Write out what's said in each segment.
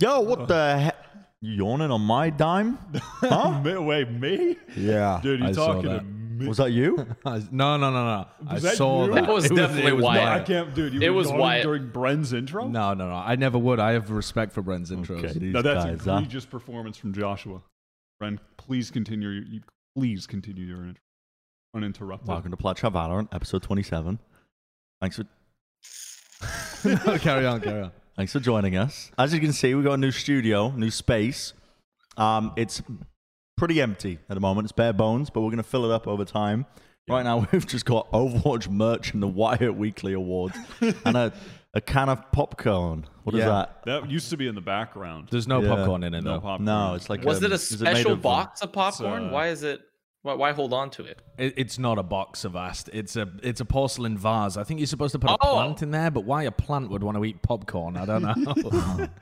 Yo, what the heck? You yawning on my dime? Huh? Me- Wait, me? yeah. Dude, you I saw talking to that. me? Was that you? I- no, no, no, no. I Was that saw you? that. That was It definitely it was Wyatt. No, I can't, dude. You It were was yawning Wyatt. during Bren's intro. No, no, no. I never would. I have respect for Bren's intros. Okay, these no, that's guys, huh? egregious performance from Joshua. Bren, please continue. your- You, please continue your intro. Uninterrupted. Welcome to Plat Chat Valorant, episode 27. Thanks for no, carry on, carry on. Thanks for joining us. As you can see, we've got a new studio, new space. Um, it's pretty empty at the moment. It's bare bones, but we're gonna fill it up over time. Right now, we've just got Overwatch merch and the Wyatt Weekly Awards, and a, a can of popcorn. What is Yeah. that? That used to be in the background. There's no Yeah. popcorn in it, no though. popcorn. No, it's like Was um, it a is made special of, um, box of popcorn? uh, why is it? Why, why hold on to it? It, it's not a box of Ast. It's a it's a porcelain vase. I think you're supposed to put a Oh. plant in there, but why a plant would want to eat popcorn? I don't know.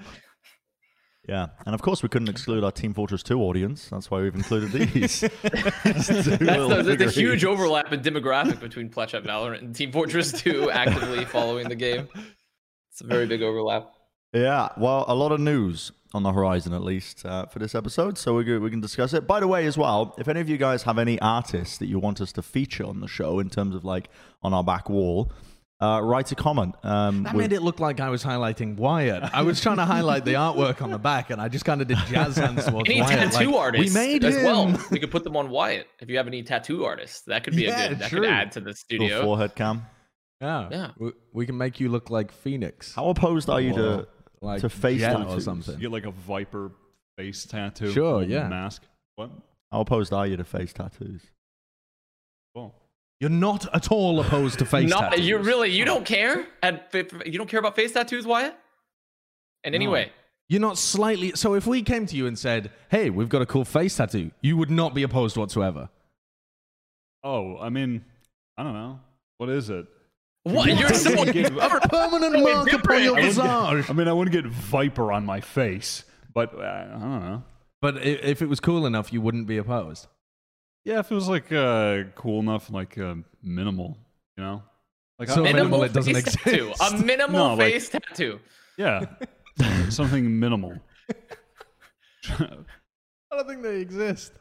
Yeah, and of course we couldn't exclude our Team Fortress 2 audience. That's why we've included these. Two That's the, there's a huge overlap in demographic between Plat Chat Valorant and Team Fortress 2 actively following the game. It's a very big overlap. Yeah, well, a lot of news on the horizon, at least uh, for this episode. So we we can discuss it. By the way, as well, if any of you guys have any artists that you want us to feature on the show in terms of like on our back wall, uh, write a comment. Um, That with- made it look like I was highlighting Wyatt. I was trying to highlight the artwork on the back, and I just kind of did jazz hands towards Any Wyatt. tattoo like, artists we made as him. well. We could put them on Wyatt. If you have any tattoo artists, that could be Yeah, a good. That true. could add to the little studio. forehead cam. Yeah, Yeah. We, we can make you look like Phoenix, How opposed are you to? Like to face Jett or tattoos. something. You get like a viper face tattoo. Sure, with yeah. Mask. What? How opposed are you to face tattoos? Well, You're not at all opposed to face Not tattoos. you really. You don't care. And you don't care about face tattoos, Wyatt. And anyway. No. You're not slightly. So if we came to you and said, "Hey, we've got a cool face tattoo," you would not be opposed whatsoever. oh, I mean, I don't know. What is it? What? You're so I wouldn't get- Permanent mark upon your visage. I mean, I wouldn't get viper on my face, but uh, I don't know. But i- if it was cool enough, you wouldn't be opposed. Yeah, if it was like uh, cool enough, like uh, minimal, you know, like So I, minimal minimal it doesn't face tattoo. exist. A minimal No, like- face tattoo. yeah, something minimal. I don't think they exist.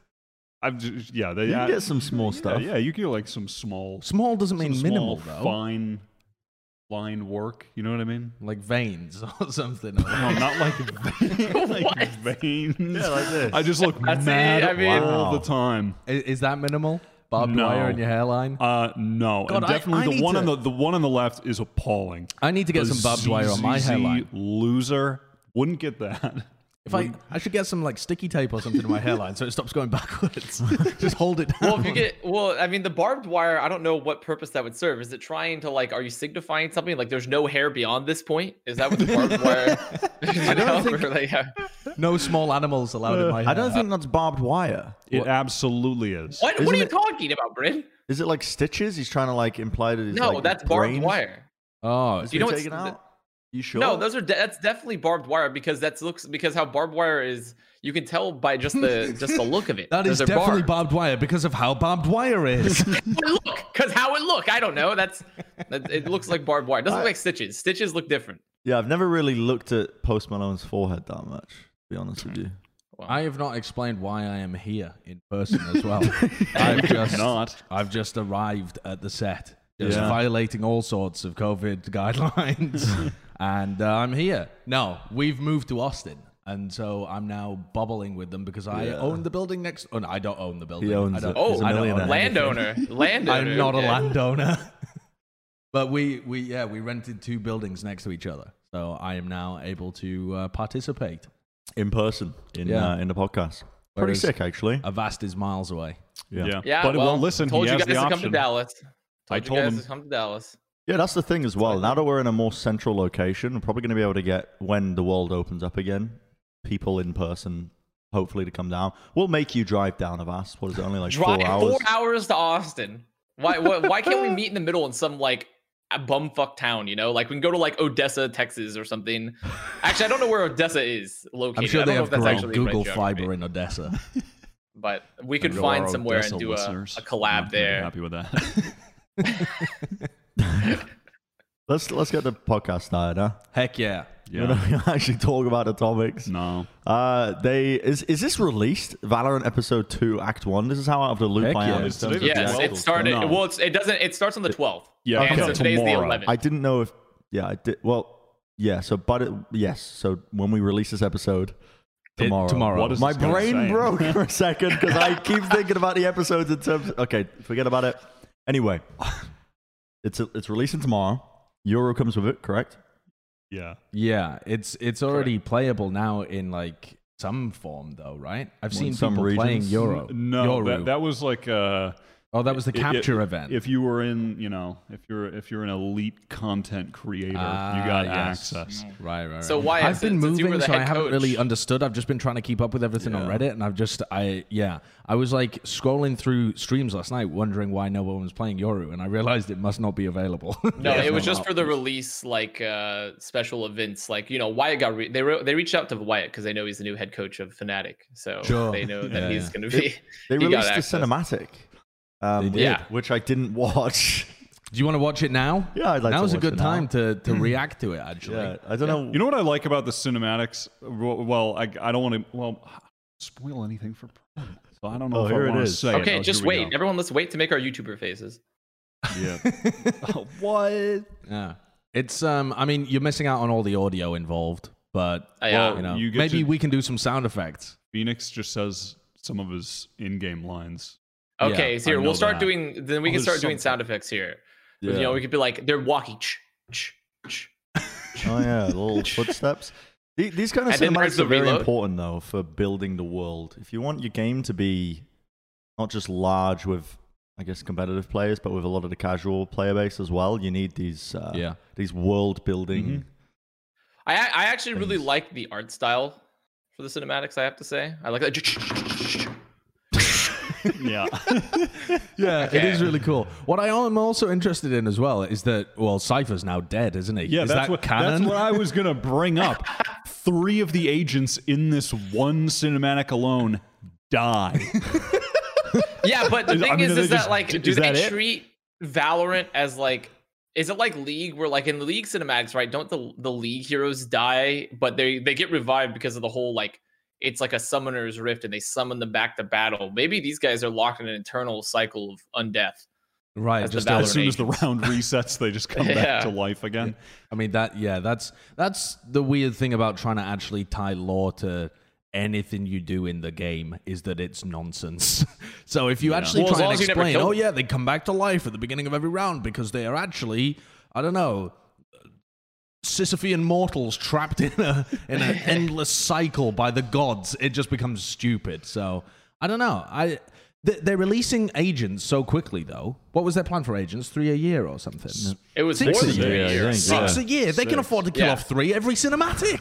I'm just, yeah, they You add- get some small stuff. Yeah, you get like some small, Small doesn't mean minimal though. fine line work. You know what I mean? Like veins or something. No, not like, vein, like veins. Yeah, like this. I just look That's it, mad I mean- all Wow. the time. I- Is that minimal? Barbed No. wire in your hairline? Uh, no, God, and definitely I the one to- on the the one on the left is appalling. I need to get The some barbed wire on my hairline. Loser wouldn't get that. If I, I should get some like sticky tape or something in my hairline so it stops going backwards. Just hold it down. Well, if you get well, I mean, the barbed wire. I don't know what purpose that would serve. Is it trying to like? Are you signifying something? Like, there's no hair beyond this point. Is that what the barbed wire? I don't think- Like, yeah. no small animals allowed in my hair. I don't think that's barbed wire. It absolutely is. What? Isn't What are you it- talking about, Bryn? Is it like stitches? He's trying to like imply that it's No, like that's barbed wire. Oh, Is You know it what's taken the- out? You sure? No, those are de- that's definitely barbed wire because that's looks because how barbed wire is. You can tell by just the just the look of it. that is Those are definitely barbed. barbed wire because of how barbed wire is. look because how it look. I don't know. That's that, it looks like barbed wire. It doesn't look like stitches. Stitches look different. Yeah, I've never really looked at Post Malone's forehead that much. To be honest with hmm. you. I have not explained why I am here in person as well. I've just Not. I've just arrived at the set, just Yeah. violating all sorts of COVID guidelines, and uh, I'm here. No, we've moved to Austin, and so I'm now bubbling with them because I Yeah. own the building next. Oh, no, I don't own the building. He owns I don't, it. Oh, He's a I don't own millionaire. Landowner. Landowner. I'm not a okay. landowner. but we, we, yeah, we rented two buildings next to each other, so I am now able to uh, participate. In person in Yeah. uh, in the podcast. Pretty Whereas- sick actually. Avast is miles away. Yeah. Yeah. Yeah, But well, well, listen, told he you has guys the to option. come to Dallas. Told I you told guys him- to come to Dallas. Yeah, that's the thing as well. Now that we're in a more central location, we're probably going to be able to get when the world opens up again, people in person, hopefully to come down. We'll make you drive down of us. What is it? Only like Drive four hours. four hours to Austin. Why? Why, why can't we meet in the middle in some like a bumfuck town? You know, like we can go to like Odessa, Texas, or something. Actually, I don't know where Odessa is located. I'm sure they have great the right Google Fiber in Odessa. but we could find somewhere Odessa and do a, a collab there. Happy with that. let's let's get the podcast started, huh? Heck yeah. We're not actually talk about the topics. No. Uh, they is is this released? Valorant episode two, Act one. This is how out of the loop Heck I am. yeah. in It's today of the the Yes, it started. No. Well, it's, it doesn't. It starts on the 12th. Yeah, it and so today's tomorrow. the 11th. I didn't know if yeah, I did. Well, yeah. So, but it, yes. So when we release this episode tomorrow, tomorrow. What is my brain saying? broke for a second because I keep thinking about the episodes in terms. okay, forget about it. Anyway, it's it's releasing tomorrow. Euro comes with it, correct? Yeah. Yeah, it's it's already playable now in like some form though, right? I've Well, seen some people playing. Euro. No, Yoru. that, that was like uh oh, that was the i- i- capture event. If you were in, you know, if you're if you're an elite content creator, Ah, you got yes. access. Right, right, right. So why- I've been since moving, so I head haven't coach- really understood. I've just been trying to keep up with everything on Reddit, and I've just, I, yeah, I was like scrolling through streams last night, wondering why no one was playing Yoru, and I realized it must not be available. No, Yeah, it was just for the release, like uh special events. Like you know, Wyatt got re- they re- they reached out to Wyatt because they know he's the new head coach of Fnatic, so Sure. they know that Yeah, he's yeah. going to be. They He got released the cinematic, um, They which- did. Yeah. which I didn't watch. Do you want to watch it now? Yeah, I'd like to Now's a good it now. time to to react to it. Actually, yeah, I don't know. You know what I like about the cinematics? Well, well, I, I don't want to well spoil anything for so I don't know Oh, if here I it want to is. say it. Okay, Oh, just wait, everyone. Let's wait to make our YouTuber faces. Yeah. what? Yeah. It's um I mean you're missing out on all the audio involved, but Uh, yeah. Well, you know you maybe to- we can do some sound effects. Phoenix just says some of his in-game lines. Yeah, Okay, so here we'll start that. doing. Then we Oh, can start doing something. sound effects here. You know, we could be like they're walking. Ch, ch, ch. Oh yeah, little footsteps. These kind of And cinematics are very reload. important though for building the world. If you want your game to be not just large with, I guess, competitive players, but with a lot of the casual player base as well, you need these uh, Yeah. these world building. Mhm. I I actually really like the art style for the cinematics. I have to say, I like that. Yeah. Yeah, it Okay. is really cool. What I am also interested in as well is that well, Cypher's now dead, isn't he? Yeah, is that's that what canon? that's what I was gonna bring up. Three of the agents in this one cinematic alone die. Yeah, but the Is- I thing mean, is, are they is that just- like, is do they that treat Valorant as like, is it like League, where like in the League cinematics, right? Don't the the League heroes die, but they they get revived because of the whole like, it's like a summoner's rift, and they summon them back to battle. Maybe these guys are locked in an eternal cycle of undeath. right, As just as soon as the round resets, they just come Yeah. back to life again. I mean that yeah, that's that's the weird thing about trying to actually tie lore to anything you do in the game is that it's nonsense. so if you actually Well, try long and as you never explain, oh yeah, they come back to life at the beginning of every round because they are actually, I don't know, Sisyphean mortals trapped in a in an endless cycle by the gods, it just becomes stupid. So I don't know. I they- they're releasing agents so quickly though. What was their plan for agents? Three a year or something? It was Six more a than three year, I Six Yeah. a year. They can afford to kill Yeah. off three every cinematic.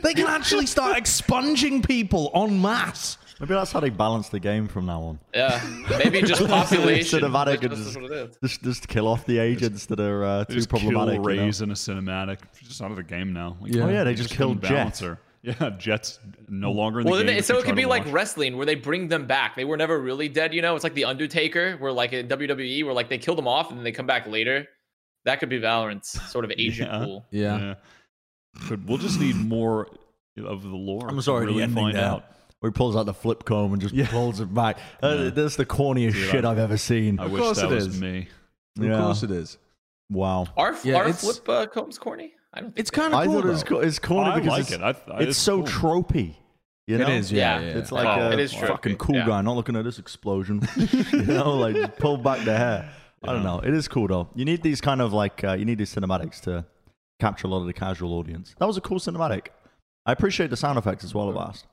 they can actually start expunging people en masse. Maybe that's how they balance the game from now on. Yeah, maybe just population. Cinematic like, and that's just- what. Just just kill off the agents that are uh, too just problematic. kill you know? In a cinematic. Just out of the game now. Like, Yeah. Oh, yeah, they just couldn't killed balance Jett. Yeah, Jett's no longer in the Well, game. then, if so it could be like watch. wrestling where they bring them back. They were never really dead, you know. It's like the Undertaker, where like in WWE, where like they kill them off and then they come back later. That could be Valorant's sort of agent Yeah. pool. Yeah. But we'll just need more of the lore. I'm sorry, the really find there. out. Where he pulls out the flip comb and just pulls it back. Uh, Yeah. That's the corniest Dude, shit I- I've ever seen. I Of wish course that it was is. me. Yeah. Of course it is. Wow. Are, Yeah, are flip uh, combs corny? I don't think It's kind of I cool. thought it was co- it's corny I because like it's, it. I, I, it's, so cool. tropey. You know? It is, yeah. Yeah. yeah, It's like Oh, a it is fucking cool yeah. guy, not looking at this explosion. you know, like pull back the hair. I don't know. It is cool though. You need these kind of like uh, you need these cinematics to capture a lot of the casual audience. That was a cool cinematic. I appreciate the sound effects as well, Avast.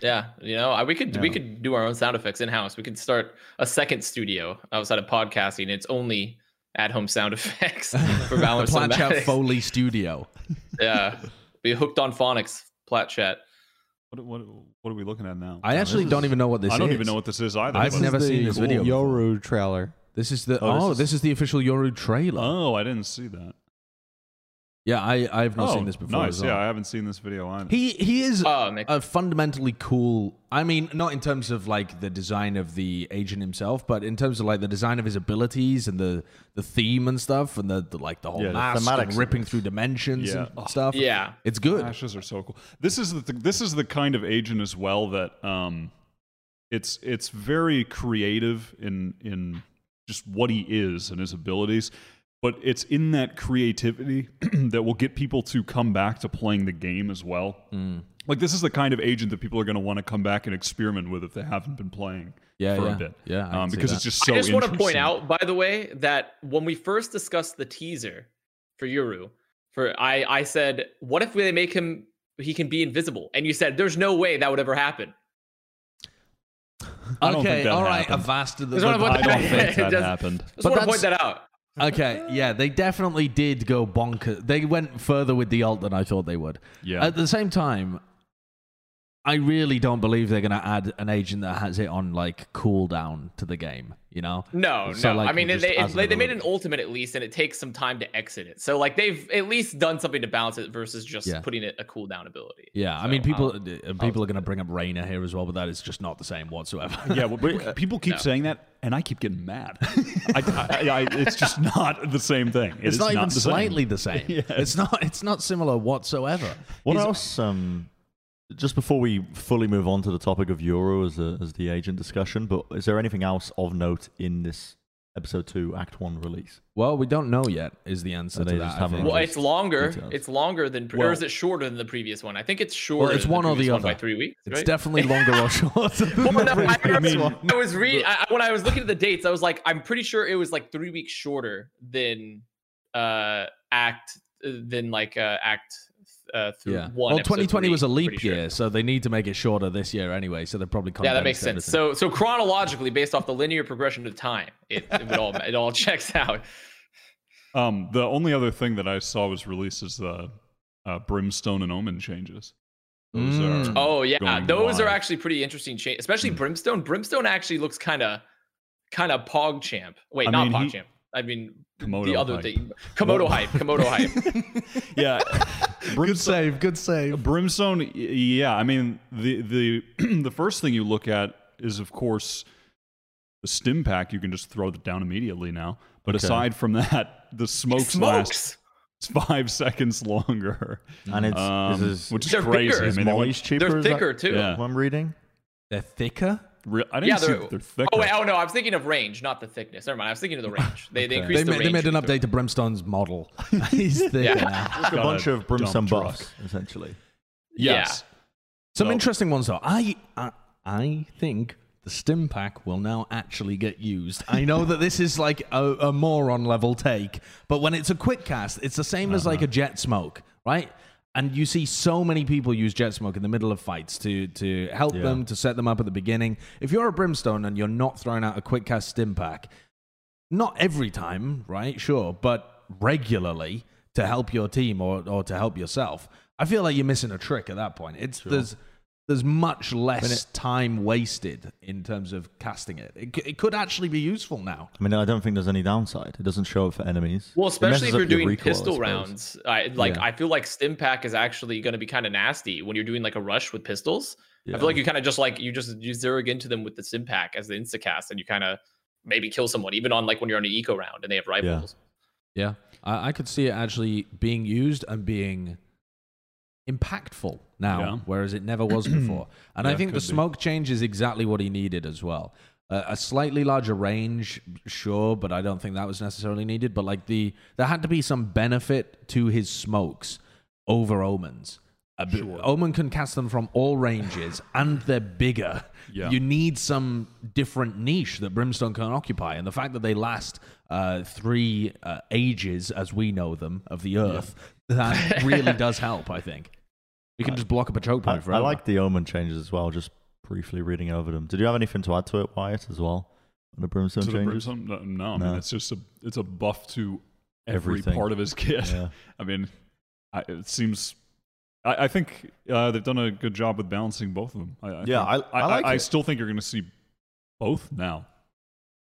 Yeah, you know, I, we could we could do our own sound effects in house. We could start a second studio outside of podcasting. It's only at home sound effects for the Valorant Plat Chat Foley Studio. Yeah, be hooked on phonics, plat chat. What, what, what are we looking at now? I actually don't even know what this is. I don't even know what this is either. I've but- never seen this video. Yoru trailer. This is the Oh, oh, this this, is- is, the official Yoru trailer. Oh, I didn't see that. Yeah, I I've not oh, seen this before. nice. as well. Yeah, I haven't seen this video either. He he is Oh, it a fundamentally cool. I mean, not in terms of like the design of the agent himself, but in terms of like the design of his abilities and the the theme and stuff, and the, the like the whole Yeah, the mask and ripping through dimensions Yeah. and stuff. Yeah. it's good. Ashes are so cool. This is the this is the kind of agent as well that um, it's it's very creative in in just what he is and his abilities, but it's in that creativity that will get people to come back to playing the game as well. Mm. Like this is the kind of agent that people are going to want to come back and experiment with if they haven't been playing Yeah, for yeah. a bit. Yeah, I um, because it's just so. I just want to point out, by the way, that when we first discussed the teaser for Yuru, for I, I said, what if they make him he can be invisible? And you said, there's no way that would ever happen. I don't think Okay, that all right, happened. Avast the Just wanna the- I don't think that just- happened. Just But want to point that out. Okay, yeah, they definitely did go bonkers. They went further with the alt than I thought they would. Yeah. At the same time, I really don't believe they're going to add an agent that has it on like cooldown to the game. You know? No, So, no. like, I mean, just they, as they, they made an ultimate at least, and it takes some time to exit it. So, like, they've at least done something to balance it versus just Yeah. putting it a cooldown ability. Yeah, I mean, people um, uh, people are going to bring up Reyna here as well, but that is just not the same whatsoever. Yeah, well, but people keep No. saying that, and I keep getting mad. I, I, I, it's just not the same thing. It it's is not even the same. slightly the same. yeah. It's not. It's not similar whatsoever. What He's- else? Um, just before we fully move on to the topic of Euro as, a, as the agent discussion, but is there anything else of note in this episode two, Act One release? Well, we don't know yet. Is the answer So to they that? haven't. Well, it's longer. details. It's longer than, or Well- is it shorter than the previous one? I think it's shorter. it's than one the or the previous one by other. three weeks. It's right? definitely longer or shorter. than Well, the no, I, previous mean. I was reading I, when I was looking at the dates. I was like, I'm pretty sure it was like three weeks shorter than uh Act than like uh Act uh through Yeah. one. Well, 2020 three, was a leap pretty sure. year, so they need to make it shorter this year anyway. So they're probably Yeah, that makes sense. everything. So so chronologically, based off the linear progression of time, it, it all it all checks out. Um, the only other thing that I saw was released is the uh, Brimstone and Omen changes. Those Mm. are Oh yeah, going those are actually pretty interesting. changes, especially Hmm. Brimstone. Brimstone actually looks kind of kind of Pog Champ. Wait, I not mean, Pog he- Champ. I mean Komodo the other hype. thing. Komodo hype. Komodo hype. yeah. good save. Good save. Brimstone, yeah. I mean, the the the first thing you look at is, of course, the stim pack. You can just throw it down immediately now. But Okay. aside from that, the smokes, last five seconds longer, And it's um, this is which is They're crazy. bigger. I mean, they went- Molly's cheaper. They're is that thicker too. Yeah. I'm reading. They're thicker. Re- I didn't Yeah, see they're- that they're thicker. Oh wait, oh no, I was thinking of range, not the thickness. Never mind, I was thinking of the range. They, they increased They, the ma- range. they made an update to Brimstone's model. He's thicker Yeah. now. Like a bunch a of brimstone buffs, essentially. Yes. Some So- interesting ones though. I, I I think the stim pack will now actually get used. I know that this is like a, a moron level take, but when it's a quick cast, it's the same as Uh-huh. like a Jett smoke, right? And you see so many people use Jett smoke in the middle of fights to to help Yeah. them to set them up at the beginning. If you're a brimstone and you're not throwing out a quick cast stim pack, not every time, right? Sure, but regularly to help your team or, or to help yourself. I feel like you're missing a trick at that point. It's there's there's much less time wasted in terms of casting it. It, it could actually be useful now. I mean, I don't think there's any downside. It doesn't show up for enemies. Well, especially if you're doing recoil, pistol suppose. rounds. I like. Yeah. I feel like stim pack is actually going to be kind of nasty when you're doing like a rush with pistols. I feel like you kind of just like you just you zero into them with the stim pack as the insta cast, and you kind of maybe kill someone even on like when you're on an eco round and they have rifles. Yeah, I, I could see it actually being used and being impactful now, Yeah. whereas it never was before. And I think the could be. smoke change is exactly what he needed as well. Uh, a slightly larger range, sure, but I don't think that was necessarily needed. But like the, there had to be some benefit to his smokes over omens. A b- Omen can cast them from all ranges, and they're bigger. Yeah. You need some different niche that Brimstone can occupy, and the fact that they last uh, three uh, ages, as we know them, of the Earth, that really does help. I think you can just block up a choke I, point I forever. like the omen changes as well. Just briefly reading over them. Did you have anything to add to it, Wyatt, as well? On the brimstone To the changes. Brimstone? No, no, I No. mean it's just a it's a buff to every Everything. part of his kit. Yeah. I mean, I, it seems. I, I think uh, they've done a good job with balancing both of them. I, I Yeah, think- I- I like I, it. still think you're going to see both now.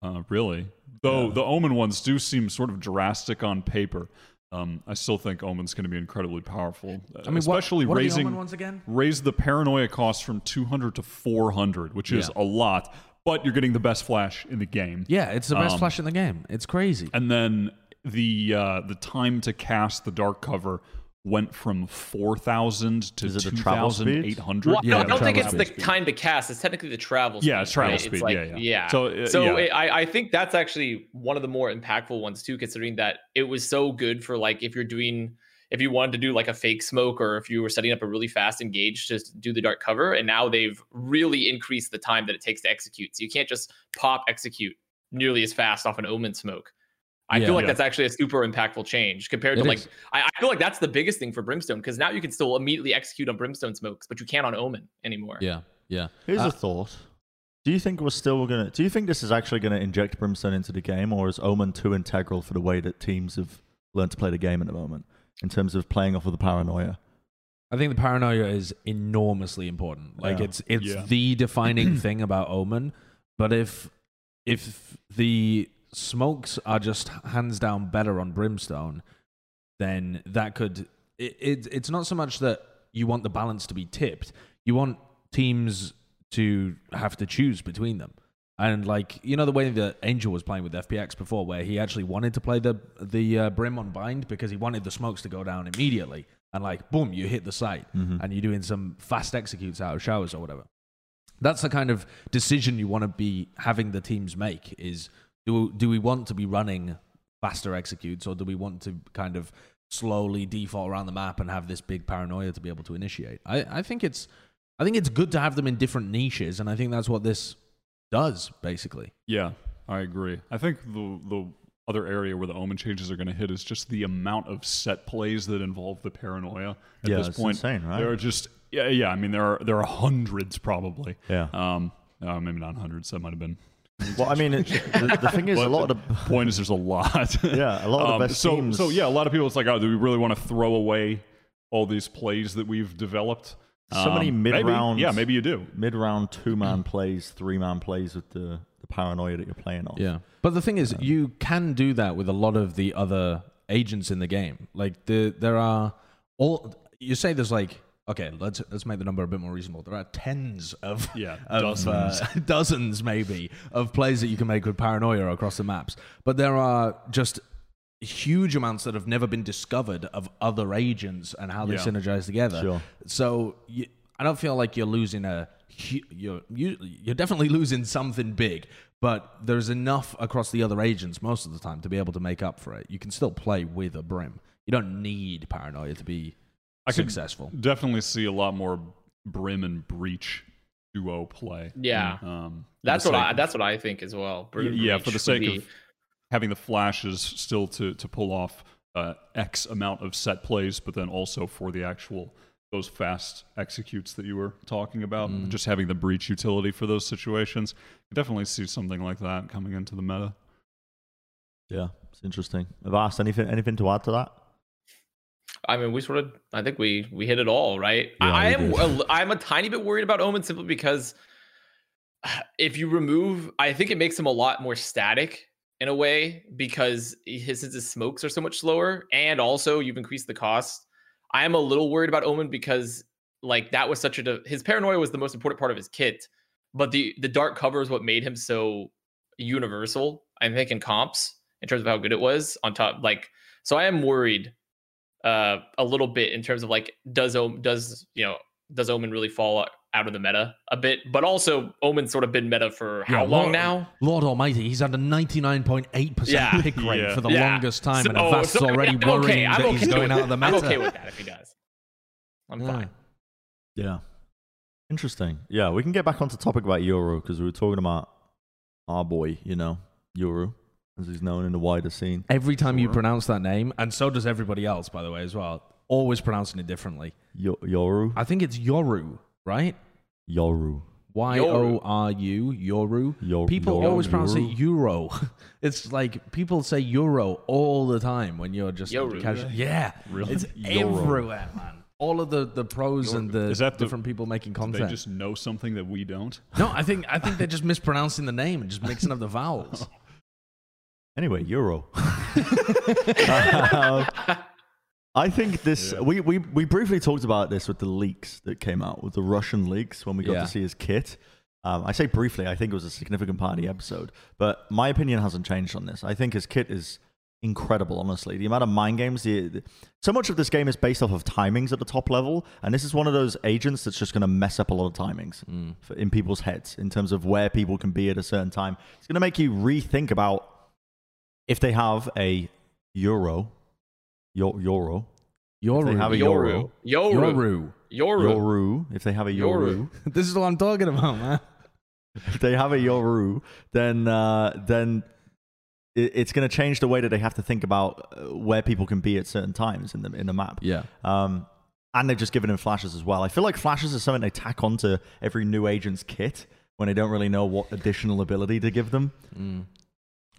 Uh, really, though Yeah. the Omen ones do seem sort of drastic on paper. Um, I still think Omen's going to be incredibly powerful. I mean, especially what, what raising the ones again? raise the paranoia cost from 200 to 400, which is Yeah. a lot, but you're getting the best flash in the game. Yeah, it's the best Um, flash in the game. It's crazy. And then the uh, the time to cast the dark cover went from 4,000 to Is it the travel speed? 2,800. Well, Yeah, I the don't think travel it's the speed. time to cast. It's technically the travel. Yeah, speed, it's travel right? speed, like, yeah, yeah. So, So, uh, so yeah. it, I, I think that's actually one of the more impactful ones too, considering that it was so good for like if you're doing if you wanted to do like a fake smoke or if you were setting up a really fast engage to do the dark cover, and now they've really increased the time that it takes to execute. So you can't just pop execute nearly as fast off an omen smoke. I Yeah. feel like Yeah. that's actually a super impactful change compared It to like. I, I feel like that's the biggest thing for Brimstone because now you can still immediately execute on Brimstone smokes, but you can't on Omen anymore. Yeah, yeah. Here's Uh, a thought. Do you think we're still gonna? Do you think this is actually gonna inject Brimstone into the game, or is Omen too integral for the way that teams have learned to play the game at the moment in terms of playing off of the paranoia? I think the paranoia is enormously important. Like Yeah. it's it's Yeah. the defining thing about Omen. But if if the smokes are just hands down better on Brimstone, then that could it, it it's not so much that you want the balance to be tipped. You want teams to have to choose between them. And like you know the way that Angel was playing with FPX before, where he actually wanted to play the the uh, brim on bind because he wanted the smokes to go down immediately, and like boom, you hit the site, and you're doing some fast executes out of showers or whatever. That's the kind of decision you want to be having the teams make: is do do we want to be running faster executes, or do we want to kind of slowly default around the map and have this big paranoia to be able to initiate? I, I think it's I think it's good to have them in different niches, and I think that's what this does basically. Yeah, I agree. I think the the other area where the omen changes are going to hit is just the amount of set plays that involve the paranoia. At Yeah, this it's point, insane, right? There are just yeah, yeah. I mean, there are there are hundreds probably. Yeah. Um, uh, maybe not hundreds. That might have been. Well, I mean, it, the, the thing is, a But lot of the point is, there's a lot. Yeah, a lot of the Um, best so, teams- So yeah, a lot of people. It's like, oh, do we really want to throw away all these plays that we've developed? So many Um, maybe. mid-rounds. Yeah, maybe you do. mid-round two-man plays, three-man plays with the, the paranoia that you're playing on. Yeah. But the thing is, you can do that with a lot of the other agents in the game. Like the there are all you say there's like okay, let's let's make the number a bit more reasonable. There are tens of Yeah, of, dozens. uh, dozens maybe of plays that you can make with paranoia across the maps. But there are just huge amounts that have never been discovered of other agents and how they Yeah. synergize together. Sure. So you, I don't feel like you're losing a you're you, you're definitely losing something big, but there's enough across the other agents most of the time to be able to make up for it. You can still play with a brim. You don't need paranoia to be I could successful. Definitely see a lot more Brim and Breach duo play. Yeah. Um, That's what I of- that's what I think as well. Brim yeah, Breach for the sake be- of having the flashes still to to pull off uh, X amount of set plays, but then also for the actual those fast executes that you were talking about, Mm. just having the breach utility for those situations. I definitely see something like that coming into the meta. Yeah, it's interesting. Have I asked anything anything to add to that? I mean, we sort of, I think we we hit it all, right? Yeah, I, I am, a, I'm a tiny bit worried about Omen simply because if you remove, I think it makes him a lot more static in a way because his, since his smokes are so much slower, and also you've increased the cost. I am a little worried about Omen because like that was such a his paranoia was the most important part of his kit, but the the dark cover is what made him so universal. I think in comps in terms of how good it was on top. Like, so I am worried uh a little bit in terms of like does Om does you know does Omen really fall out of the meta a bit? But also Omen's sort of been meta for how Yeah, long Lord- now? Lord Almighty, he's had a 99.8% Yeah. pick rate Yeah. for the Yeah. longest time, and So- Avast's so, already yeah, worrying okay. I'm that he's going out of the meta. I'm okay with that if he does. I'm Yeah. fine. Yeah. Interesting. Yeah, we can get back onto topic about Euro because we were talking about our boy, you know, Euro, as he's known in the wider scene. Every time you pronounce that name, and so does everybody else, by the way, as well, always pronouncing it differently. Yo- Yoru? I think it's Yoru, right? Yoru. Y O R U, Yoru. Yo- People Yoru. always pronounce it Euro. It's like people say Euro all the time when you're just Yoru. casual. Yeah, Really? it's Euro. everywhere, man. All of the, the pros and the Is that the- different people making content. They content. just know something that we don't. No, I think I think they're just mispronouncing the name and just mixing up the vowels. Anyway, Euro. Um, I think this. We, we we briefly talked about this with the leaks that came out with the Russian leaks when we got Yeah. to see his kit. Um, I say briefly. I think it was a significant part of the episode, but my opinion hasn't changed on this. I think his kit is incredible. Honestly, the amount of mind games. The, the- so much of this game is based off of timings at the top level, and this is one of those agents that's just going to mess up a lot of timings for, in people's heads in terms of where people can be at a certain time. It's going to make you rethink about if they have a euro, yo- euro, if they have a euro, Yoru. Yoru. Yoru. Yoru. euro, if they have a euro, Yoru. This is what I'm talking about, man. if they have a euro, then uh, then it's going to change the way that they have to think about uh, where people can be at certain times in the in the map. Yeah. Um, and they've just given him flashes as well. I feel like flashes is something they tack onto every new agent's kit when they don't really know what additional ability to give them.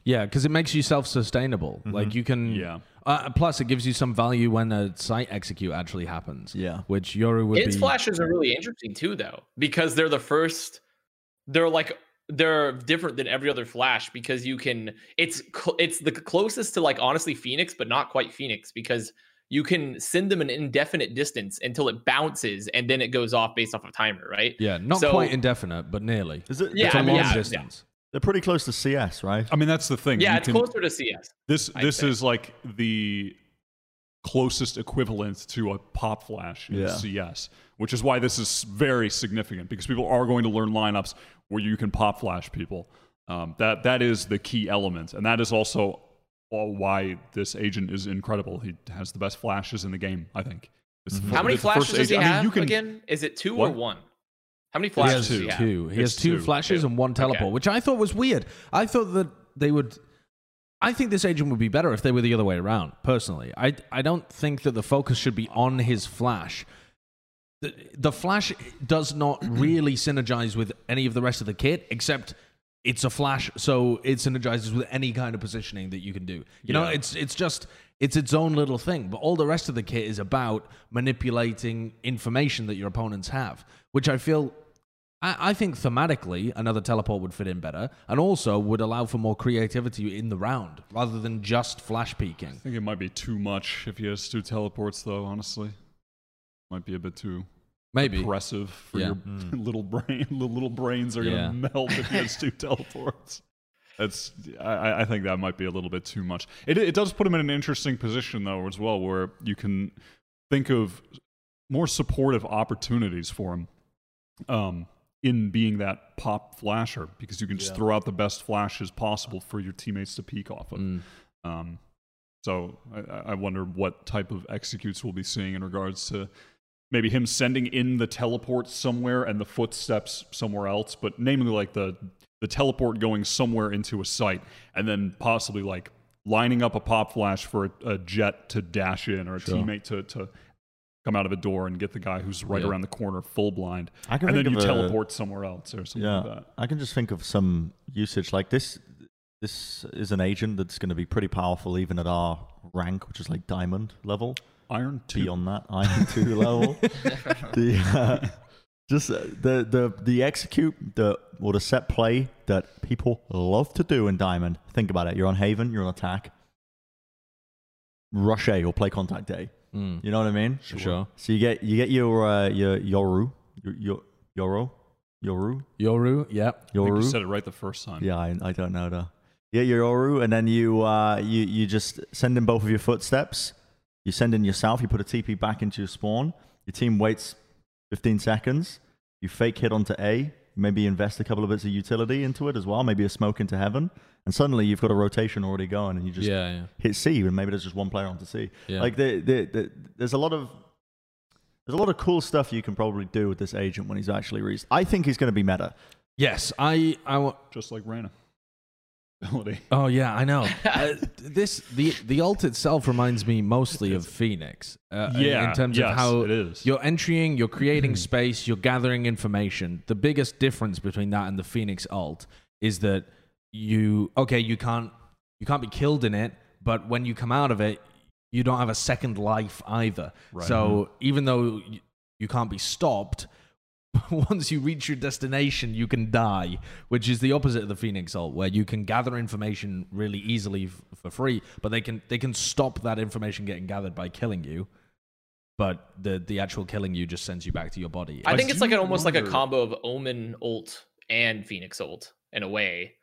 Yeah, because it makes you self-sustainable. Like you can. Yeah. Uh, plus, it gives you some value when a site execute actually happens. Yeah. Which Yoru would Its be. flashes are really interesting too, though, because they're the first. They're like they're different than every other flash because you can. It's cl- it's the closest to like honestly Phoenix, but not quite Phoenix because you can send them an indefinite distance until it bounces and then it goes off based off of timer, right? Yeah, not So- quite indefinite, but nearly. Is it? Yeah, it's a I mean, long yeah, yeah. Distance. They're pretty close to CS, right? I mean, that's the thing. Yeah, You it's can- closer to CS. This I'd this say. is like the closest equivalent to a pop flash in Yeah. CS, which is why this is very significant because people are going to learn lineups where you can pop flash people. Um, that that is the key element, and that is also uh, why this agent is incredible. He has the best flashes in the game, I think. It's the- How many it's the first flashes does he agent- I mean, have you can- again? Is it two What? or one? How many He flashes has two. he two. He has two two. flashes Two. and one teleport, Okay. which I thought was weird. I thought that they would. I think this agent would be better if they were the other way around. Personally, I I don't think that the focus should be on his flash. The, the flash does not really synergize with any of the rest of the kit, except it's a flash, so it synergizes with any kind of positioning that you can do. You know, it's it's just it's its own little thing. But all the rest of the kit is about manipulating information that your opponents have, which I feel I, I think thematically another teleport would fit in better, and also would allow for more creativity in the round rather than just flash peeking. I think it might be too much if he has two teleports, though. Honestly, might be a bit too Maybe. oppressive for Yeah. your little brain. The little brains are Yeah. gonna melt if he has two teleports. That's I, I think that might be a little bit too much. It it does put him in an interesting position though as well, where you can think of more supportive opportunities for him. Um, in being that pop flasher, because you can just throw out the best flashes possible for your teammates to peek off of. Mm. Um, so I, I wonder what type of executes we'll be seeing in regards to maybe him sending in the teleport somewhere and the footsteps somewhere else, but namely like the the teleport going somewhere into a site and then possibly like lining up a pop flash for a, a Jett to dash in or a Sure. teammate to to come out of a door and get the guy who's right Yeah. around the corner full blind. I can And then you of a- teleport somewhere else or something Yeah, like that. I can just think of some usage like this. This is an agent that's going to be pretty powerful even at our rank, which is like diamond level. Iron two. Beyond that, iron two level. The uh, just uh, the the the execute the or the set play that people love to do in diamond. Think about it. You're on Haven. You're on attack. Rush A or play contact A. Mm. You know what I mean? For sure. So you get you get your uh, your Yoru, your Yoro, Yoru, Yoru, yeah. Think you said it right the first time. Yeah, I, I don't know though. Yeah, your Yoru, and then you uh, you you just send in both of your footsteps. You send in yourself. You put a TP back into your spawn. Your team waits 15 seconds. You fake hit onto A. Maybe invest a couple of bits of utility into it as well. Maybe a smoke into heaven, and suddenly you've got a rotation already going, and you just yeah, yeah. hit C, and maybe there's just one player on to C. Yeah. Like the, the, the, there's a lot of there's a lot of cool stuff you can probably do with this agent when he's actually released. I think he's going to be meta. Yes, I, I wa- Just like Reyna. Ability. Oh yeah, I know. uh, this the the alt itself reminds me mostly of Phoenix. Uh, in- Yeah, in terms yes, of how it is. you're entering, you're creating space, you're gathering information. The biggest difference between that and the Phoenix alt is that you okay, you can't you can't be killed in it, but when you come out of it, you don't have a second life either. Right. So even though you, you can't be stopped, once you reach your destination, you can die, which is the opposite of the Phoenix ult, where you can gather information really easily f- for free, but they can they can stop that information getting gathered by killing you. But the the actual killing you just sends you back to your body. I think it's like an, almost like a combo of Omen ult and Phoenix ult in a way,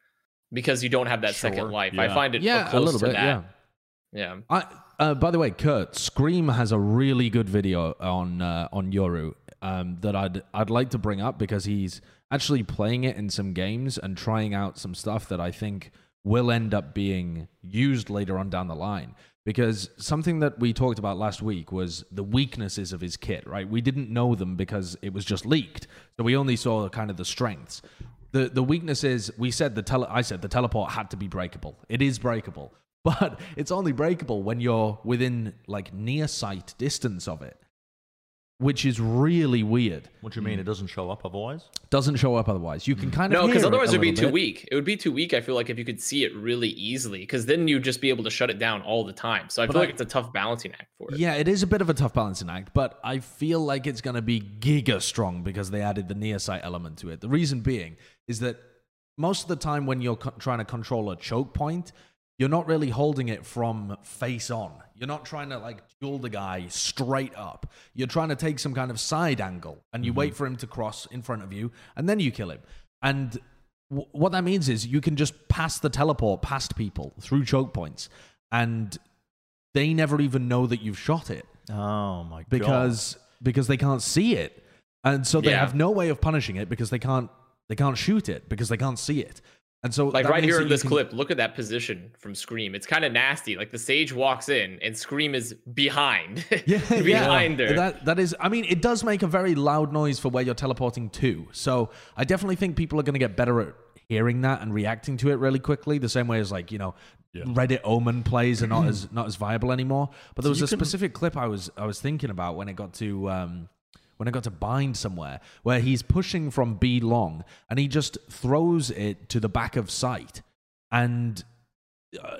because you don't have that second Sure. life. I find it yeah, a little to bit. that. Yeah. Yeah. I, uh, by the way, Kurt, Scream has a really good video on uh, on Yoru um, that I'd I'd like to bring up because he's actually playing it in some games and trying out some stuff that I think will end up being used later on down the line. Because something that we talked about last week was the weaknesses of his kit, right? We didn't know them because it was just leaked, so we only saw kind of the strengths. The the weakness is we said the tele I said the teleport had to be breakable. It is breakable, but it's only breakable when you're within like near sight distance of it, which is really weird. What do you mean? It doesn't show up otherwise? Doesn't show up otherwise. You can hmm. kind of No, because otherwise it it would be little too bit. weak. It would be too weak. I feel like if you could see it really easily, because then you'd just be able to shut it down all the time. So I But feel I- like it's a tough balancing act for it. Yeah, it is a bit of a tough balancing act, but I feel like it's going to be giga strong because they added the near sight element to it. The reason being is that most of the time when you're co- trying to control a choke point, you're not really holding it from face on. You're not trying to like duel the guy straight up. You're trying to take some kind of side angle and you mm-hmm. wait for him to cross in front of you and then you kill him. And w- what that means is you can just pass the teleport past people through choke points and they never even know that you've shot it Oh my god! because because they can't see it and so they Yeah. have no way of punishing it because they can't they can't shoot it because they can't see it and so Like right here in this can- clip, look at that position from Scream. It's kind of nasty. Like the sage walks in and Scream is behind. yeah, behind yeah. her. That that is. I mean, it does make a very loud noise for where you're teleporting to. So I definitely think people are going to get better at hearing that and reacting to it really quickly. The same way as like you know, Reddit Omen plays are not as not as viable anymore. But there was you a can- specific clip I was I was thinking about when it got to. Um, when I got to bind somewhere where he's pushing from B long and he just throws it to the back of sight. And uh,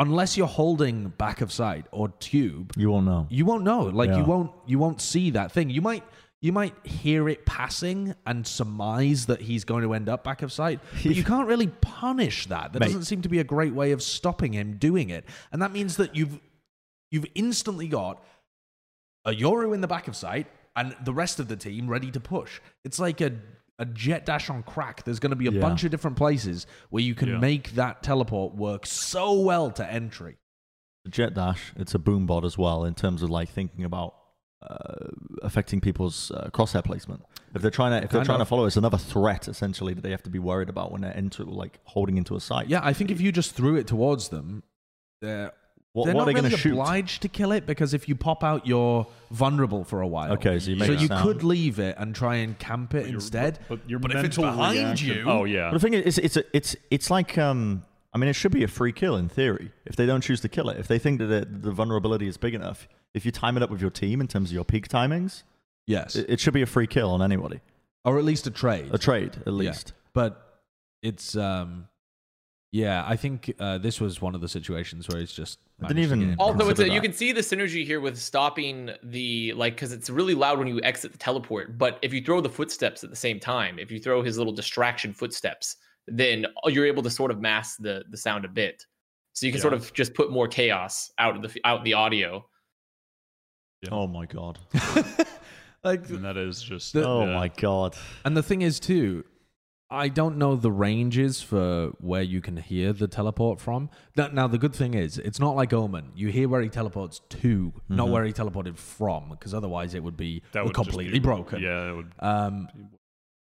unless you're holding back of sight or tube, you won't know. you won't know like you won't you won't see that thing you might you might hear it passing and surmise that he's going to end up back of sight but you can't really punish that there Mate. doesn't seem to be a great way of stopping him doing it and that means that you've you've instantly got a yoru in the back of sight and the rest of the team ready to push it's like a a Jett dash on crack. There's going to be a Yeah. bunch of different places where you can Yeah. make that teleport work so well to entry. The Jett Dash, it's a boom bot as well in terms of like thinking about uh, affecting people's uh, crosshair placement. If they're trying to, if they're Kind trying of. to follow, it's another threat essentially that they have to be worried about when they're into like holding into a site. Yeah, I think if you just threw it towards them, they're, What, they're what not are they really going to shoot? obliged to kill it because if you pop out, you're vulnerable for a while. Okay, so you make so it you sound- could leave it and try and camp it Your- instead. But, your But if it's mental behind reaction- you- Oh yeah. But the thing is, it's it's it's it's like um. I mean, it should be a free kill in theory if they don't choose to kill it. If they think that the, the vulnerability is big enough, if you time it up with your team in terms of your peak timings, yes, it, it should be a free kill on anybody. or at least a trade. A trade, at Yeah. least. But it's um, yeah, I think uh, this was one of the situations where it's just I didn't even- get. Although it's a, you can see the synergy here with stopping the like because it's really loud when you exit the teleport. But if you throw the footsteps at the same time, if you throw his little distraction footsteps, then you're able to sort of mask the the sound a bit. So you can sort of just put more chaos out of the out in the audio. Yeah. Oh my god. like, and that is just. The- Oh yeah. my god. and the thing is too, I don't know the ranges for where you can hear the teleport from. Now, now the good thing is, it's not like Omen. You hear where he teleports to, not where he teleported from, because otherwise it would be That would completely be- broken. Yeah, it would. Um,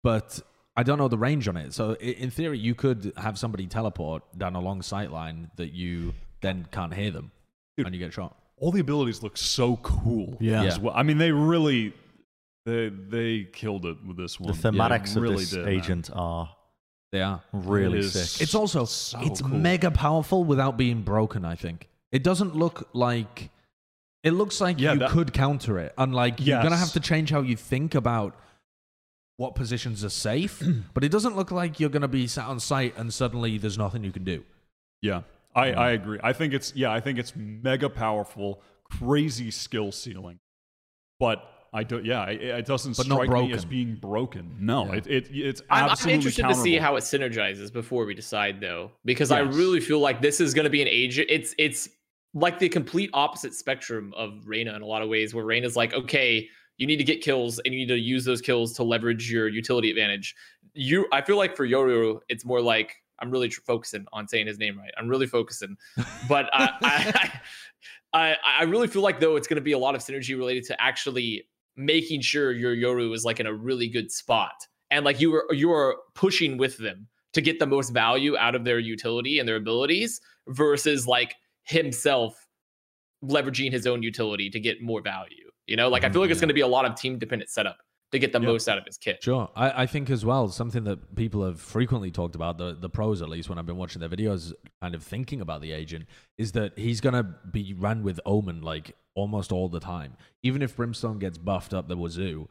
but I don't know the range on it. So in theory, you could have somebody teleport down a long sight line that you then can't hear them, Dude. and you get shot. all the abilities look so cool. Yeah. as well. I mean, they really they they killed it with this one. The one. thematics They of really this did, man. agent are They are. really It is- sick. It's also So it's cool. mega powerful without being broken. I think it doesn't look like it looks like Yeah, you that- could counter it. And Unlike you're gonna have to change how you think about what positions are safe, but it doesn't look like you're gonna be sat on site and suddenly there's nothing you can do. Yeah, I, mm. I agree. I think it's yeah, I think it's mega powerful, crazy skill ceiling, but I don't. Yeah, it, it doesn't But strike me as being broken. No, Yeah. it, it it's I'm, I'm interested to see how it synergizes before we decide, though, because I really feel like this is going to be an age. It's it's like the complete opposite spectrum of Reyna in a lot of ways, where Reyna's like, okay, you need to get kills and you need to use those kills to leverage your utility advantage. You, I feel like for Yoru, it's more like I'm really tr- focusing on saying his name right. I'm really focusing, but I, I, I, I really feel like though it's going to be a lot of synergy related to actually making sure your Yoru is like in a really good spot and like you were you are pushing with them to get the most value out of their utility and their abilities versus like himself leveraging his own utility to get more value. You know, like I feel like it's mm, going to be a lot of team dependent setup to get the Yeah. most out of his kit. Sure. I, I think as well, something that people have frequently talked about, the, the pros at least, when I've been watching their videos, kind of thinking about the agent, is that he's going to be run with Omen like almost all the time. Even if Brimstone gets buffed up the wazoo,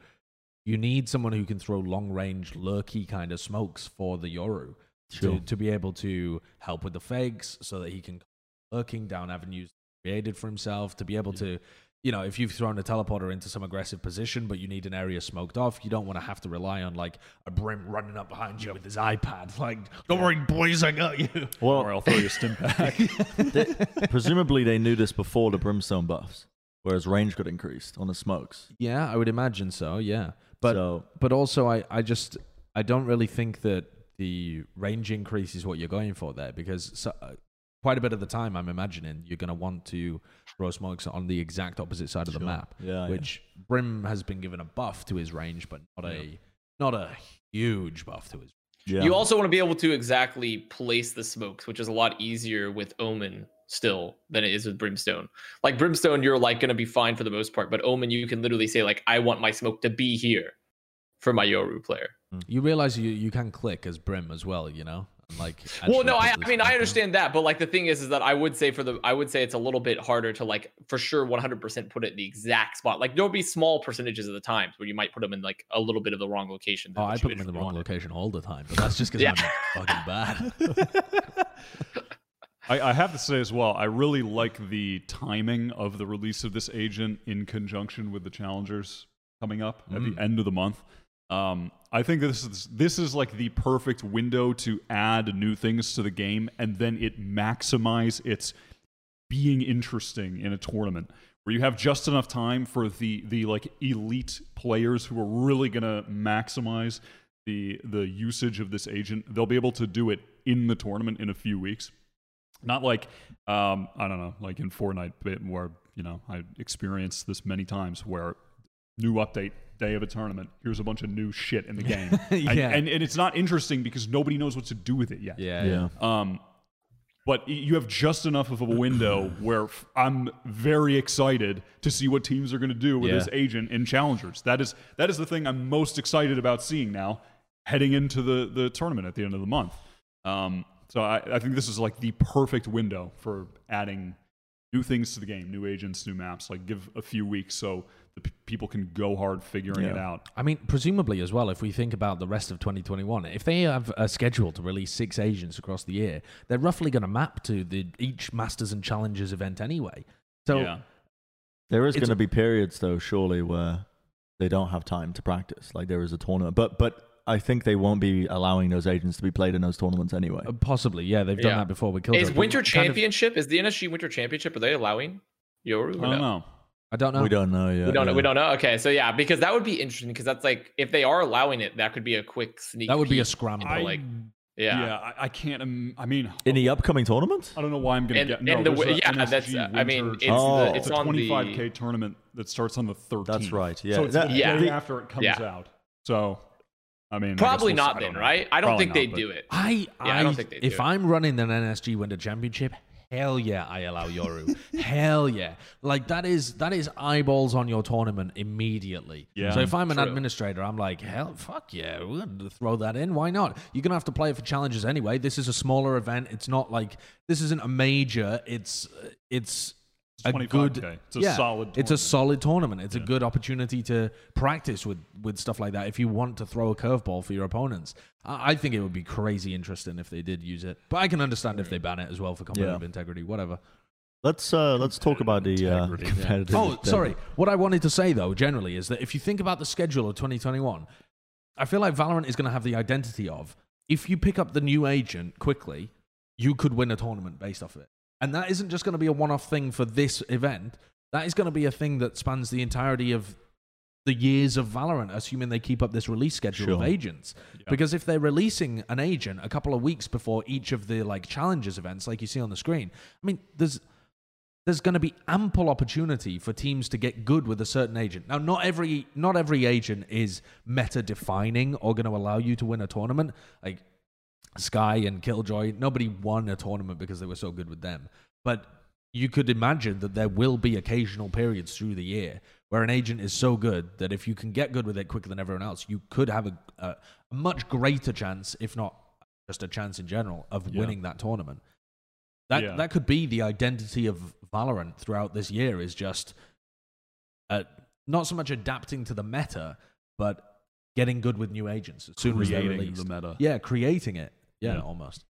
you need someone who can throw long range, lurky kind of smokes for the Yoru Sure. to, to be able to help with the fakes so that he can lurking down avenues created for himself to be able to you know if you've thrown a teleporter into some aggressive position but you need an area smoked off you don't want to have to rely on like a brim running up behind you with his ipad like don't worry boys i got you or Well, I'll throw you a stim pack. they, presumably they knew this before the brimstone buffs, whereas range got increased on the smokes. yeah i would imagine so yeah but so but also I, I just I don't really think that the range increase is what you're going for there because so, uh, quite a bit of the time I'm imagining you're going to want to throw smokes on the exact opposite side of the Sure. map, Yeah, yeah. which Brim has been given a buff to his range, but not a not a huge buff to his. Yeah. You also want to be able to exactly place the smokes, which is a lot easier with Omen still than it is with Brimstone. Like Brimstone, you're like going to be fine for the most part, but Omen, you can literally say like, I want my smoke to be here for my Yoru player. Hmm. You realize you you can click as Brim as well, you know, and like. well, no, I, I mean I understand that, but like the thing is, is that I would say for the I would say it's a little bit harder to like for sure 100% put it in the exact spot. Like there'll be small percentages of the times where you might put them in like a little bit of the wrong location. Oh, I put them in the wrong wanted. location all the time, but that's just because Yeah. I'm fucking bad. I, I have to say as well, I really like the timing of the release of this agent in conjunction with the challengers coming up at Mm. the end of the month. Um, I think this is this is like the perfect window to add new things to the game, and then it maximize its being interesting in a tournament where you have just enough time for the the like elite players who are really gonna maximize the the usage of this agent. They'll be able to do it in the tournament in a few weeks. Not like um, I don't know, like in Fortnite, where you know I experienced this many times where new update day of a tournament. Here's a bunch of new shit in the game, And- Yeah. and, and it's not interesting because nobody knows what to do with it yet. yeah, yeah. Um, but you have just enough of a window where f- I'm very excited to see what teams are going to do with Yeah. this agent in challengers. That is that is the thing I'm most excited about seeing now, heading into the the tournament at the end of the month. Um, so I, I think this is like the perfect window for adding new things to the game, new agents, new maps. Like give a few weeks so the p- people can go hard figuring it out. I mean, presumably as well, if we think about the rest of 2021, if they have a schedule to release six agents across the year, they're roughly going to map to the each Masters and Challengers event anyway. So yeah. There is going to be periods though, surely, where they don't have time to practice. Like there is a tournament, but but I think they won't be allowing those agents to be played in those tournaments anyway. uh, possibly, yeah, they've done Yeah. that before with Killjoy. Is but Winter kind of- Championship? Is the NSG Winter Championship? Are they allowing Yoru? I don't no? know. I don't know. We don't know yet. We don't know. yeah. We don't know. Okay, so yeah, because that would be interesting because that's like if they are allowing it, that could be a quick sneak. That would be a peek. scramble. I- like, Yeah, Yeah. I, I can't. im- I mean, In the upcoming tournament? I don't know why I'm gonna And- get. No, and the there's yeah, NSG that's, uh, I mean, it's Oh. the, It's it's a on 25k the tournament that starts on the 13th. That's right, yeah. So it's That- the yeah. day the- after it comes Yeah. out. So, I mean, I guess probably we'll- not I then, don't know. right? I don't think they'd do it. I, I don't think they'd if. I'm running an NSG Winter Championship, hell yeah, I allow Yoru. hell yeah, like that is that is eyeballs on your tournament immediately. Yeah. So if I'm an True. administrator, I'm like, hell, fuck yeah, we're gonna throw that in. Why not? You're gonna have to play it for challenges anyway. This is a smaller event. It's not like this isn't a major. It's it's. It's a 25K. good, It's a yeah, solid It's a tournament. solid tournament. It's a good opportunity to practice with with stuff like that. If you want to throw a curveball for your opponents, I, I think it would be crazy interesting if they did use it. But I can understand if they ban it as well for competitive Yeah. integrity. Whatever. Let's uh, let's talk about the uh, Integrity. competitive. Oh, sorry. What I wanted to say though, generally, is that if you think about the schedule of 2021, I feel like Valorant is going to have the identity of if you pick up the new agent quickly, you could win a tournament based off of it. And that isn't just going to be a one-off thing for this event. That is going to be a thing that spans the entirety of the years of Valorant, assuming they keep up this release schedule of Sure. agents. Because if they're releasing an agent a couple of weeks before each of the like challenges events, like you see on the screen, I mean, there's there's going to be ample opportunity for teams to get good with a certain agent. Now, not every not every agent is meta defining or going to allow you to win a tournament. Like Skye and Killjoy, nobody won a tournament because they were so good with them. But you could imagine that there will be occasional periods through the year where an agent is so good that if you can get good with it quicker than everyone else, you could have a, a, a much greater chance, if not just a chance in general, of Yeah. winning that tournament. That Yeah. that could be the identity of Valorant throughout this year is just uh, not so much adapting to the meta, but getting good with new agents as soon as they're Creating released. the meta. Yeah, creating it. Yeah, Yeah. almost.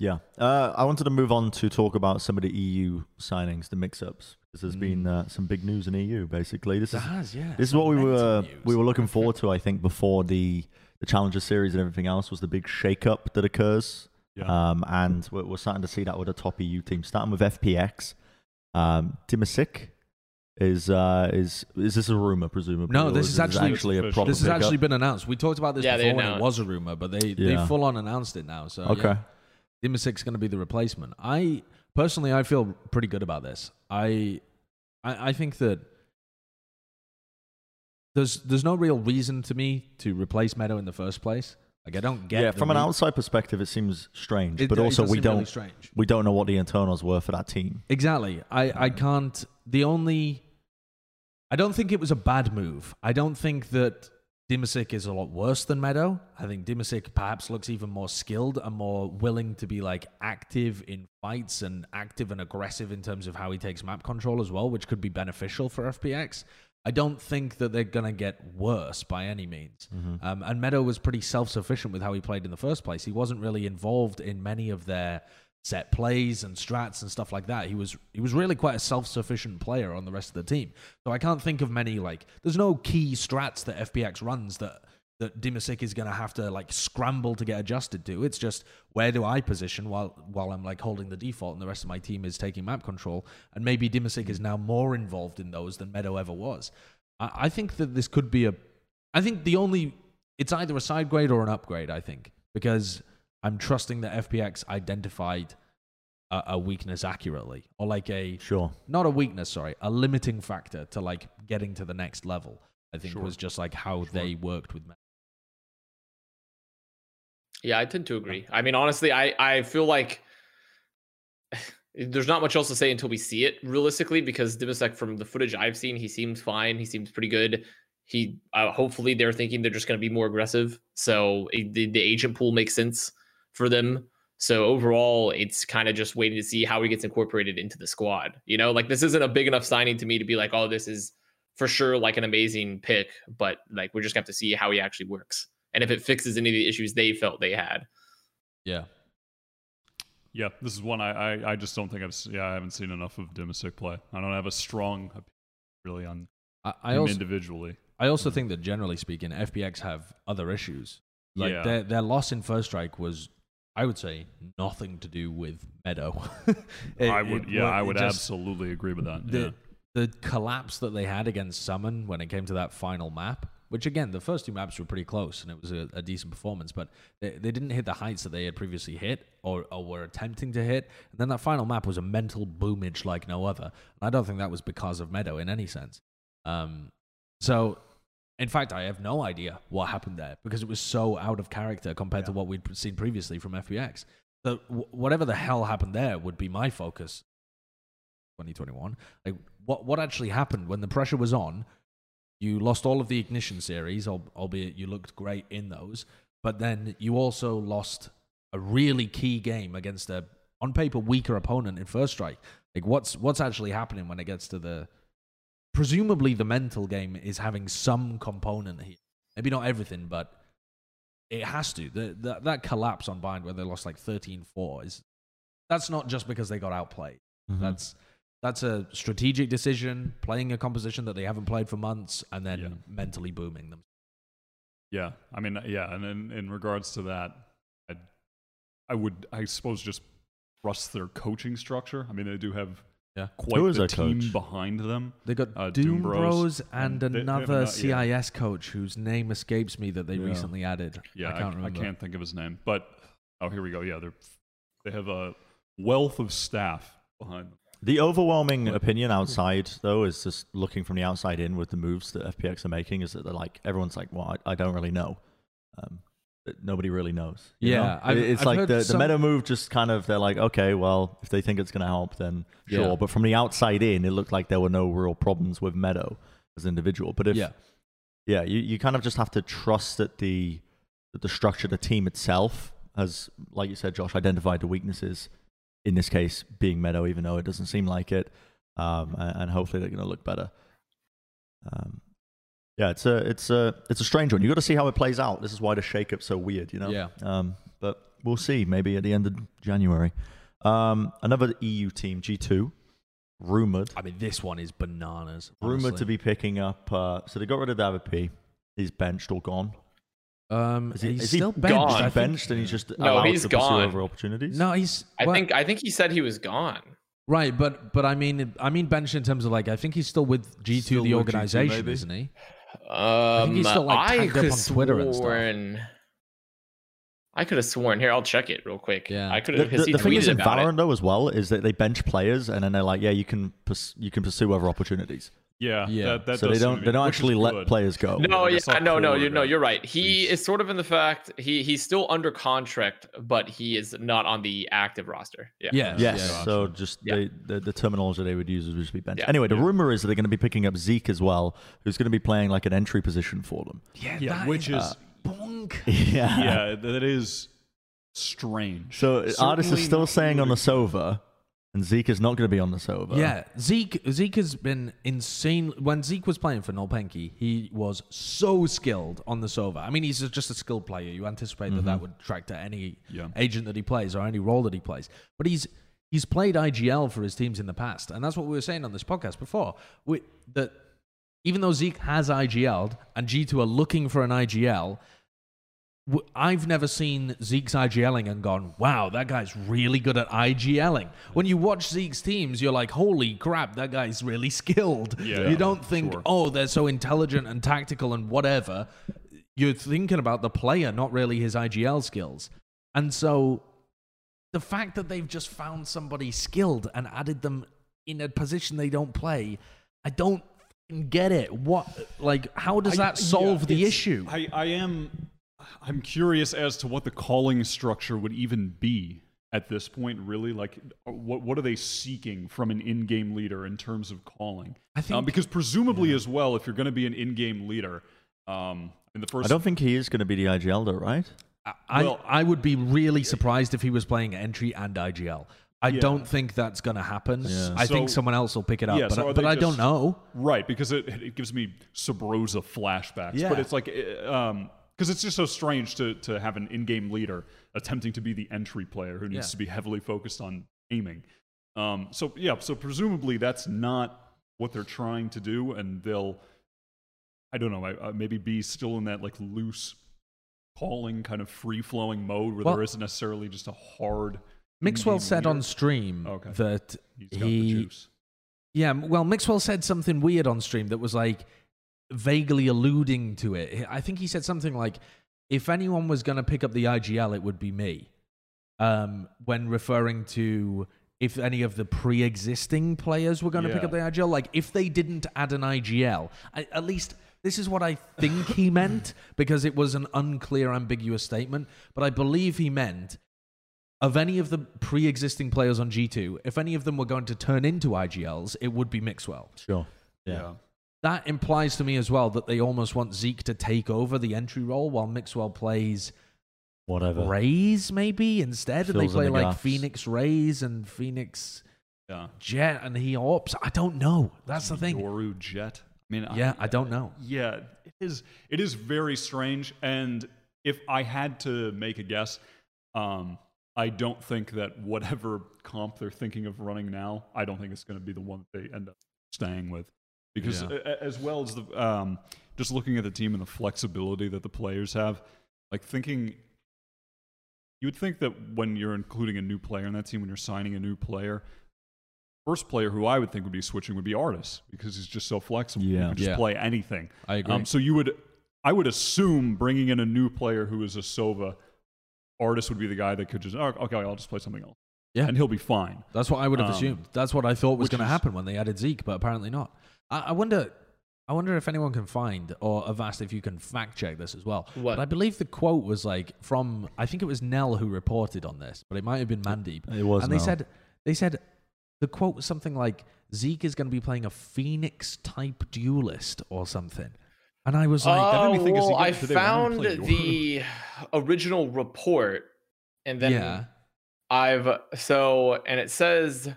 Yeah. Uh, I wanted to move on to talk about some of the EU signings, the mix-ups, because there's been uh, some big news in EU. Basically, this There is has, yeah. this is what we were news. we were looking forward to. I think before the the Challenger series and everything else was the big shake-up that occurs. Yeah. Um, and we're, we're starting to see that with a top EU team, starting with FPX. Um, Dimasick is uh, is is this a rumor, presumably? No, this is actually- actually a This proper This has pickup? actually been announced. We talked about this Yeah, before when it was a rumor, but they Yeah. they full on announced it now. So Okay. yeah, Dimasick's going to be the replacement. I personally, I feel pretty good about this. I, I, I think that there's there's no real reason to me to replace Meddo in the first place. Like I don't get. yeah, from an outside perspective, it seems strange, it- but it also we don't really we don't know what the internals were for that team. Exactly. I, I can't. The only. I don't think it was a bad move. I don't think that Dimasick is a lot worse than Meddo. I think Dimasick perhaps looks even more skilled and more willing to be like active in fights and active and aggressive in terms of how he takes map control as well, which could be beneficial for FPX. I don't think that they're going to get worse by any means. Um, and Meddo was pretty self sufficient with how he played in the first place. He wasn't really involved in many of their set plays and strats and stuff like that. He was he was really quite a self-sufficient player on the rest of the team. So I can't think of many like there's no key strats that FPX runs that that Dimasick is going to have to like scramble to get adjusted to. It's just where do I position while while I'm like holding the default and the rest of my team is taking map control. And maybe Dimasick is now more involved in those than Meddo ever was. I, I think that this could be a. I think the only it's either a side grade or an upgrade. I think because I'm trusting that FPX identified a, a weakness accurately, or like a Sure. not a weakness, sorry, a limiting factor to like getting to the next level. I think Sure. was just like how they worked with. Yeah, I tend to agree. I mean, honestly, I I feel like there's not much else to say until we see it realistically because Dimasick from the footage I've seen, he seems fine. He seems pretty good. He uh, hopefully they're thinking they're just going to be more aggressive, so it, the the agent pool makes sense for them. So overall, it's kind of just waiting to see how he gets incorporated into the squad. You know, like this isn't a big enough signing to me to be like, oh, this is for sure like an amazing pick, but like we're just gonna have to see how he actually works and if it fixes any of the issues they felt they had. yeah, Yeah, this is one I, I, I just don't think I've yeah I haven't seen enough of Dimasick play. I don't have a strong opinion really on I, I him also individually. I also think that generally speaking, FPX have other issues. Like Yeah. their their loss in first strike was, I would say, nothing to do with Meddo. It- I would it yeah wa- I would just- absolutely agree with that. the yeah. the collapse that they had against SUMN when it came to that final map, which again the first two maps were pretty close and it was a, a decent performance, but they, they didn't hit the heights that they had previously hit or, or were attempting to hit. And then that final map was a mental boomage like no other. And I don't think that was because of Meddo in any sense. Um, so. In fact, I have no idea what happened there because it was so out of character compared to what we'd seen previously from FPX. So wh- whatever the hell happened there would be my focus 2021. Like, what what actually happened when the pressure was on? You lost all of the ignition series, albeit you looked great in those. But then you also lost a really key game against a on paper weaker opponent in first strike. Like, what's what's actually happening when it gets to the? Presumably, the mental game is having some component here. Maybe not everything, but it has to. The, the, that collapse on Bind where they lost like 13-4 is that's not just because they got outplayed. Mhm. That's that's a strategic decision, playing a composition that they haven't played for months, and then Yeah. mentally booming them. Yeah, I mean, yeah, and in, in regards to that, I, I would, I suppose, just trust their coaching structure. I mean, they do have Yeah. quite Who is the team coach? behind them. They got Uh, Doom Doom Bros, Bros, and, and they- they have another yeah. CIS coach whose name escapes me that they Yeah. recently added. Yeah, I can't remember. I can't think of his name, but oh, here we go. Yeah, they're they have a wealth of staff behind them. The overwhelming opinion outside, though, is just looking from the outside in with the moves that FPX are making, is that they're like, everyone's like, well, I, I don't really know. Um, nobody really knows. you Yeah? I've- it's I've like the, the meta move just kind of, they're like, okay, well, if they think it's going to help, then sure. Yeah. But from the outside in, it looked like there were no real problems with Meddo as an individual. But if, yeah, yeah, you, you kind of just have to trust that the that the structure, the team itself has, like you said, Josh, identified the weaknesses. In this case, being Meddo, even though it doesn't seem like it, um, and, hopefully they're going to look better. Um, yeah, it's a it's a it's a strange one. You got to see how it plays out. This is why the shakeup's so weird, you know. Yeah. Um, but we'll see. Maybe at the end of January. Um, another EU team, G two, rumored I mean, this one is bananas. rumored honestly. to be picking up. Uh, so they got rid of David P. He's benched or gone. Um, Is he, he's is he still benched? benched. Gone. I think- benched and he's just No, allowed he's to gone. other opportunities. No, he's. I well, think I think he said he was gone. right, but but I mean, I mean, benched in terms of like, I think he's still with G two, the with G2 organization, isn't he? Um, think he's still, like, I tagged up could on Twitter and stuff. sworn. I could have sworn. Here, I'll check it real quick. Yeah. I could The, have. because the, the thing is in about it. Valorant though as well is that they bench players and then they're like, yeah, you can pers- you can pursue other opportunities. Yeah, Yeah. That, that so does they don't they don't actually let good. players go. No, Yeah, yeah, no, no, you no, you're right. He He's- is sort of in the fact he he's still under contract, but he is not on the active roster. Yeah. Yeah. Yes. Yeah. So just Yeah. they, the the terminology they would use would just be bench. Yeah. Anyway, the Yeah. rumor is that they're going to be picking up zeek as well, who's going to be playing like an entry position for them. Yeah, Yeah, that which is uh, bonk. yeah. yeah, that is strange. So ardiis is Certainly still saying on the really- Sova, and zeek is not going to be on the Sova. Yeah, zeek zeek has been insane. When zeek was playing for Nolpenki, he was so skilled on the Sova. I mean, he's just a skilled player. You anticipate that that mm-hmm. would track to any Yeah. agent that he plays or any role that he plays. But he's he's played IGL for his teams in the past, and that's what we were saying on this podcast before. We, that even though zeek has IGL'd and G2 are looking for an IGL, I've never seen zeek's IGLing and gone, wow, that guy's really good at IGLing. When you watch zeek's teams, you're like, holy crap, that guy's really skilled. Yeah, you don't think, sure. oh, they're so intelligent and tactical and whatever. You're thinking about the player, not really his IGL skills. And so the fact that they've just found somebody skilled and added them in a position they don't play, I don't get it. What, like, how does I- that solve yeah, the issue? I, I am I'm curious as to what the calling structure would even be at this point. Really, like what what are they seeking from an in-game leader in terms of calling? I think um, because presumably as well, if you're going to be an in-game leader, um, in the first I don't think he is going to be the IGL though, right? I, Well- I would be really surprised if he was playing entry and IGL. I Yeah. don't think that's going to happen. Yeah. I think someone else will pick it up, Yeah, but, so are but they I don't know. Right, because it, it gives me Sabrosa flashbacks. Yeah. But it's like, uh, um, because it's just so strange to, to have an in game leader attempting to be the entry player who needs Yeah. to be heavily focused on aiming. Um, so, yeah, so presumably that's not what they're trying to do, and they'll, I don't know, uh, maybe be still in that like loose calling kind of free flowing mode where Well- there isn't necessarily just a hard. Mixwell in-game said on stream Okay. that He's got the juice. Yeah, well, Mixwell said something weird on stream that was like vaguely alluding to it. I think he said something like, "If anyone was going to pick up the IGL, it would be me." Um, when referring to if any of the pre-existing players were going to pick up the IGL, like if they didn't add an IGL, I, at least this is what I think he meant because it was an unclear, ambiguous statement. But I believe he meant of any of the pre-existing players on G2, if any of them were going to turn into IGLs, it would be Mixwell. Sure. yeah. That implies to me as well that they almost want zeek to take over the entry role while Mixwell plays Whatever. Raze maybe instead, and they play the like gaps. Phoenix Raze and Phoenix Yeah. Jett, and he ops. I don't know. That's the thing. Yoru Jett. I mean, Yeah, I don't know. Yeah, it is. It is very strange. And if I had to make a guess, um, I don't think that whatever comp they're thinking of running now, I don't think it's going to be the one that they end up staying with. Because Yeah. as well as the um, just looking at the team and the flexibility that the players have, like thinking you would think that when you're including a new player in that team, when you're signing a new player, first player who I would think would be switching would be ardiis because he's just so flexible. Yeah. Just Yeah. play anything. I agree. Um, so you would, I would assume bringing in a new player who is a Sova, ardiis would be the guy that could just, oh, okay, I'll just play something else. Yeah. And he'll be fine. That's what I would have Um, assumed. That's what I thought was going to happen when they added zeek, but apparently not. I, I wonder. I wonder if anyone can find, or I've asked if you can fact check this as well. What? But I believe the quote was like from, I think it was Nell who reported on this, but it might have been Mandeep. It was and they Nell. said, they said, the quote was something like zeek is going to be playing a Phoenix type duelist or something. And I was like, that made me Uh, think, well, I do they want him found the original report, and then yeah, I've so and it says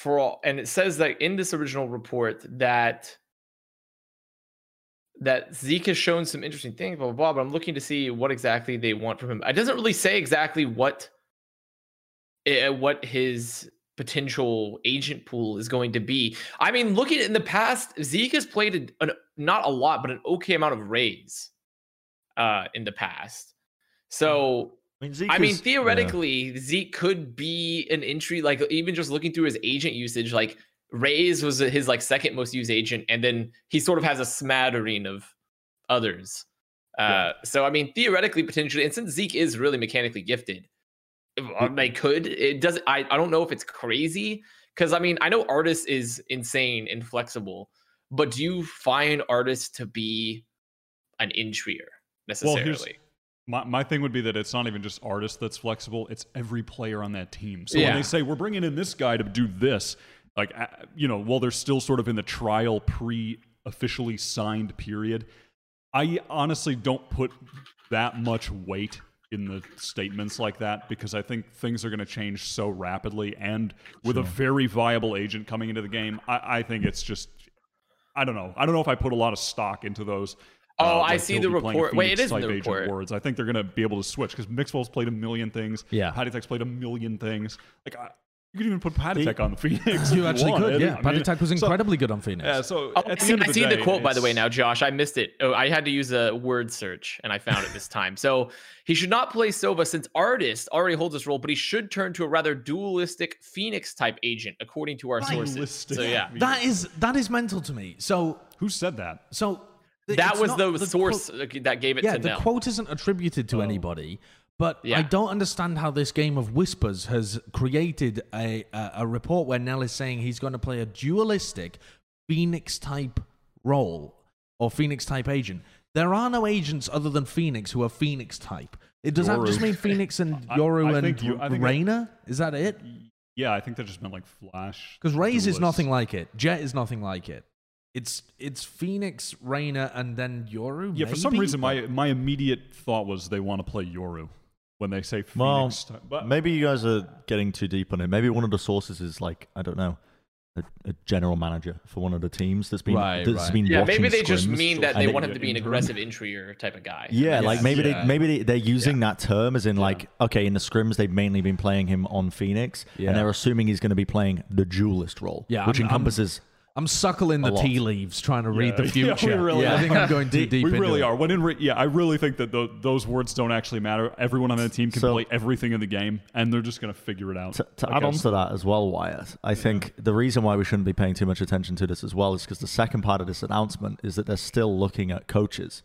for all and it says that in this original report that that zeek has shown some interesting things, blah blah blah. But I'm looking to see what exactly they want from him. It doesn't really say exactly what uh, what his potential agent pool is going to be. I mean, looking in the past, zeek has played an, not a lot, but an okay amount of Raze uh, in the past. So I mean, zeek I mean, is- yeah. theoretically, zeek could be an entry. Like even just looking through his agent usage, like Raze was his like second most used agent, and then he sort of has a smattering of others. Uh, so I mean, theoretically, potentially, and since zeek is really mechanically gifted, uh, they could. It doesn't. I I don't know if it's crazy because I mean, I know ardiis is insane and flexible, but do you find ardiis to be an intrier necessarily? here's- My, my thing would be that it's not even just artists that's flexible; it's every player on that team. So Yeah. when they say we're bringing in this guy to do this, like uh, you know, while they're still sort of in the trial pre-officially signed period, I honestly don't put that much weight in the statements like that because I think things are going to change so rapidly, and with a very viable agent coming into the game, I, I think it's just. I don't know. I don't know if I put a lot of stock into those. Oh, uh, I see the report. Wait, it Phoenix is in the report. Words. I think they're going to be able to switch because Mixwell's played a million things. Yeah. patitek's played a million things. Like I, you could even put Patty on the Phoenix. you actually wanted. could. Yeah, I Patty mean, Tech was so- incredibly good on Phoenix. yeah. So Oh, at the see, end of I the see day, the quote by the way now, Josh. I missed it. Oh, I had to use a word search and I found it this time. So he should not play Sova since ardiis already holds this role, but he should turn to a rather dualistic Phoenix type agent, according to our sources. Dualistic. So yeah, that is that is mental to me. So Who said that? so th- that was not- the, source uh, that gave it yeah, to the Nell. quote isn't attributed to anybody, but I don't understand how this game of whispers has created a, a a report where Nell is saying he's going to play a dualistic Phoenix type role or Phoenix type agent. There are no agents other than Phoenix who are Phoenix type. It does that just mean Phoenix and Yoru I and think you- I think that- Reyna? Is that it? Yeah, I think that just meant like Flash. Because Raze is nothing like it. Jett is nothing like it. It's it's Phoenix, Reyna, and then Yoru. Yeah, for some reason, my my immediate thought was they want to play Yoru when they say Phoenix. type- but Maybe you guys are getting too deep on it. Maybe one of the sources is like I don't know, a, a general manager for one of the teams that's been Right, that's right. been yeah, watching maybe they just mean that they want him to be an aggressive intrier type of guy. Yeah, Yes. like maybe Yeah. they maybe they, they're using that term as in like okay, in the scrims they've mainly been playing him on Phoenix, Yeah. and they're assuming he's going to be playing the duelist role, Yeah, which I'm- I'm- encompasses. I'm suckling the lot. tea leaves trying to read the future. we really I think I'm going too deep. we into really it. are. When in re- yeah, I really think that tho- those words don't actually matter. Everyone on the team can So- play everything in the game, and they're just going to figure it out. To, to add on to that as well, Wyatt, I think the reason why we shouldn't be paying too much attention to this as well is because the second part of this announcement is that they're still looking at coaches.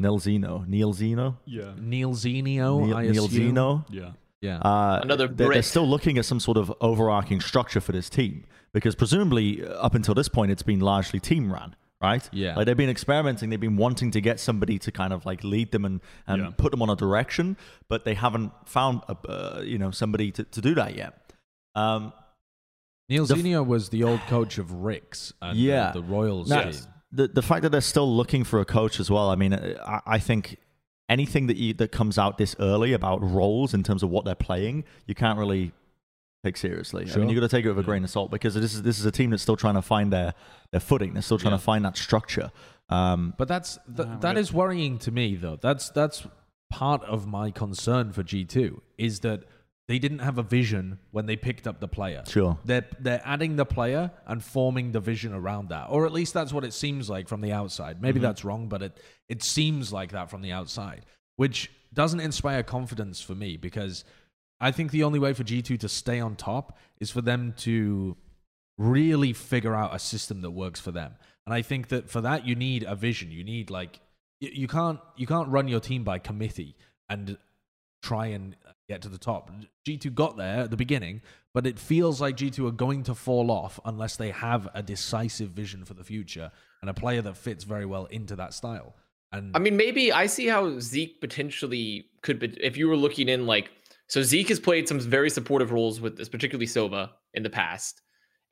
neilzinho, Neil Zeno, yeah, neilzinho, Neil, I Neil. Zeno. yeah. Yeah. Uh, Another they're, they're still looking at some sort of overarching structure for this team because presumably uh, up until this point it's been largely team ran, right? Yeah. Like they've been experimenting, they've been wanting to get somebody to kind of like lead them and, and Yeah. put them on a direction, but they haven't found a, uh, you know somebody to, to do that yet. Um, Neil the f- was the old coach of Rick's and the- Yeah. the, Royals Now, team. the the fact that they're still looking for a coach as well. I mean, I, I think anything that you, that comes out this early about roles in terms of what they're playing, you can't really take seriously. I mean, you've got to take it with a Yeah. grain of salt because this is this is a team that's still trying to find their their footing. They're still trying Yeah. to find that structure. Um, But that's th- that but- is worrying to me, though. That's that's part of my concern for G2 is that they didn't have a vision when they picked up the player. Sure. They're they're adding the player and forming the vision around that. Or at least that's what it seems like from the outside. Maybe that's wrong, but it it seems like that from the outside, which doesn't inspire confidence for me because I think the only way for G2 to stay on top is for them to really figure out a system that works for them. And I think that for that you need a vision. You need like you, can't you can't run your team by committee and try and get to the top. G2 got there at the beginning, but it feels like G2 are going to fall off unless they have a decisive vision for the future and a player that fits very well into that style. And I mean, maybe I see how zeek potentially could be if you were looking in like so zeek has played some very supportive roles with this, particularly Sova in the past.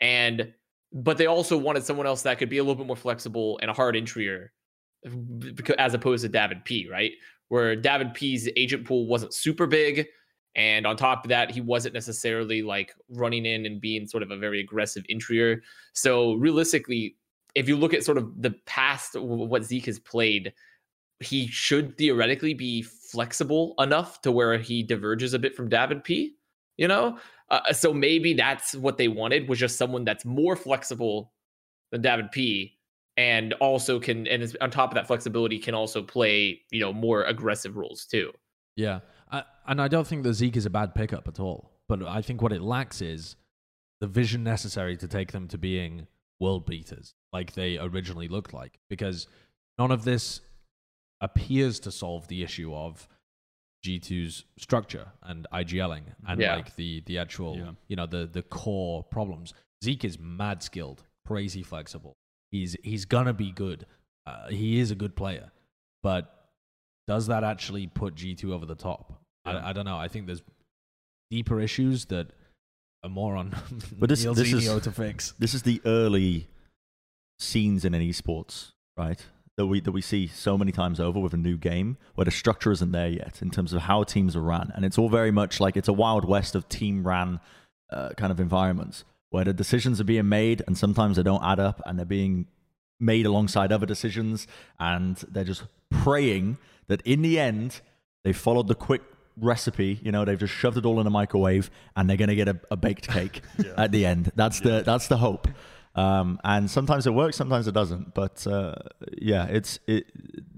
And but they also wanted someone else that could be a little bit more flexible and a hard interior as opposed to David P, right? Where David P's agent pool wasn't super big. And on top of that, he wasn't necessarily like running in and being sort of a very aggressive interior. So realistically, if you look at sort of the past, what zeek has played, he should theoretically be flexible enough to where he diverges a bit from David P. You know, uh, so maybe that's what they wanted was just someone that's more flexible than David P. And also can, and on top of that flexibility, can also play you know more aggressive roles too. Yeah, I, and I don't think that zeek is a bad pickup at all. But I think what it lacks is the vision necessary to take them to being world beaters, like they originally looked like. Because none of this appears to solve the issue of G2's structure and IGLing and Yeah. like the the actual Yeah. you know the the core problems. zeek is mad skilled, crazy flexible. He's he's gonna be good. Uh, he is a good player, but does that actually put G2 over the top? Yeah. I, I don't know. I think there's deeper issues that are more on But this- Neil this is- to fix. This is the early scenes in an esports, right? That we that we see so many times over with a new game where the structure isn't there yet in terms of how teams are ran, and it's all very much like it's a wild west of team ran uh, kind of environments where the decisions are being made and sometimes they don't add up and they're being made alongside other decisions and they're just praying that in the end they followed the quick recipe you know they've just shoved it all in a microwave and they're going to get a, a baked cake at the end. That's the that's the hope um, and sometimes it works sometimes it doesn't but uh, yeah it's it,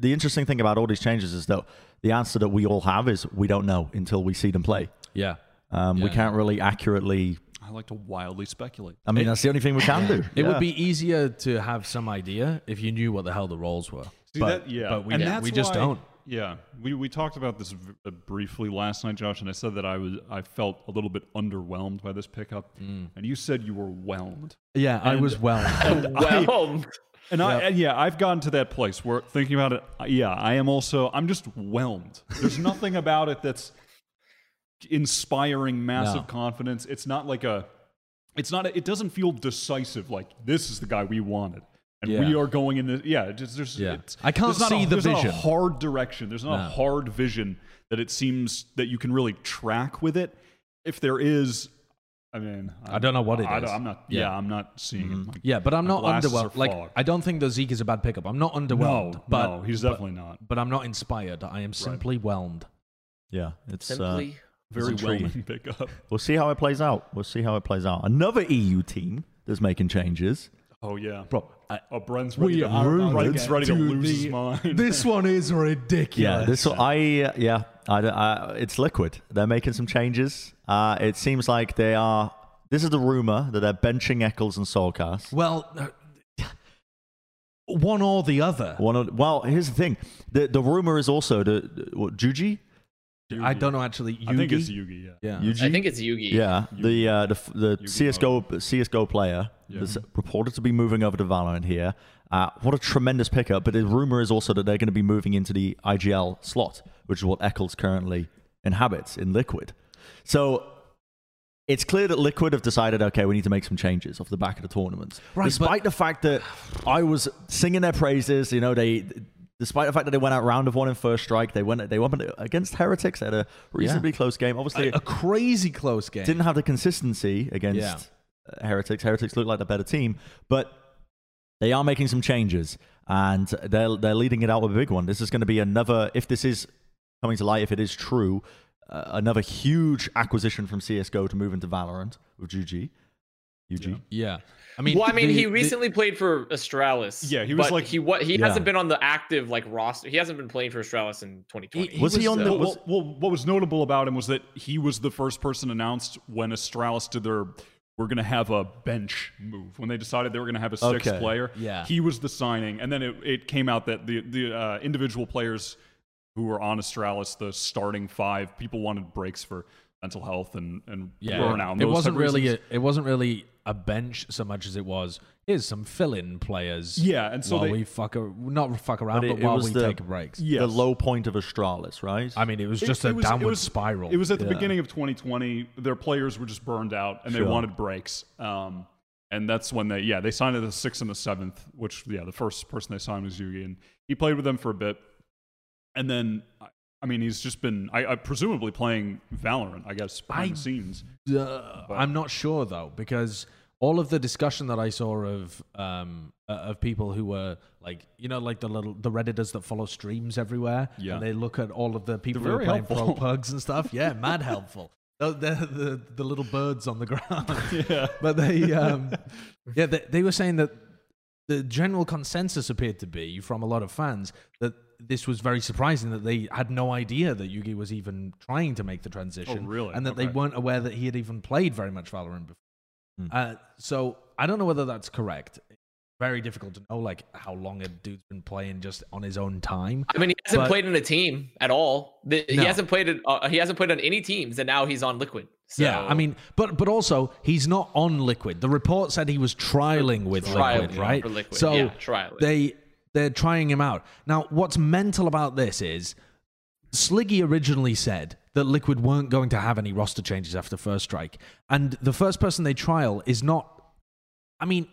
the interesting thing about all these changes is that the answer that we all have is we don't know until we see them play Yeah. um, we can't really accurately I like to wildly speculate. i mean that's the only thing we can do It Yeah. would be easier to have some idea if you knew what the hell the roles were. See, but, that- yeah, but we, and we that's just why- don't. Yeah, we, we talked about this v- uh, briefly last night, Josh, and I said that I was I felt a little bit underwhelmed by this pickup, Mm. and you said you were whelmed. Yeah, I And- was well. well, And I and yeah, I've gotten to that place where thinking about it, yeah, I am also I'm just whelmed. There's nothing about it that's inspiring massive No. confidence. It's not like a it's not a, it doesn't feel decisive like this is the guy we wanted. And we are going in the yeah, just there's Yeah. it's, I can't there's not see a, the there's Not vision. a hard direction. There's not No. a hard vision that it seems that you can really track with it. If there is I mean, I don't know what it I is. don't- I'm not. Yeah. Yeah, I'm not seeing it. Like, yeah, but I'm not underwhelmed. Like. I don't think that zeek is a bad pickup. I'm not underwhelmed. no, but, no, he's but- definitely not. But I'm not inspired. I am simply whelmed. yeah it's uh, simply. Very It's well pickup. We'll see how it plays out. We'll see how it plays out. Another EU team that's making changes. Oh yeah, Bro, I- Oh, Brent's ready, to, rumored Brent's ready to to lose the- his mind. this one is ridiculous. Yeah, this I uh, yeah, I, I, it's liquid. They're making some changes. Uh, it seems like they are. This is the rumor that they're benching ec1s and soulcas. Well, uh, one or the other. One of, well, here's the thing. The the rumor is also the, the what Juji, I don't know actually. I think it's JUGi. Yeah. Yeah. Yuji. I think it's JUGi. Yeah, the uh, the the JUGi CS:GO CS:GO player Yeah. that's reported to be moving over to Valorant here. Uh, what a tremendous pickup! But the rumor is also that they're going to be moving into the IGL slot, which is what ec1s currently inhabits in Liquid. So it's clear that Liquid have decided, okay, we need to make some changes off the back of the tournaments. Right, despite the fact that I was singing their praises, you know, they. Despite the fact that they went out round of one in first strike, they went they went against Heretics. They had a reasonably close game. Obviously, a, a crazy close game. didn't have the consistency against Yeah. Uh, Heretics. Heretics look like the better team, but they are making some changes and they're they're leading it out with a big one. This is going to be another. If this is coming to light if it is true. Uh, another huge acquisition from CS:GO to move into Valorant with GG. UG. Yeah. I mean, well, I mean, the- he the- recently played for Astralis. Yeah, he was but like- he what he Yeah. hasn't been on the active like roster. He hasn't been playing for Astralis in 2020. He- Was he on the- was- well, well, what was notable about him was that he was the first person announced when Astralis did their we're going to have a bench move when they decided they were going to have a sixth Okay. player. Yeah. he was the signing, and then it, it came out that the the uh, individual players who were on Astralis, the starting five, people wanted breaks for mental health and and yeah, burnout. and it those wasn't really a, it wasn't really a bench so much as it was here's some fill-in players. Yeah, and so while they- we fuck a, not fuck around, But but, it- it while was we the- take breaks. Yes. The low point of Astralis, right? I mean, it was just it a was- it downward was- spiral. It was at the Yeah. beginning of 2020. Their players were just burned out, and they wanted breaks. Um, and that's when they, yeah, they signed at the sixth and the seventh. Which, yeah, the first person they signed was JUGi, and he played with them for a bit. And then, I- I mean, he's just been, I, I presumably playing Valorant, I guess, behind I- the scenes. Uh, I'm not sure though because all of the discussion that I saw of um uh, of people who were like you know like the little the redditors that follow streams everywhere Yeah. and they look at all of the people who are playing pro helpful. pugs and stuff yeah mad helpful the, the the little birds on the ground Yeah. but they um yeah they, they were saying that the general consensus appeared to be from a lot of fans that this was very surprising that they had no idea that JUGi was even trying to make the transition. Oh, really? And that they weren't aware that he had even played very much Valorant before. Hmm. Uh, so I don't know whether that's correct. Very difficult to know, like how long a dude's been playing just on his own time. I mean, he hasn't But- played in a team at all. The, No. He hasn't played. in- Uh, he hasn't played on any teams, and now he's on Liquid. So, Yeah, I mean, but but also he's not on Liquid. The report said he was trialing with Trialing Liquid, right? for Liquid. So Yeah, trialing. they they're trying him out. Now, what's mental about this is Sliggy originally said that Liquid weren't going to have any roster changes after First Strike, and the first person they trial is not. I mean.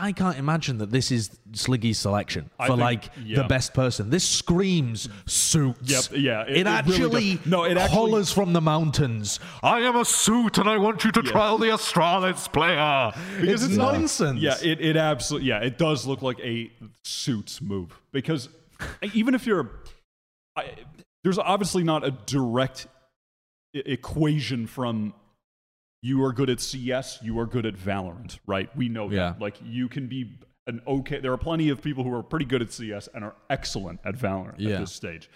I can't imagine that this is Sliggy's selection for think- like yeah. the best person. This screams suits. Yep, yeah, It, it- it actually does. No, it actually- hollers from the mountains. I am a suit, and I want you to trial the Astralis player. Because it's, it's not- nonsense. Yeah, it, it absolutely yeah, it does look like a suits move because even if you're I, there's obviously not a direct equation from you are good at CS, you are good at Valorant, right? We know Yeah. that. Like you can be an okay there are plenty of people who are pretty good at CS and are excellent at Valorant Yeah. at this stage.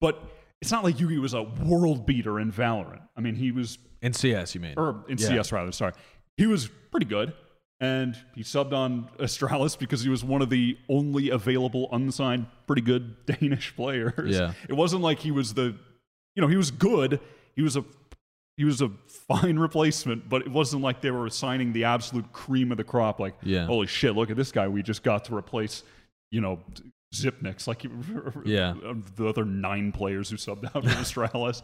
But it's not like JUGi was a world beater in Valorant. I mean, he was in CS, you mean? or in Yeah. CS rather. Sorry, he was pretty good, and he subbed on Astralis because he was one of the only available unsigned, pretty good Danish players. Yeah. it wasn't like he was the, you know, he was good. He was a, he was a fine replacement, but it wasn't like they were signing the absolute cream of the crop. Like, Yeah. holy shit, look at this guy we just got to replace, you know. Xyp9x, like Yeah. Um, the other nine players who subbed out for Astralis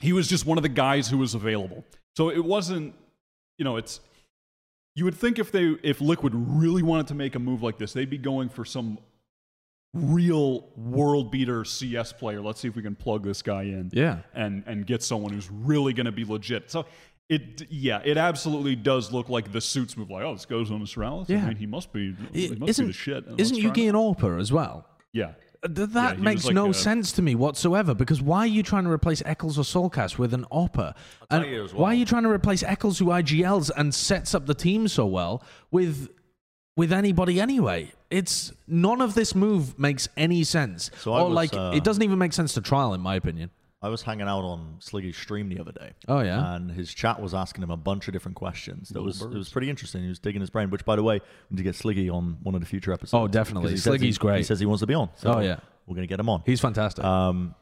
he was just one of the guys who was available. So it wasn't, you know, it's you would think if they if Liquid really wanted to make a move like this, they'd be going for some real world beater CS player. Let's see if we can plug this guy in. Yeah. And and get someone who's really going to be legit. So it yeah, it absolutely does look like the suits move like, oh, this goes on Astralis. Yeah. I mean, he must be he must isn't be the shit. isn't Let's JUGi an AWPer as well? Yeah. Th- that he makes like no a- sense to me whatsoever because why are you trying to replace ec1s or soulcas with an AWPer? And you as Why are you trying to replace ec1s who IGLs and sets up the team so well with with anybody anyway? It's none of this move makes any sense. So I or was, like uh, it doesn't even make sense to trial in my opinion. I was hanging out on Sliggy's stream the other day. Oh, yeah? and his chat was asking him a bunch of different questions. That was it was pretty interesting. He was digging his brain. Which, by the way, we need to get Sliggy on one of the future episodes. Oh, definitely. because he says he- Sliggy's great. He says he wants to be on. So Oh, yeah. we're gonna get him on. He's fantastic. Um,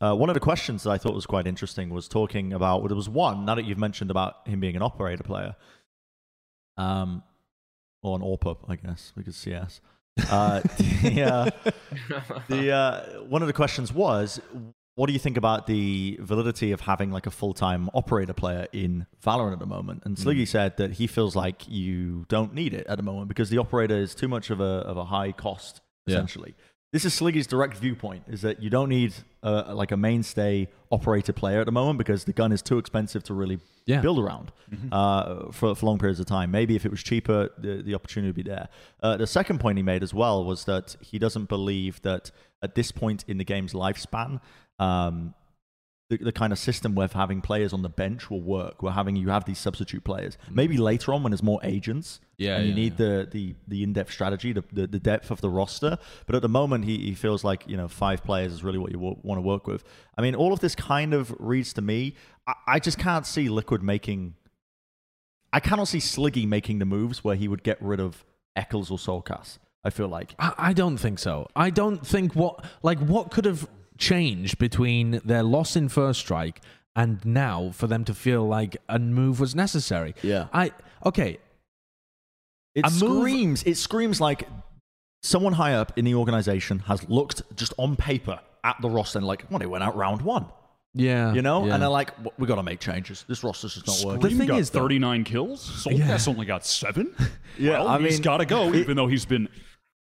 uh, one of the questions that I thought was quite interesting was talking about. Well, there was one now that you've mentioned about him being an operator player, um, or an AWPer, I guess, because CS. Uh, the, uh, the uh, one of the questions was, what do you think about the validity of having like a full time operator player in Valorant at the moment? And Sliggy said that he feels like you don't need it at the moment because the operator is too much of a of a high cost Yeah. This is Sliggy's direct viewpoint: is that you don't need uh, like a mainstay operator player at the moment because the gun is too expensive to really Yeah. build around uh, for, for long periods of time. Maybe if it was cheaper, the, the opportunity would be there. Uh, the second point he made as well was that he doesn't believe that at this point in the game's lifespan, um, the, the kind of system with having players on the bench will work. We're having you have these substitute players. Mm. Maybe later on when there's more agents, Yeah, and you yeah, need the the the in-depth strategy, the, the the depth of the roster. But at the moment, he, he feels like you know five players is really what you w- want to work with. I mean, all of this kind of reads to me. I, I just can't see Liquid making. I cannot see Sliggy making the moves where he would get rid of ec1s or soulcas. I feel like I, I don't think so. I don't think what like what could have changed between their loss in first strike and now for them to feel like a move was necessary. Yeah. I okay. It A move- screams. It screams like someone high up in the organization has looked just on paper at the roster and like, well, they went out round one, Yeah. you know, yeah. and they're like, we got to make changes. This roster's just not Scream working. The thing got is, 39 kills. soulcas only got seven. Yeah, well, I he's mean, got to go, it- even though he's been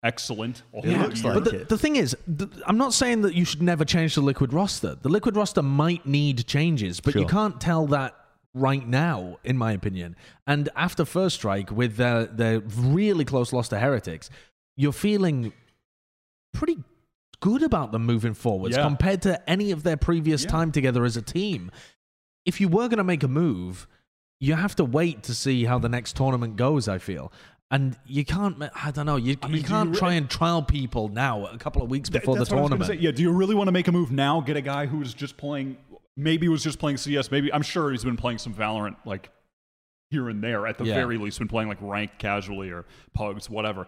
excellent. all It looks year. like but the, it. the thing is, th- I'm not saying that you should never change the liquid roster. The liquid roster might need changes, but you can't tell that right now, in my opinion. And after first strike, with their their really close loss to heretics, you're feeling pretty good about them moving forwards Yeah. compared to any of their previous Yeah. time together as a team. If you were going to make a move, you have to wait to see how the next tournament goes. I feel. And you can't, I don't know, you, I mean, you can't you re- try and trial people now a couple of weeks Th- before the that's what I was gonna tournament. say. Yeah, do you really want to make a move now? Get a guy who was just playing, maybe was just playing CS. Maybe I'm sure he's been playing some Valorant like here and there. At the Yeah. very least, been playing like ranked casually or pugs, whatever.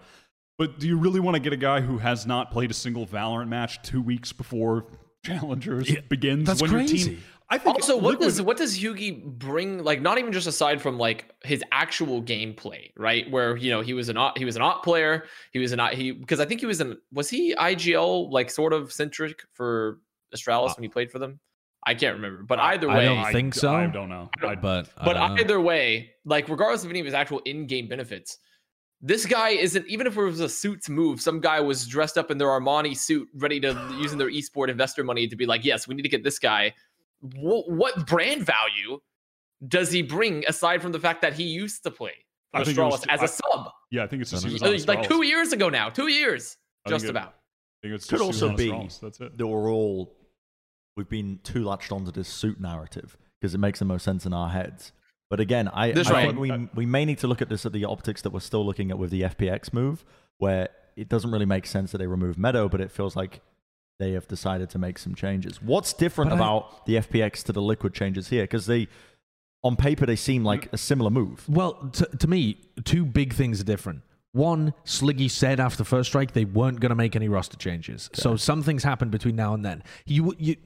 But do you really want to get a guy who has not played a single Valorant match two weeks before Challengers begins? that's when your crazy. team, I think Also, what Liquid- does what does JUGi bring? Like, not even just aside from like his actual gameplay, right? Where you know he was an op, he was an op player. He was an op- he because I think he was an was he IGL like sort of centric for Astralis uh, when he played for them. I can't remember, but either I way, don't think so. I don't know. I, but I but don't know. either way, like regardless of any of his actual in-game benefits, this guy isn't even if it was a suits move, some guy was dressed up in their Armani suit, ready to using their esport investor money to be like, yes, we need to get this guy. What, what brand value does he bring aside from the fact that he used to play for I think it was- Astralis as a I- sub? yeah, I think it's just Don't he was on Uh, like two years ago now, two years, I just it- about. I think it's Could just also be Astralis, That's it. that we're all we've been too latched onto this suit narrative because it makes the most sense in our heads. But again, I, I right. think we we may need to look at this at the optics that we're still looking at with the FPX move, where it doesn't really make sense that they remove Meddo, but it feels like they have decided to make some changes. What's different But I- about the FPX to the Liquid changes here? Because they, on paper, they seem like a similar move. Well, to, to me, two big things are different. One, Sliggy said after first strike they weren't going to make any roster changes. So some things happened between now and then. You, you,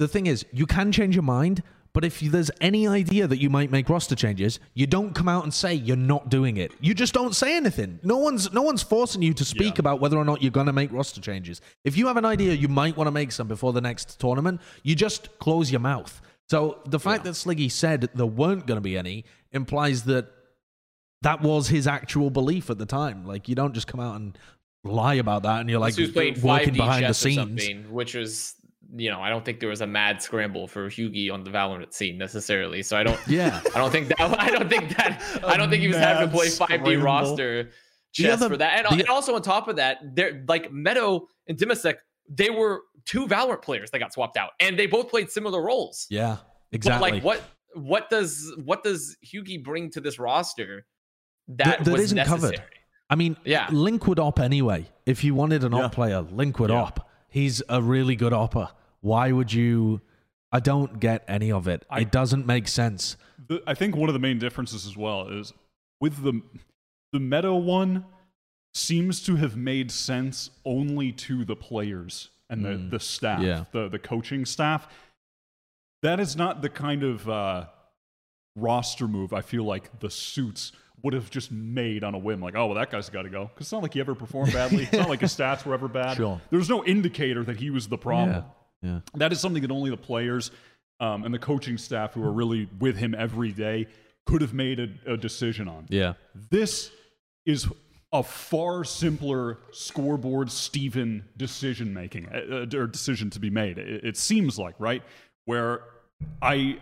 the thing is, you can change your mind, but if there's any idea that you might make roster changes, you don't come out and say you're not doing it. You just don't say anything. No one's no one's forcing you to speak Yeah. about whether or not you're going to make roster changes. If you have an idea you might want to make some before the next tournament, you just close your mouth. So the fact that Sliggy said there weren't going to be any implies that that was his actual belief at the time. Like you don't just come out and lie about that, and you're like Like, he was playing working behind the scenes. which was, you know, I don't think there was a mad scramble for JUGi on the Valorant scene necessarily. So I don't, Yeah, I don't think that, I don't think that, I don't think he was having to play 5D scramble. roster The chess other- for that. And, the- and also on top of that, they're like Meddo and Dimasick, they were two Valorant players that got swapped out, and they both played similar roles. yeah, But exactly. like, what, what does, what does JUGi bring to this roster that, that was isn't necessary? covered. I mean, Yeah. L1NK would op anyway. If you wanted an Yeah. op player, L1NK would Yeah. op. He's a really good opper. Why would you? I don't get any of it. I- it doesn't make sense. The, I think one of the main differences as well is with the the Meddo one seems to have made sense only to the players and the, Mm. the staff, Yeah. the the coaching staff. That is not the kind of uh, roster move I feel like the suits would have just made on a whim. Like, oh well, that guy's got to go because it's not like he ever performed badly. it's not like his stats were ever bad. Sure. There's no indicator that he was the problem. Yeah, yeah. That is something that only the players um, and the coaching staff who are really with him every day could have made a, a decision on. Yeah. This is a far simpler scoreboard Steven decision making uh, or decision to be made. It, it seems like right where I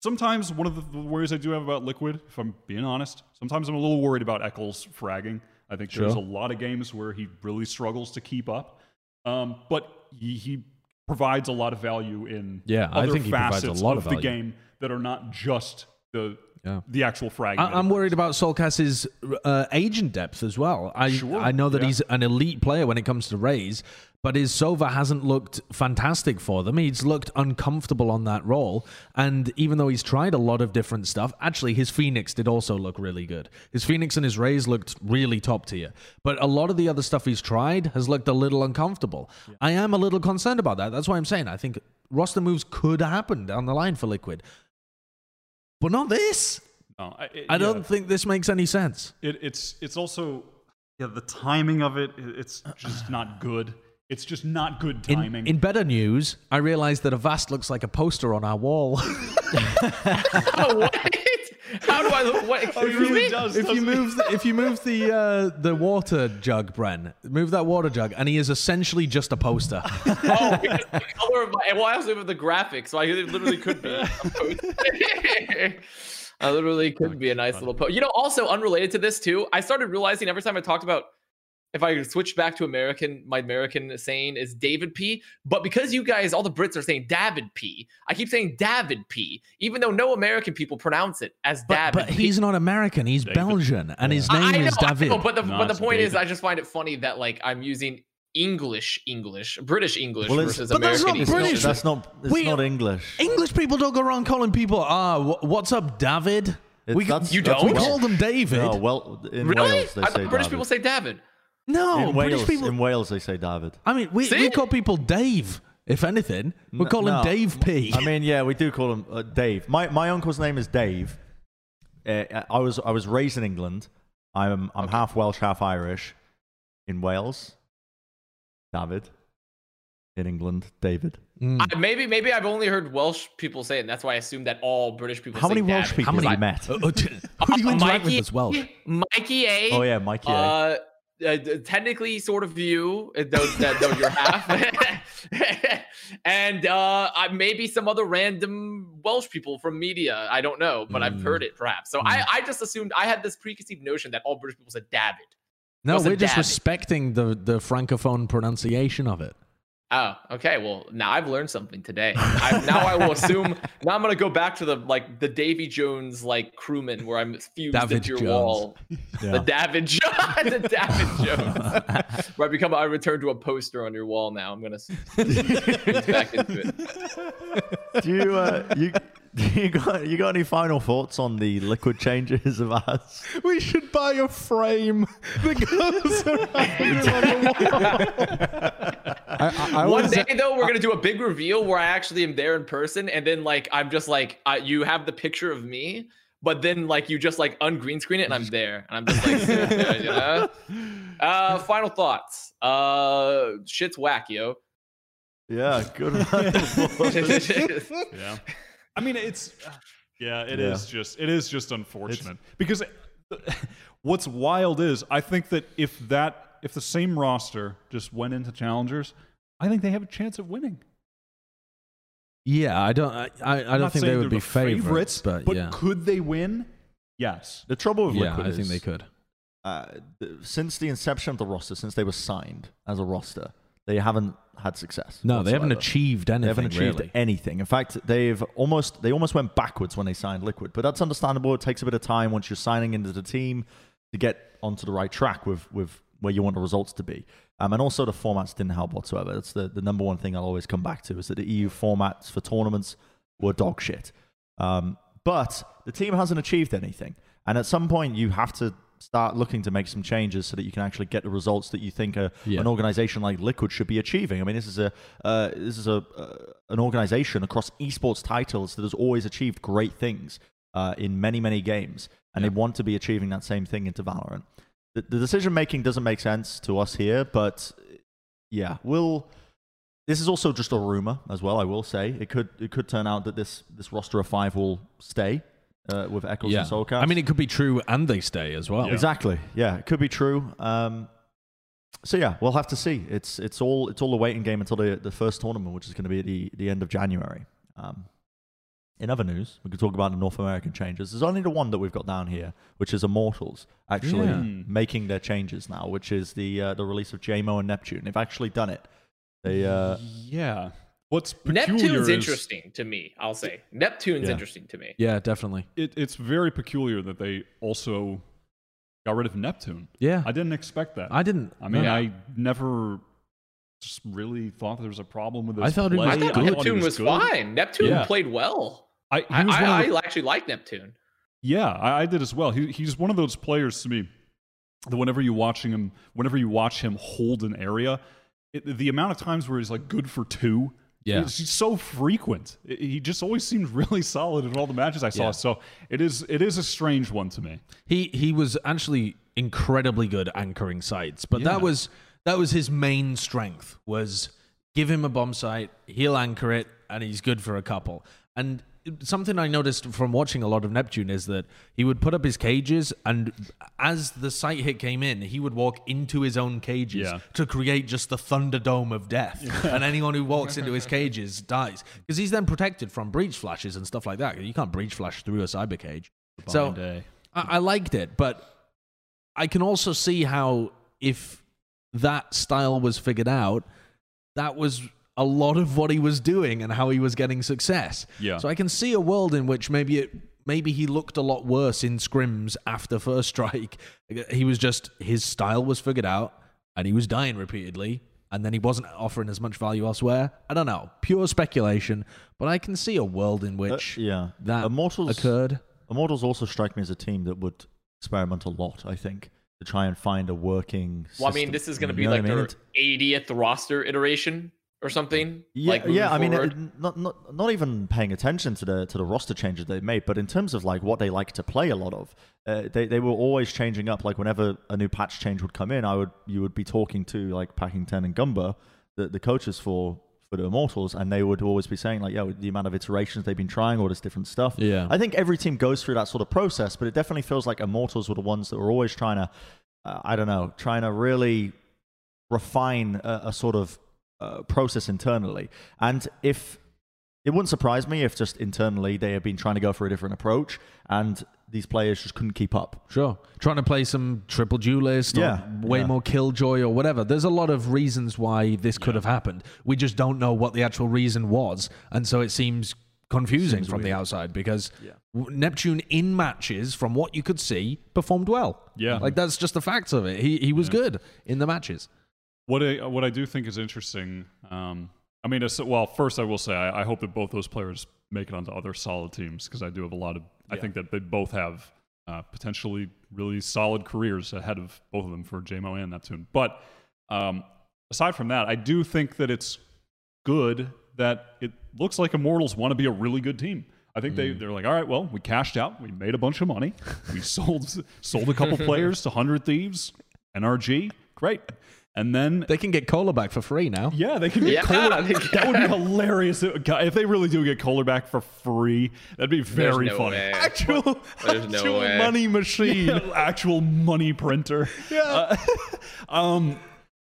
sometimes one of the, the worries I do have about Liquid, if I'm being honest, sometimes I'm a little worried about ec1s fragging. I think there's a lot of games where he really struggles to keep up, um, but he, he provides a lot of value in Yeah, I other think he a facets lot of of the game that are not just the Yeah. the actual frag. I, I'm worried about soulcas's uh, agent depth as well. I Sure, I know that yeah. he's an elite player when it comes to Raze, but his Sova hasn't looked fantastic for them. He's looked uncomfortable on that role, and even though he's tried a lot of different stuff, actually his Phoenix did also look really good. His Phoenix and his Raze looked really top tier, but a lot of the other stuff he's tried has looked a little uncomfortable. I am a little concerned about that. That's why I'm saying I think roster moves could happen down the line for Liquid, but not this. No, I, it- I don't think this makes any sense. It, it's it's also yeah the timing of it- It's just not good. It's just not good In, timing. in better news, I realized that Avast looks like a poster on our wall. Oh, what? How do I look? What? Excuse really does. if you doesn't move, the, if you move the uh, the water jug, Bren, move that water jug, and he is essentially just a poster. Oh, because the color of my. Well, I also have the graphic, so I literally could be. a post. I literally could be a nice little post. You know, also unrelated to this too, I started realizing every time I talked about if I switch back to American, my American saying is David P. But because you guys, all the Brits are saying David P, I keep saying David P, even though no American people pronounce it as But, David. but he's not American. He's Belgian, and his name I, I know, is I David. know, but the No, but the it's point is, I just find it funny that like I'm using English English, British English Well, it's- versus but that's American not English. British. That's not. It's We- not English. English people don't go around calling people, ah, wh- what's up, David? It's- we that's- You don't? we call them David. No, well, in Really? Wales they I say thought British David. people say David. No, in British Wales, people. in Wales they say David. I mean, we, we call people Dave. If anything, we N- call him no. Dave P. I mean, yeah, we do call him uh, Dave. My my uncle's name is Dave. Uh, I was I was raised in England. I'm I'm half Welsh, half Irish. In Wales, David. In England, David. Mm. I, maybe maybe I've only heard Welsh people say it, and that's why I assumed that all British people. How say many Welsh David. people How have many- you met? Uh, uh, t- Who do you Uh, interact with Mikey, as Welsh? Mikey A. Oh yeah, Mikey. A. Uh, uh, technically, sort of you, uh, though, that- though you're half, and uh, I- maybe some other random Welsh people from media. I don't know, but I've Mm. heard it perhaps. So I, I just assumed I had this preconceived notion that all British people said David. No, we're just David. respecting the, the francophone pronunciation of it. Oh, okay. Well, now I've learned something today. I, now I will assume. Now I'm gonna go back to the like the Davy Jones like crewman where I'm fused David into your Jones. wall. Yeah. The David Jones. the David Jones. where I become. I return to a poster on your wall. Now I'm gonna s- back into it. do you uh, you do you got you got any final thoughts on the liquid changes of us? We should buy a frame that goes around One day though, we're gonna do a big reveal where I actually am there in person, and then like I'm just like uh, you have the picture of me, but then like you just like ungreen screen it, and I'm there, and I'm just like, sitting there, you know. Uh, final thoughts. Uh, shit's whack, yo. Yeah, good. final. Yeah. I mean, it's yeah, it is Yeah. just it is just unfortunate because what's wild is I think that if that if the same roster just went into challengers, I think they have a chance of winning. Yeah, I don't. I, I, I don't think they would be the favorites, favorites, but, yeah, could they win? Yes. the trouble with yeah, liquid I is think they could. uh, since the inception of the roster, since they were signed as a roster, they haven't had success. No, they haven't achieved anything. They haven't achieved really. anything. In fact, they've almost they almost went backwards when they signed Liquid, but that's understandable. It takes a bit of time once you're signing into the team to get onto the right track with with where you want the results to be. Um, and also the formats didn't help whatsoever. That's the, the number one thing I'll always come back to is that the EU formats for tournaments were dog shit. Um, but the team hasn't achieved anything, and at some point you have to start looking to make some changes so that you can actually get the results that you think a, Yeah. an organization like Liquid should be achieving. I mean, this is a uh, this is a uh, an organization across esports titles that has always achieved great things uh, in many many games, and they want to be achieving that same thing into Valorant. The, the decision making doesn't make sense to us here, but yeah, we'll. This is also just a rumor as well. I will say it could it could turn out that this this roster of five will stay uh, with ec1s Yeah. and soulcas. I mean, it could be true and they stay as well. Yeah. exactly. Yeah, it could be true. Um, so yeah, we'll have to see. It's it's all it's all a waiting game until the the first tournament, which is going to be at the the end of January. Um, in other news, we could talk about the North American changes. There's only the one that we've got down here, which is Immortals actually Yeah. Hmm. making their changes now, which is the uh, the release of JMO and Neptune. They've actually done it. They uh, yeah. What's peculiar Neptune's is interesting to me. I'll say Neptune's Yeah. interesting to me. Yeah, definitely. It, it's very peculiar that they also got rid of Neptune. Yeah. I didn't expect that. I didn't. I mean, no. I never just really thought there was a problem with this. I thought it was play. I thought good. Neptune he was, good. fine. Neptune Yeah. played well. I, I, was one of I, the- I actually like Neptune. Yeah, I, I did as well. He, he's one of those players to me that whenever you watching him, whenever you watch him hold an area, it, the amount of times where he's like good for two, Yeah. it's just so frequent. He just always seemed really solid in all the matches I saw. Yeah. So it is it is a strange one to me. He he was actually incredibly good anchoring sites, but Yeah. that was that was his main strength was give him a bomb site, he'll anchor it, and he's good for a couple. And something I noticed from watching a lot of Neptune is that he would put up his cages, and as the sight hit came in, he would walk into his own cages Yeah. to create just the Thunderdome of death. and anyone who walks into his cages dies because he's then protected from breach flashes and stuff like that. You can't breach flash through a cyber cage. So. I, I liked it, but I can also see how if that style was figured out, that was a lot of what he was doing and how he was getting success. Yeah. So I can see a world in which maybe it maybe he looked a lot worse in scrims after first strike. He was just his style was figured out and he was dying repeatedly and then he wasn't offering as much value elsewhere. I don't know, pure speculation, but I can see a world in uh, which yeah, that Immortals occurred. Immortals also strike me as a team that would experiment a lot. I think to try and find a working. Well, I mean, this is going to You be know like what I mean? their 80th roster iteration or something. Yeah, like moving yeah. I mean, it, not not not even paying attention to the to the roster changes they made, but in terms of like what they like to play, a lot of uh, they they were always changing up. Like whenever a new patch change would come in, I would you would be talking to like Packington and Gumba, the the coaches for for the Immortals, and they would always be saying like, yeah, the amount of iterations they've been trying, all this different stuff. Yeah. I think every team goes through that sort of process, but it definitely feels like Immortals were the ones that were always trying to, uh, I don't know, trying to really refine a, a sort of uh, process internally. And if it wouldn't surprise me if just internally they have been trying to go for a different approach and these players just couldn't keep up. Sure. Trying to play some triple duelist or Yeah, way yeah. more killjoy or whatever. There's a lot of reasons why this could have happened. We just don't know what the actual reason was. And so it seems confusing from the outside because w- Neptune in matches, from what you could see, performed well. Yeah. Like that's just the facts of it. He, he was good in the matches. What I what I do think is interesting. Um, I mean, well, first I will say I, I hope that both those players make it onto other solid teams because I do have a lot of. I think that they both have uh, potentially really solid careers ahead of both of them for JMO and Neptune. But um, aside from that, I do think that it's good that it looks like Immortals want to be a really good team. I think they, they're like, all right, well, we cashed out, we made a bunch of money, we sold sold a couple players to Hundred Thieves, NRG, great, and then They can get Cola back for free now. yeah, they can get Yeah, Kohler. they That would be hilarious if they really do get Kohler back for free. That'd be very no funny. way. Actual, There's no actual way. money machine, actual money printer. Yeah. um,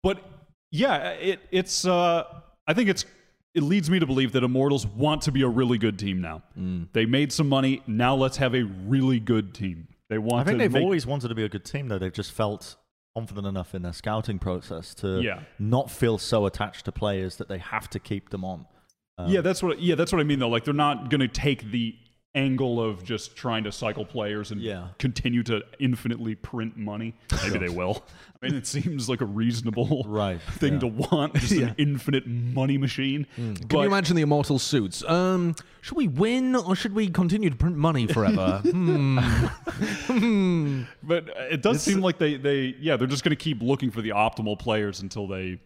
but yeah, it, it's. Uh, I think it's. It leads me to believe that Immortals want to be a really good team now. Mm. They made some money. Now let's have a really good team. They want. I think to they've make- always wanted to be a good team, though. They've just felt confident enough in their scouting process to Yeah. not feel so attached to players that they have to keep them on. Um, yeah, that's what. Yeah, that's what I mean. Though, like they're not going to take the angle of just trying to cycle players and Yeah. continue to infinitely print money. Maybe they will. I mean, it seems like a reasonable Right, thing yeah. to want, just an infinite money machine. Can But you imagine the immortal suits? Um, should we win or should we continue to print money forever? hmm. Hmm. but it does seem like they they yeah they're just going to keep looking for the optimal players until they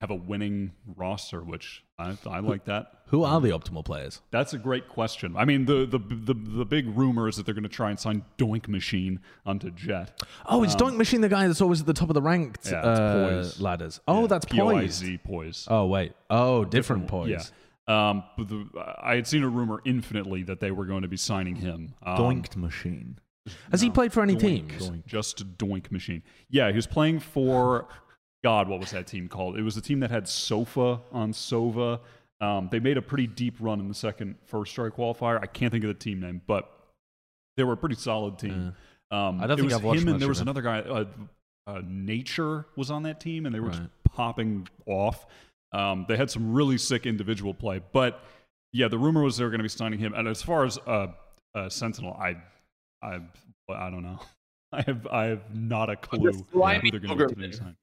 have a winning roster, which I I like that. Who are the optimal players? That's a great question. I mean, the the the, the big rumor is that they're going to try and sign Doink Machine onto Jett. Oh, it's Doink Machine, the guy that's always at the top of the ranked Yeah, uh, Poise. ladders. Oh, that's P O I Poise. Oh, wait. Oh, different Poise. Yeah. Um, but the, I had seen a rumor infinitely that they were going to be signing him. Um, Doinked machine. Has he played for any Doink, teams? Doink, Just doink machine. Yeah, he was playing for God. What was that team called? It was the team that had Sofa on Sova. Um, they made a pretty deep run in the second first strike qualifier. I can't think of the team name, but they were a pretty solid team. Um, I don't think was I've watched him, much and there was another guy. Uh, uh, Nature was on that team, and they were just popping off. Um, they had some really sick individual play, but yeah, the rumor was they were going to be signing him. And as far as uh, uh, Sentinel, I, I, I don't know. I have, I have not a clue who slimy they're going to boogerman. be signing.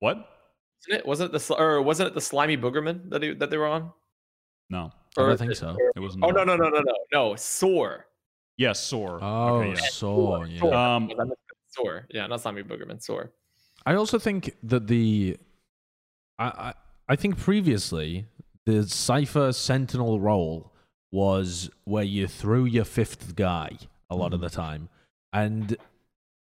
What? Wasn't it? Wasn't it the or wasn't it the slimy boogerman that they, that they were on? No, I don't think so. it was. Oh not. no no no no no no Soar. Yes, Soar. Oh, okay, yeah. so yeah. Soar. Um, I meant Soar. Yeah, not slimy boogerman. Soar. I also think that the I, I I think previously the Cypher Sentinel role was where you threw your fifth guy a lot of the time. And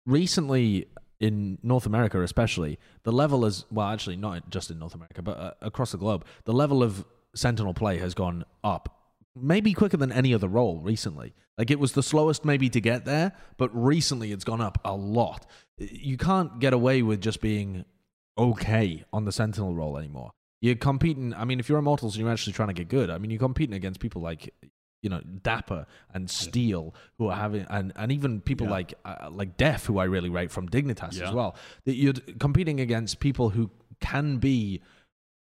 recently in North America especially, the level is well actually not just in North America, but uh, across the globe, the level of Sentinel play has gone up maybe quicker than any other role recently. Like it was the slowest maybe to get there, but recently it's gone up a lot. You can't get away with just being okay on the Sentinel role anymore. You're competing. I mean, if you're Immortals and you're actually trying to get good, I mean, you're competing against people like, you know, dapr and Steel, who are having, and, and even people Yeah. like uh, like Def, who I really rate from Dignitas Yeah. as well. That you're competing against people who can be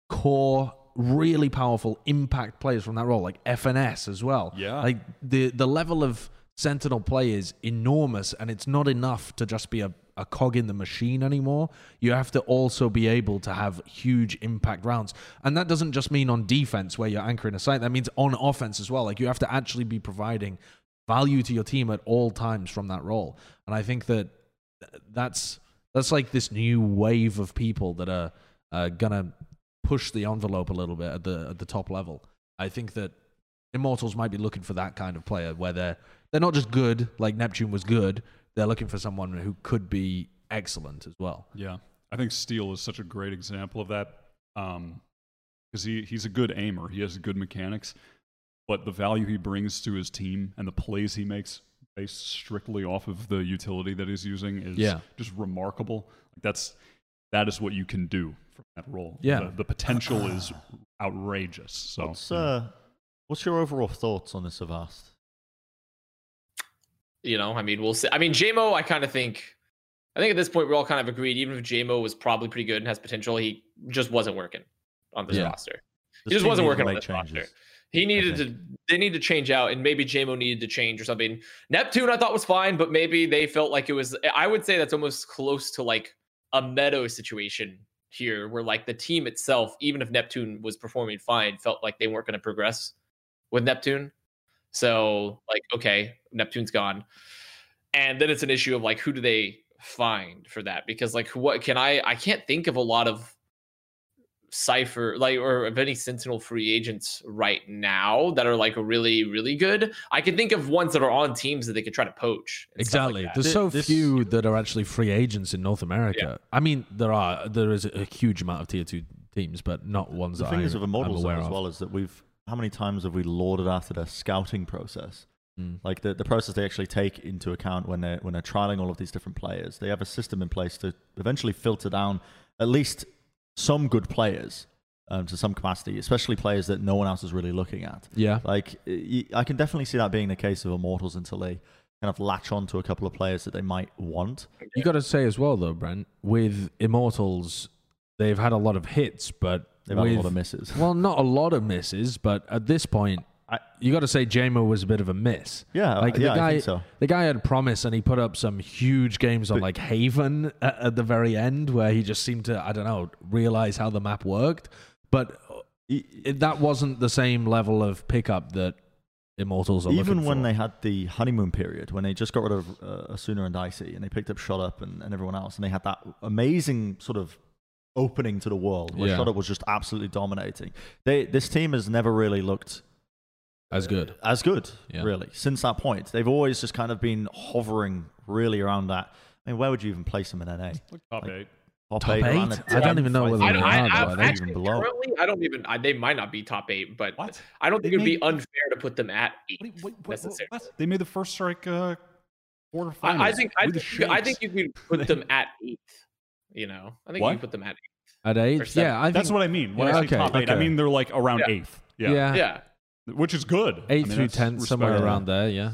core, really powerful impact players from that role, like FNS as well. Yeah. like the the level of Sentinel play is enormous, and it's not enough to just be a, a cog in the machine anymore. You have to also be able to have huge impact rounds, and that doesn't just mean on defense where you're anchoring a site. That means on offense as well. Like you have to actually be providing value to your team at all times from that role, and I think that that's that's like this new wave of people that are uh, gonna push the envelope a little bit at the at the top level. I think that Immortals might be looking for that kind of player where they're they're not just good like Neptune was good. They're looking for someone who could be excellent as well. Yeah, I think Steel is such a great example of that because he, he's a good aimer. He has good mechanics, but the value he brings to his team and the plays he makes based strictly off of the utility that he's using is Yeah. just remarkable. Like That's that is what you can do from that role. Yeah. the, the potential is outrageous. So What's yeah. uh, what's your overall thoughts on this Avast? You know, I mean, we'll see. I mean, JMO, I kind of think, I think at this point we're all kind of agreed. Even if JMO was probably pretty good and has potential, he just wasn't working on this Yeah. roster. This he just wasn't working on this roster. He needed to. They need to change out, and maybe JMO needed to change or something. Neptune, I thought was fine, but maybe they felt like it was. I would say that's almost close to like a Meddo situation here, where like the team itself, even if Neptune was performing fine, felt like they weren't going to progress with Neptune. So like, okay, Neptune's gone, and then it's an issue of like, who do they find for that? Because like, what can I? I can't think of a lot of Cypher like or of any sentinel free agents right now that are like really really good i can think of ones that are on teams that they could try to poach and stuff like Exactly. There's Thi- so this- few that are actually free agents in North America. I mean, there are there is a huge amount of tier two teams, but not ones The that thing I, is with I'm Immortals aware as of. well is that we've how many times have we lauded after their scouting process? Mm. Like the, the process they actually take into account when they're when they're trialing all of these different players. They have a system in place to eventually filter down at least some good players um, to some capacity, especially players that no one else is really looking at. Yeah. Like I can definitely see that being the case of Immortals until they kind of latch on to a couple of players that they might want. You got to say as well, though, Brent, with Immortals, they've had a lot of hits, but They've had a lot of misses. Well, not a lot of misses, but at this point, I- you got to say JMO was a bit of a miss. Yeah, like yeah, the guy, so. the guy had promise, and he put up some huge games on But- like Haven at, at the very end, where he just seemed to, I don't know, realize how the map worked. But it, that wasn't the same level of pickup that Immortals are Even when for. they had the honeymoon period, when they just got rid of uh, Asuna and Dicey, and they picked up Shot Up and, and everyone else, and they had that amazing sort of opening to the world where Yeah. Shot was just absolutely dominating. They this team has never really looked as good. as good, Yeah. really, since that point. They've always just kind of been hovering really around that. I mean, where would you even place them in NA? top like- eight. top, Top eight, eight? I don't even know whether. I, they I, are, I, though, I think. actually, even below. currently, I don't even. I, they might not be top eight, but What? I don't think it would be unfair to put them at eight. Wait, wait, wait, necessarily. what? They made the first strike uh, quarterfinals. I, I think I think, I think you could put them at eight. You know, I think What? you put them at eight. At Or eight? Yeah, I think That's what I mean. When Yeah, I say okay, top eight, I mean they're like around Yeah. eighth. Yeah. yeah, Yeah, which is good. I eight mean, through that's tenth, somewhere around there. Yeah.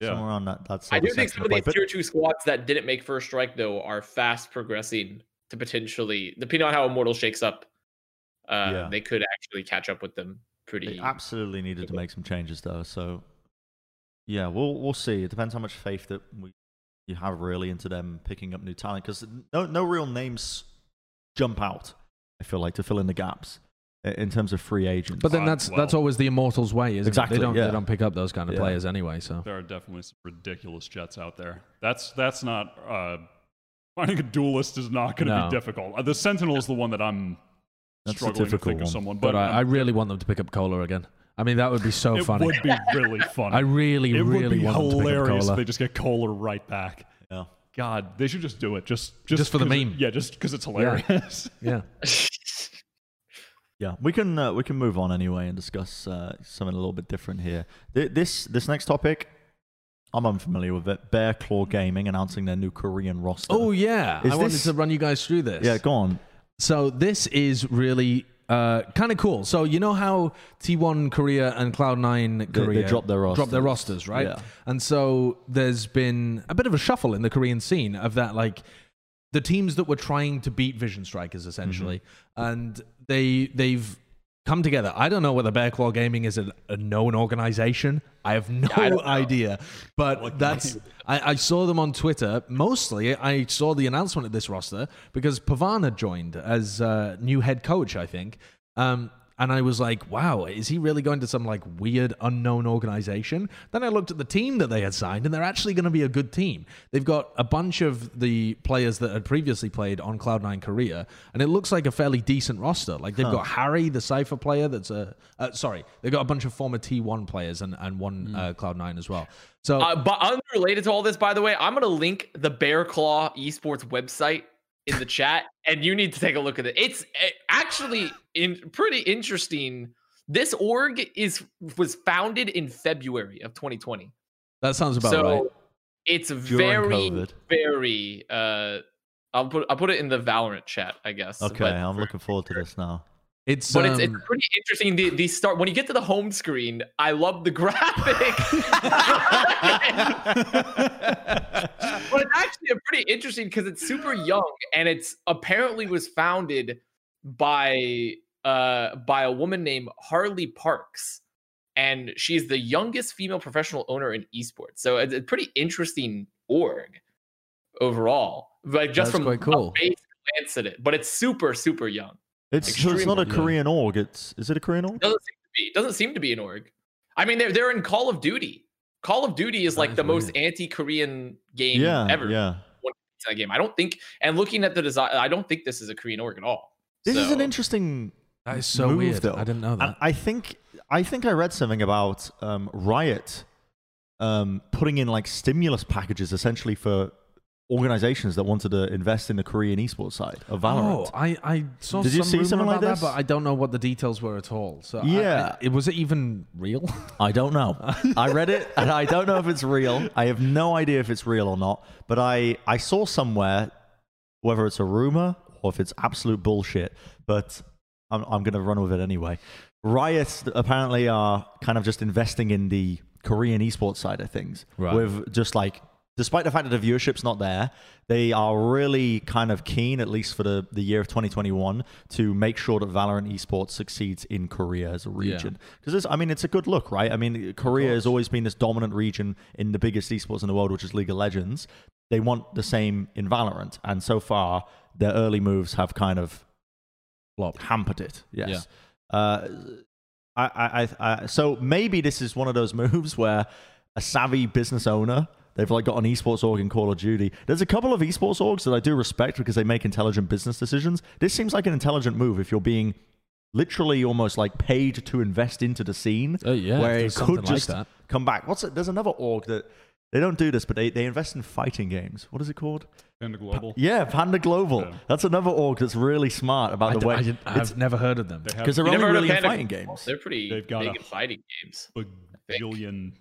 Yeah. Somewhere around that. That's I sort do think some of of play, these but- tier two squads that didn't make first strike though are fast progressing to potentially, depending on how Immortal shakes up, uh, Yeah. they could actually catch up with them pretty. They absolutely needed to make some changes though. So yeah, we'll we'll see. It depends how much faith that we you have really into them picking up new talent because no no real names jump out. I feel like to fill in the gaps in terms of free agents. But then Uh, that's well- that's always the Immortals' way, isn't Exactly, it? They don't yeah. they don't pick up those kind of Yeah. players anyway. So There are definitely some ridiculous Jetts out there. That's that's not uh, finding a duelist is not going to No. be difficult. Uh, the Sentinel is the one that I'm That's struggling to difficult think of someone. but But, I, I really want them to pick up Cola again. I mean, that would be so it funny. It would be really funny. I really, it really would be want them to pick up hilarious Cola. if they just get Kohler right back. yeah. God, they should just do it. Just just, Just for the 'cause it- meme. yeah, just because it's hilarious. yeah. Yeah, we can uh, we can move on anyway and discuss uh, something a little bit different here. Th- This this next topic, I'm unfamiliar with it. Bear Claw Gaming announcing their new Korean roster. Oh yeah, Is I wanted to run you guys through this. yeah, go on. So this is really uh, kind of cool. So you know how T1 Korea and Cloud9 Korea dropped their dropped their rosters. rosters, right? Yeah. And so there's been a bit of a shuffle in the Korean scene of that, like the teams that were trying to beat Vision Strikers essentially, Mm-hmm. and they they've come together. I don't know whether Bear Claw Gaming is a, a known organization. I have no I idea, but that's I, I saw them on Twitter. Mostly, I saw the announcement of this roster because Pavan had joined as uh, new head coach, I think. Um, and I was like, wow, is he really going to some like weird unknown organization? Then I looked at the team that they had signed, and they're actually going to be a good team. They've got a bunch of the players that had previously played on Cloud9 Korea, and it looks like a fairly decent roster. Like they've got Harry, the Cypher player, that's a uh, sorry, they've got a bunch of former T1 players and, and one uh, Cloud9 as well. So Uh, but unrelated to all this, by the way, I'm gonna link the Bear Claw Esports website in the chat, and you need to take a look at it. It's uh, actually in pretty interesting. This org is was founded in February of 2020, that sounds about so right. it's During very, COVID. very. Uh, I'll put I'll put it in the Valorant chat, I guess. Okay, but- I'm looking forward to this now. It's But it's, it's um, pretty interesting. The, the start when you get to the home screen, I love the graphic. but it's actually a pretty interesting because it's super young and it's apparently was founded by uh by a woman named Harley Parks. And she's the youngest female professional owner in esports. So it's a pretty interesting org overall. Like just That's from quite cool. a base glance at it. But it's super, super young. It's so it's not a. Korean org. It's is it a Korean org? doesn't seem to be. It doesn't seem to be an org. I mean, they're they're in Call of Duty. Call of Duty is That like is the most anti-Korean game Yeah, ever. yeah. That game. I don't think. And looking at the design, I don't think this is a Korean org at all. This is an interesting that is so move, weird. though. I didn't know And that. I think I think I read something about um, Riot um, putting in like stimulus packages essentially for organizations that wanted to invest in the Korean esports side of Valorant. Oh, I, I saw Did you see something like this? that, but I don't know what the details were at all. So Yeah. I, it was it even real? I don't know. I read it and I don't know if it's real. I have no idea if it's real or not. But I, I saw somewhere, whether it's a rumor or if it's absolute bullshit, but I'm, I'm going to run with it anyway. Riot apparently are kind of just investing in the Korean esports side of things. Right. With just like, despite the fact that the viewership's not there, they are really kind of keen, at least for the, the year of 2021, to make sure that Valorant esports succeeds in Korea as a region. Because this, I mean, it's a good look, right? I mean, Korea has always been this dominant region in the biggest esports in the world, which is League of Legends. They want the same in Valorant, and so far, their early moves have kind of Flopped. hampered it. Yes. Uh, I, I, I, I, so maybe this is one of those moves where a savvy business owner. They've like got an esports org in Call of Duty. There's a couple of esports orgs that I do respect because they make intelligent business decisions. This seems like an intelligent move if you're being literally almost like paid to invest into the scene Oh, yeah, where it could just that. come back. What's it? There's another org that They don't do this, but they, they invest in fighting games. What is it called? Panda Global. Yeah, Panda Global. Yeah. that's another org that's really smart about I, the d- way I, did, it's I've never heard of them. Because they're only never really in fighting Global? games. They're pretty They've got big a- in fighting games. a billion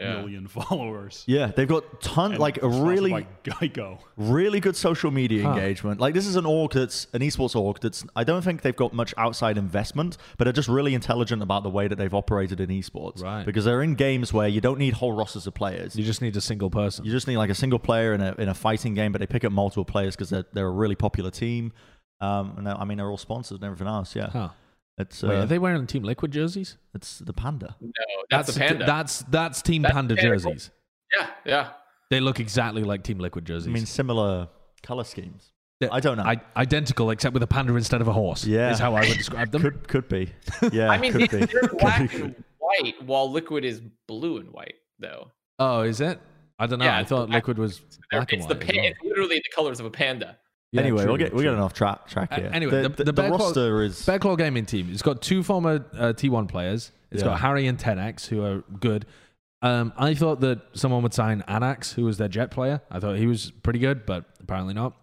Yeah. million followers. Yeah, they've got ton And like a really by Geico. really good social media Huh. engagement. Like this is an org that's an esports org that's I don't think they've got much outside investment, but are just really intelligent about the way that they've operated in esports. Right. Because they're in games where you don't need whole rosters of players. You just need a single person. You just need like a single player in a in a fighting game, but they pick up multiple players because they're they're a really popular team. Um, and I mean they're all sponsors and everything else. Yeah, Huh. It's Wait, uh, are they wearing Team Liquid jerseys? it's the panda. No, that's, a panda. That's that's Team That's Panda Panda jerseys. yeah, yeah. They look exactly like Team Liquid jerseys. I mean similar color schemes. Yeah, I don't know. I, identical, except with a panda instead of a horse. Yeah. is how I would describe them. could could be. Yeah, I mean, could they're be. they're black be. and white, while liquid is blue and white, though. oh, is it? I don't know. Yeah, I thought Liquid was They're- black and it's white. the as pa- well. it's literally the colors of a panda. Yeah, anyway, true, we'll get we're getting off track track Uh, here. anyway, the, the- the, the the Bear Claw- roster is Bear Claw Gaming team. It's got two former uh, T1 players. It's Yeah. got Harry and 10x, who are good. Um, I thought that someone would sign Anax, who was their Jett player. I thought he was pretty good, but apparently not.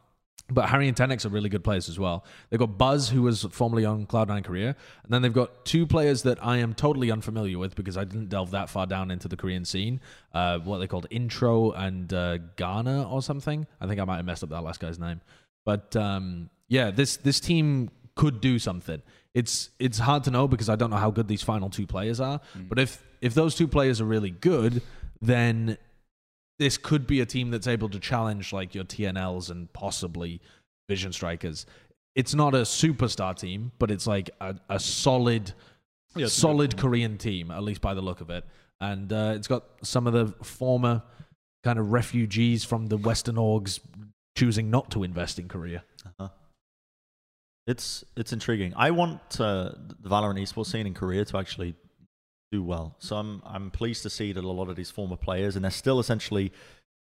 But Harry and 10x are really good players as well. They've got Buzz, who was formerly on Cloud9 Korea. And then they've got two players that I am totally unfamiliar with because I didn't delve that far down into the Korean scene. Uh, what they called Intro and uh, Ghana or something. I think I might have messed up that last guy's name. But um, yeah, this this team could do something. It's it's hard to know because I don't know how good these final two players are. But if if those two players are really good, then this could be a team that's able to challenge like your TNLs and possibly Vision Strikers. It's not a superstar team, but it's like a, a solid, Yeah, solid Korean team, at least by the look of it. And uh, it's got some of the former kind of refugees from the Western orgs choosing not to invest in Korea. it's it's intriguing. I want uh, the Valorant esports scene in Korea to actually do well. So I'm I'm pleased to see that a lot of these former players and they're still essentially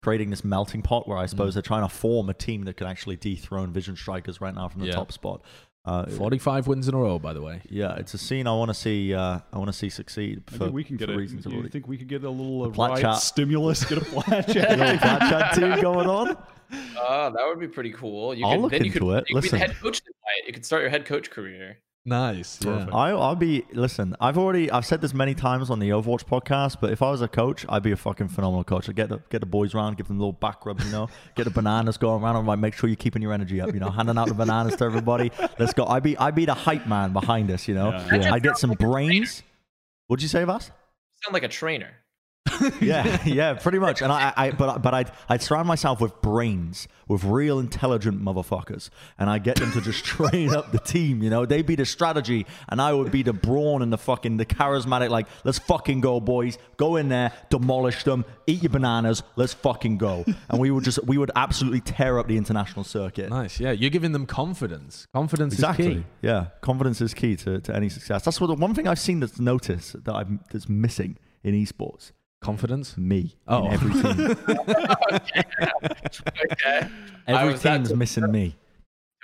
creating this melting pot where I Mm. suppose they're trying to form a team that can actually dethrone Vision Strikers right now from the Yeah. top spot. Uh, 45 wins in a row, by the way. yeah, it's a scene I want to see. Uh, I want to see succeed for, we can get for a. reasons You already. think we could get a little uh, Plat riot chat. stimulus? Get a plat A little chat? Plat chat team going on. Oh, that would be pretty cool. You I'll could, look then you into could, it. You could be Listen. the head coach in Wyatt. You could start your head coach career. Nice. Perfect. I, I'll be listen. I've already I've said this many times on the Overwatch podcast, but if I was a coach, I'd be a fucking phenomenal coach. I'd get the get the boys around, give them little back rubs, you know, get the bananas going around, and like make sure you're keeping your energy up, you know, handing out the bananas to everybody. Let's go. I'd be I'd be the hype man behind us, you know. Yeah. I'd get some brains. What'd you say, Vas? Sound like a trainer. yeah, yeah, pretty much. And I, I but but I'd I'd surround myself with brains, with real intelligent motherfuckers, and I get them to just train up the team. You know, they'd be the strategy, and I would be the brawn and the fucking the charismatic. Like, let's fucking go, boys. Go in there, demolish them, eat your bananas. Let's fucking go. And we would just we would absolutely tear up the international circuit. Nice. Yeah. You're giving them confidence. Confidence is Exactly. key. Yeah, confidence is key to, to any success. That's what the one thing I've seen that's noticed that I'm that's missing in esports. Confidence. Me Oh. in every team. okay. I Every team's to- missing me.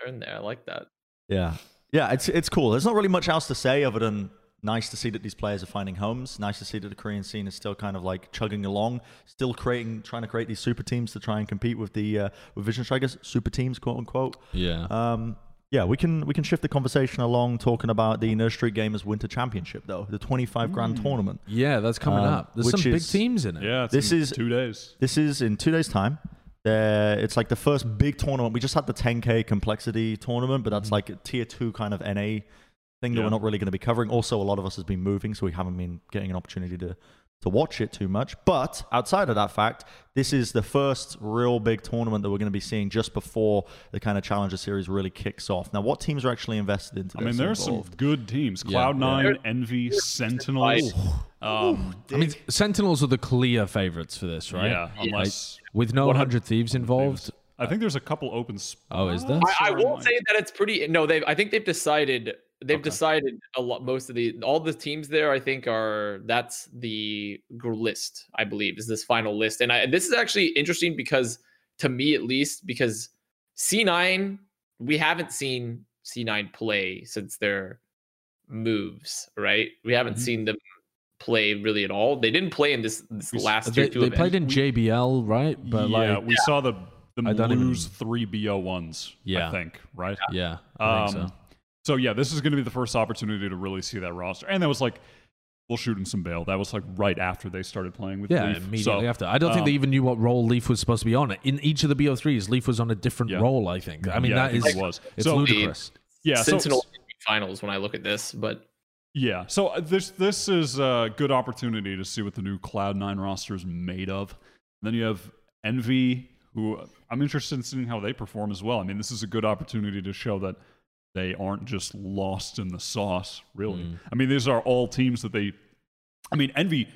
Turn there. I like that. Yeah, yeah, it's it's cool. There's not really much else to say other than nice to see that these players are finding homes. Nice to see that the Korean scene is still kind of like chugging along, still creating, trying to create these super teams to try and compete with the uh, with Vision Strikers, super teams, quote unquote. Yeah. Um, yeah, we can we can shift the conversation along talking about the Nerd Street Gamers Winter Championship though, the 25 grand tournament. yeah, that's coming um, up. There's which some big is- teams in it. Yeah, it's This in is- two days. This is in two days' time. There, it's like the first big tournament. We just had the 10k complexity tournament, but that's like a tier two kind of NA thing that we're not really going to be covering. Also, a lot of us has been moving, so we haven't been getting an opportunity to to watch it too much. But outside of that fact, this is the first real big tournament that we're going to be seeing just before the kind of Challenger Series really kicks off. Now, what teams are actually invested into I this? mean, are some good teams: Yeah. Cloud Nine, Yeah. Envy, Sentinels. Um, I mean, Sentinels are the clear favorites for this, right? Yeah, unless With no 100 Thieves involved. I think there's a couple open spots. Oh, is there? I, I won't say that it's pretty. No, they. I think they've decided. They've Okay. decided a lot. Most of the all the teams there, I think, are that's the list. I believe is this final list, and I, this is actually interesting because to me, at least, because C9 we haven't seen C9 play since their moves. Right, we haven't Mhm. seen them play really at all. They didn't play in this this We last They, year too. they played in JBL, right? But yeah, like, we saw the them I don't even- three BO ones. Yeah. I think right. yeah, I Um, think so. so yeah, this is going to be the first opportunity to really see that roster, and that was like we'll shoot in some bail. That was like right after they started playing with Yeah, Leaf. immediately So, after. I don't think they um, even knew what role Leaf was supposed to be on. In each of the BO3s, Leaf was on a different Yeah. role, I think. I mean, yeah, I that think is it was. it's so ludicrous. yeah, so, finals when I look at this, but yeah. So uh, this this is a good opportunity to see what the new Cloud Nine roster is made of. then you have Envy, who I'm interested in seeing how they perform as well. I mean, this is a good opportunity to show that they aren't just lost in the sauce. Really, Mm. I mean, these are all teams that they. I mean, Envy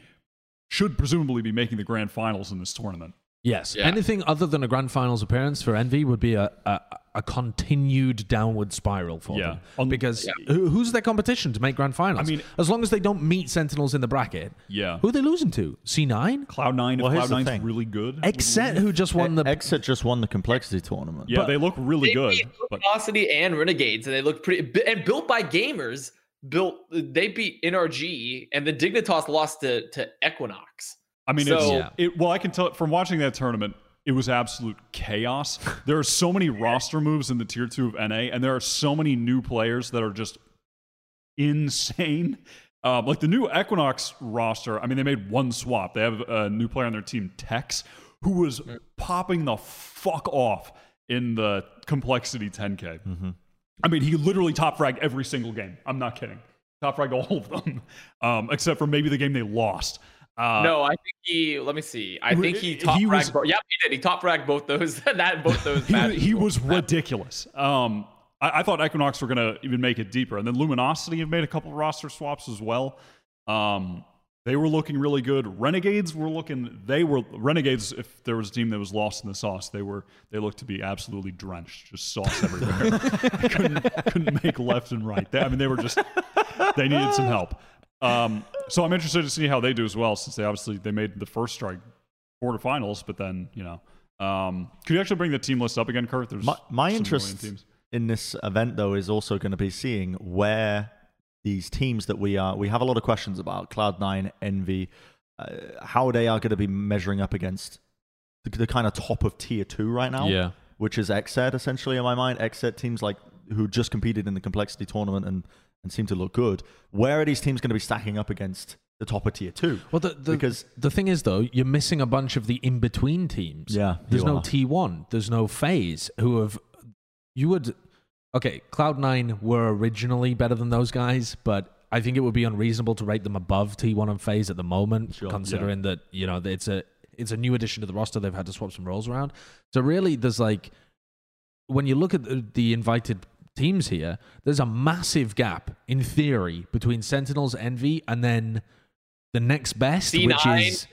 should presumably be making the grand finals in this tournament. Yes. Yeah. Anything other than a grand finals appearance for Envy would be a, a, a continued downward spiral for Yeah. them. On- because who, who's their competition to make grand finals? I mean- as long as they don't meet Sentinels in the bracket, Yeah, who are they losing to? C9? Cloud Nine. Well, here's Cloud the Nine's thing. really good, Exit who just won the. Exit just won the complexity tournament. yeah, they look really they good. beat But Velocity and Renegades, and they look pretty and built by gamers. Built they beat NRG, and the Dignitas lost to to Equinox. I mean, So- it's Yeah. it. Well, I can tell from watching that tournament, it was absolute chaos. there are so many roster moves in the tier two of NA, and there are so many new players that are just insane. Um, like the new Equinox roster. I mean, they made one swap. They have a new player on their team, Tex, who was popping the fuck off in the complexity 10K. I mean, he literally top fragged every single game. I'm not kidding. Top fragged all of them, um, except for maybe the game they lost. Uh, no, I think he. Let me see. I think he he was- fragged. Bo- yep, he did. He top fragged both those. that both those. he, he was ridiculous. Um, I, I thought Equinox were going to even make it deeper, and then Luminosity have made a couple roster swaps as well. Um, they were looking really good. Renegades were looking. They were Renegades. If there was a team that was lost in the sauce, they were. They looked to be absolutely drenched, just sauce everywhere. Couldn't couldn't make left and right. They, I mean, they were just. They needed some help. Um, so I'm interested to see how they do as well, since they obviously they made the first strike quarterfinals, but then you know. Um, could you actually bring the team list up again, Kurt? There's My, my interest teams. in this event, though, is also going to be seeing where these teams that we are. We have a lot of questions about Cloud9, Envy, uh, how they are going to be measuring up against the, the kind of top of tier two right now. Yeah. which is XSET essentially in my mind. XSET teams like who just competed in the complexity tournament and and seem to look good. Where are these teams going to be stacking up against the top of tier two? Well, the, the, Because- the thing is, though, you're missing a bunch of the in between teams. Yeah, There's no are. T1. There's no Phase who have. You would. Okay, Cloud9 were originally better than those guys, but I think it would be unreasonable to rate them above T1 and Phase at the moment, Sure, considering that, you know, it's a. It's a new addition to the roster. They've had to swap some roles around. So really, there's like, when you look at the, the invited teams here, there's a massive gap in theory between Sentinels, Envy, and then the next best, C9, which is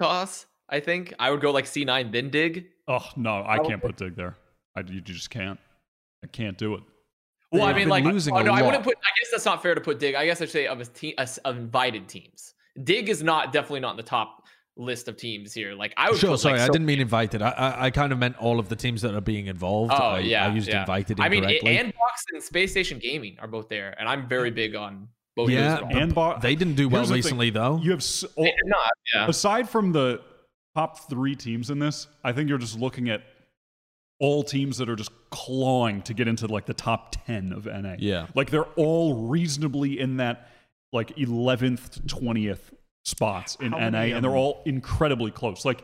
Dignitas. I think I would go like C nine then Dig. Oh no, I Probably. can't put Dig there. I you just can't. I can't do it. Well, I They've mean, like, losing oh, no, I wouldn't put. I guess that's not fair to put Dig. I guess I'd say of a team, of invited teams. Dig is not definitely not in the top list of teams here. Like I would. Sure, put, sorry, like, I so- didn't mean invited. I, I I kind of meant all of the teams that are being involved. Oh I, yeah, I used yeah. invited I mean, incorrectly. and Box and Space Station Gaming are both there, and I'm very big on both. yeah, those but roles. And Bo- they didn't do well Here's the thing. recently, though. You have s- oh, They did not. Yeah. aside from the top three teams in this, I think you're just looking at all teams that are just clawing to get into like the top ten of NA. Yeah. like they're all reasonably in that like 11th to 20th spots in How NA, and they're all incredibly close. Like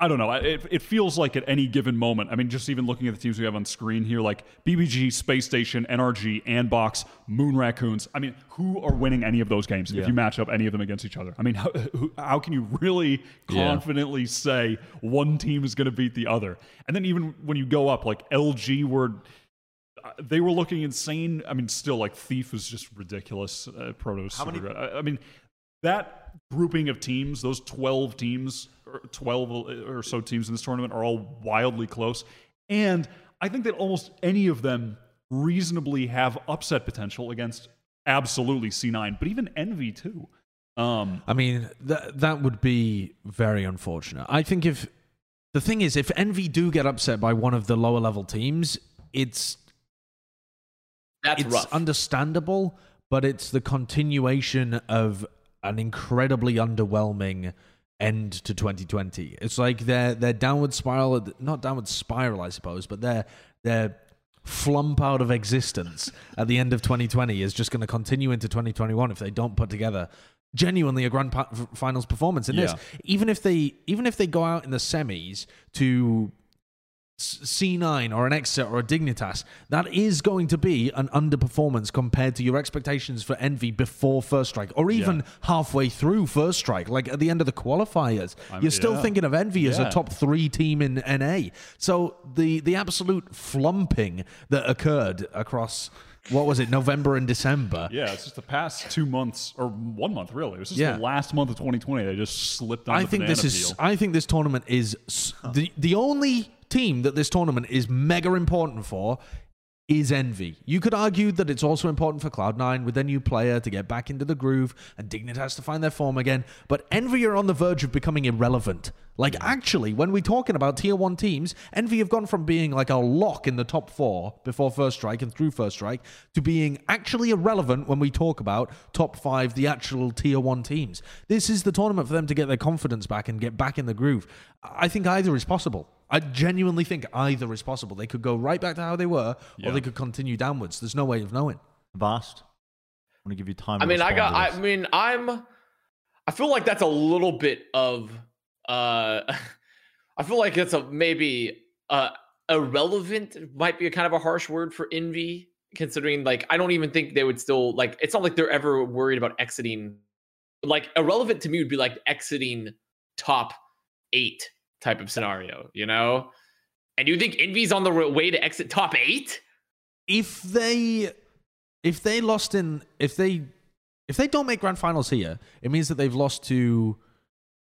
I don't know. It, it feels like at any given moment. I mean, just even looking at the teams we have on screen here, like BBG, Space Station, NRG, Andbox, Moon Raccoons. I mean, who are winning any of those games if you match up any of them against each other? I mean, how, who, how can you really Yeah. confidently say one team is going to beat the other? And then even when you go up, like LG were. uh, They were looking insane. I mean, still, like Thief is just ridiculous. Uh, Protoss. How many- I, I mean, that grouping of teams, those 12 teams, or 12 or so teams in this tournament, are all wildly close. And I think that almost any of them reasonably have upset potential against absolutely C9, but even Envy too. Um, I mean, that that would be very unfortunate. I think if the thing is, if Envy do get upset by one of the lower level teams, it's That's it's rough. understandable, but it's the continuation of an incredibly underwhelming end to 2020. It's like their their downward spiral, not downward spiral, I suppose, but their their flump out of existence at the end of 2020 is just going to continue into 2021 if they don't put together genuinely a grand pa- finals performance in this. Even if they even if they go out in the semis to C9 or an XSET or a Dignitas, that is going to be an underperformance compared to your expectations for Envy before First Strike, or even Yeah. halfway through First Strike, like at the end of the qualifiers. I'm- You're still yeah. thinking of Envy as a top three team in NA. So the the absolute flumping that occurred across what was it, November and December. Yeah, it's just the past two months or one month really. It was just Yeah. the last month of 2020. They just slipped on I the think this is. peel. I think this tournament is the the only team that this tournament is mega important for is Envy. You could argue that it's also important for Cloud9 with their new player to get back into the groove and Dignitas to find their form again. But Envy are on the verge of becoming irrelevant. Like, actually, when we're talking about tier one teams, Envy have gone from being like a lock in the top four before First Strike and through First Strike to being actually irrelevant when we talk about top five, the actual tier one teams. This is the tournament for them to get their confidence back and get back in the groove. I think either is possible. I genuinely think either is possible. They could go right back to how they were, or they could continue downwards. There's no way of knowing. Vast. I'm going to give you time. I mean, I got. I mean, I'm. I feel like that's a little bit of. Uh I feel like it's a maybe uh irrelevant might be a kind of a harsh word for envy, considering like I don't even think they would still like. It's not like they're ever worried about exiting. Like irrelevant to me would be like exiting top eight type of scenario, you know. And you think Envy's on the way to exit top eight? If they, if they lost in, if they, if they don't make grand finals here, it means that they've lost to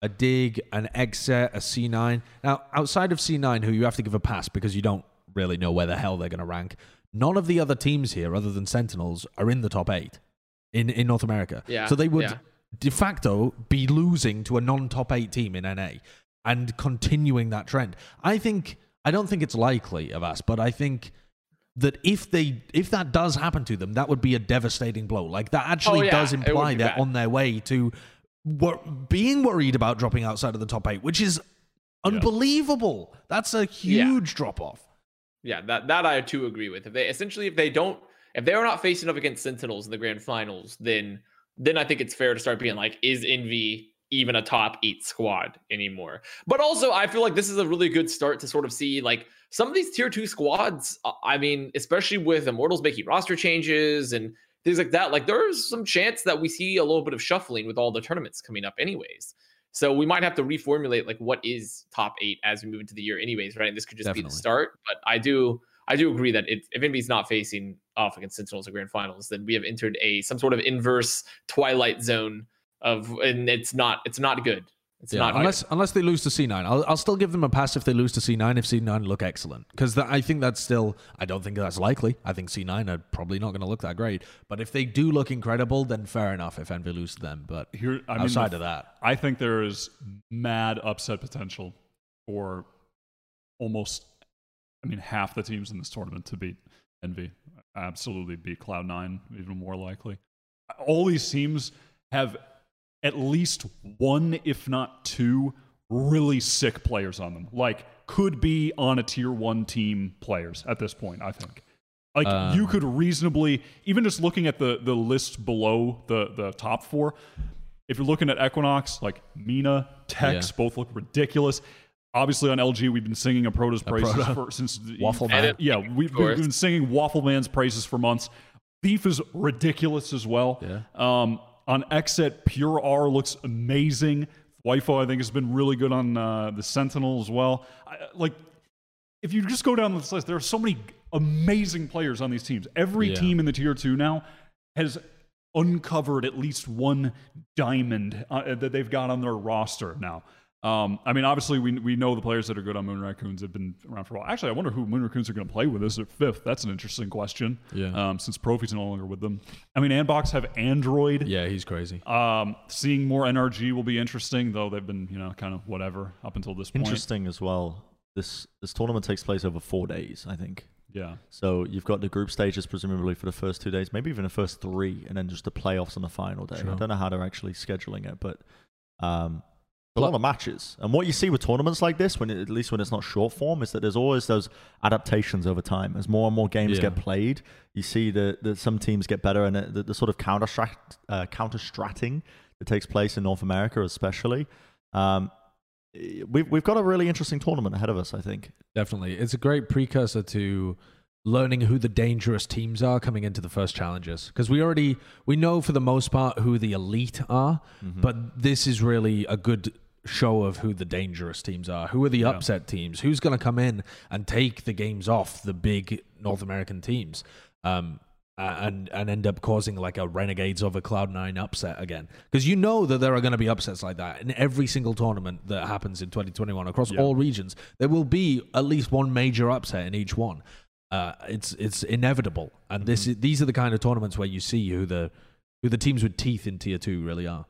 a dig, an exit, a C9. Now, outside of C9, who you have to give a pass because you don't really know where the hell they're going to rank. None of the other teams here, other than Sentinels, are in the top eight in in North America. Yeah, So they would yeah. de facto be losing to a non-top eight team in NA and continuing that trend. I think I don't think it's likely of us, but I think that if they if that does happen to them, that would be a devastating blow. Like that actually Oh, yeah, does imply they're bad. on their way to wor- being worried about dropping outside of the top eight, which is unbelievable. That's a Yeah. huge drop off. Yeah, that that I too agree with. If they essentially if they don't if they're not facing up against Sentinels in the grand finals, then then I think it's fair to start being like, is Envy even a top eight squad anymore? But also, I feel like this is a really good start to sort of see like some of these tier two squads. I mean, especially with Immortals making roster changes and things like that. Like there's some chance that we see a little bit of shuffling with all the tournaments coming up, anyways. So we might have to reformulate like what is top eight as we move into the year, anyways, right? And this could just be the start. But I do I do agree that it, if Envy's not facing off against Sentinels in grand finals, then we have entered a some sort of inverse twilight zone of and it's not it's not good. It's Yeah, not unless unless they lose to C9, I'll, I'll still give them a pass if they lose to C9 if C9 look excellent because I think that's still I don't think that's likely. I think C9 are probably not going to look that great, but if they do look incredible, then fair enough if Envy lose to them. But Here, I mean, outside the- of that, I think there is mad upset potential for almost, I mean, half the teams in this tournament to beat Envy. Absolutely beat Cloud9, even more likely. All these teams have at least one, if not two, really sick players on them. Like, could be on a tier one team players at this point, I think. Like Um, you could reasonably, even just looking at the the list below the the top four, if you're looking at Equinox, like Mina, Tex, Yeah. both look ridiculous. Obviously, on LG, we've been singing a Protoss praises Proto. for, since Waffle Man. Yeah, we've, we've been singing Waffle Man's praises for months. Beef is ridiculous as well. Yeah. Um, on XSET, Pure R looks amazing. Wifo, I think, has been really good on uh, the Sentinel as well. I, like, if you just go down this list, there are so many amazing players on these teams. Every Yeah. team in the tier two now has uncovered at least one diamond uh, that they've got on their roster now. Um, I mean, obviously, we, we know the players that are good on Moon Raccoons have been around for a while. Actually, I wonder who Moon Raccoons are going to play with us at fifth. That's an interesting question. Yeah. Um, since Profi's no longer with them. I mean, Andbox have Android. yeah, he's crazy. Um, seeing more NRG will be interesting, though they've been, you know, kind of whatever up until this point. Interesting as well. This this tournament takes place over four days. I think. Yeah. So you've got the group stages presumably for the first two days, maybe even the first three, and then just the playoffs on the final day. I don't know how they're actually scheduling it, but um, a lot of matches. And what you see with tournaments like this, when it, at least when it's not short form, is that there's always those adaptations over time. As more and more games Yeah. get played, you see that that some teams get better, and the, the sort of counter uh, counter stratting that takes place in North America, especially. Um, we've we've got a really interesting tournament ahead of us, I think. Definitely. It's a great precursor to learning who the dangerous teams are coming into the first challenges. Because we already we know for the most part who the elite are but this is really a good show of who the dangerous teams are. Who are the upset teams? Who's going to come in and take the games off the big north american teams um and and end up causing like a renegades over cloud nine upset again? Because you know that there are going to be upsets like that in every single tournament that happens in 2021 across all regions. There will be at least one major upset in each one uh, it's it's inevitable and this is, these are the kind of tournaments where you see who the who the teams with teeth in tier two really are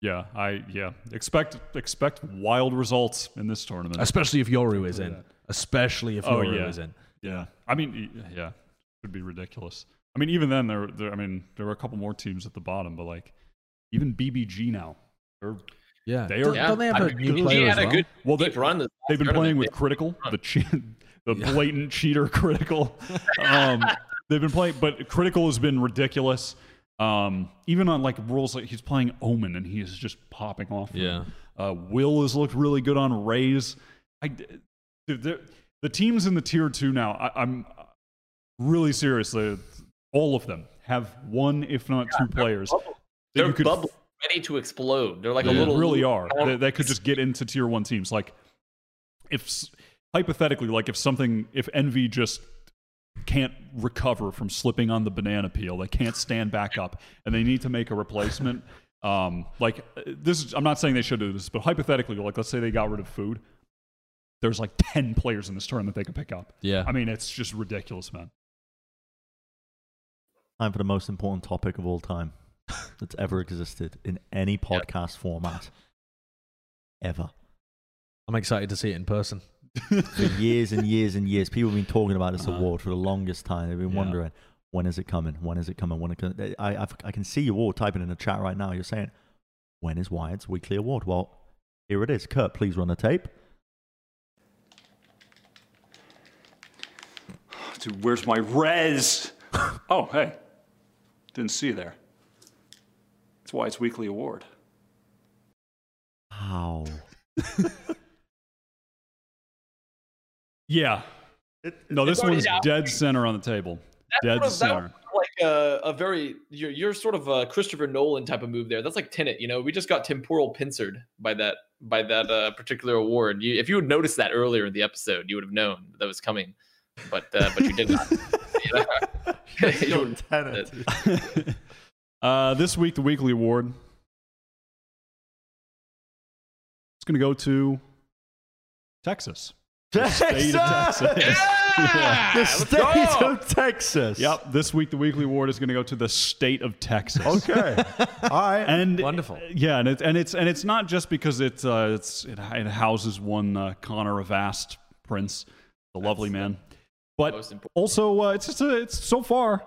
Yeah. I yeah. Expect expect wild results in this tournament. especially if yoru is Yeah. in especially if Oh, yoru yeah. is in Yeah, I mean, yeah, it would be ridiculous. I mean, even then, there, there, I mean, there were a couple more teams at the bottom, but like, even BBG now, they're, yeah They are- don't, Yeah, don't they have I a mean, new BG player had as a well? good well, they, run they've been playing with critical, the che- the Yeah. blatant cheater critical. Um, they've been playing, but critical has been ridiculous. Um, even on like rules like he's playing Omen and he is just popping off. Yeah. Uh, Will has looked really good on Raze. I, dude, the, the teams in the tier two now, I, I'm really serious. They- All of them have one, if not two players. that They're you could bubble ready to explode. They're like a they little really are. little- They, they could just get into tier one teams. Like, if s- hypothetically, like if something, if Envy just can't recover from slipping on the banana peel, they can't stand back up, and they need to make a replacement. Um, like this, is, I'm not saying they should do this, but hypothetically, like let's say they got rid of food. There's like ten players in this tournament they could pick up. yeah I mean, it's just ridiculous, man. Time for the most important topic of all time that's ever existed in any podcast format ever. i'm excited to see it in person For years and years and years, people have been talking about this Uh-huh. award for the longest time. They've been Yeah. wondering when is it coming? When is it coming? When it co-" I, I've, I can see you all typing in the chat right now. You're saying, "When is Wyatt's weekly award?" Well, here it is. Kurt, please run the tape. Dude, where's my res? oh, hey. Didn't see you there. That's why it's weekly award. How? Yeah. No, this it's already one's out. dead center on the table. Dead That's sort of- center. like a, a very you're, you're sort of a Christopher Nolan type of move there. That's like Tenet. You know, we just got temporal pincered by that by that uh, particular award. You, if you had noticed that earlier in the episode, you would have known that was coming. But uh, but you did not. You know? You wouldn't- uh, this week, the weekly award. It's going to go to Texas. State of Texas. Yeah, The state of Texas. Yep. This week, the weekly award is going to go to the state of Texas. Okay. All right. And Wonderful. yeah, and it's and it's and it's not just because it's uh, it's it, it houses one uh, Connor Avast Prince, the lovely man, but also uh, it's just a, it's so far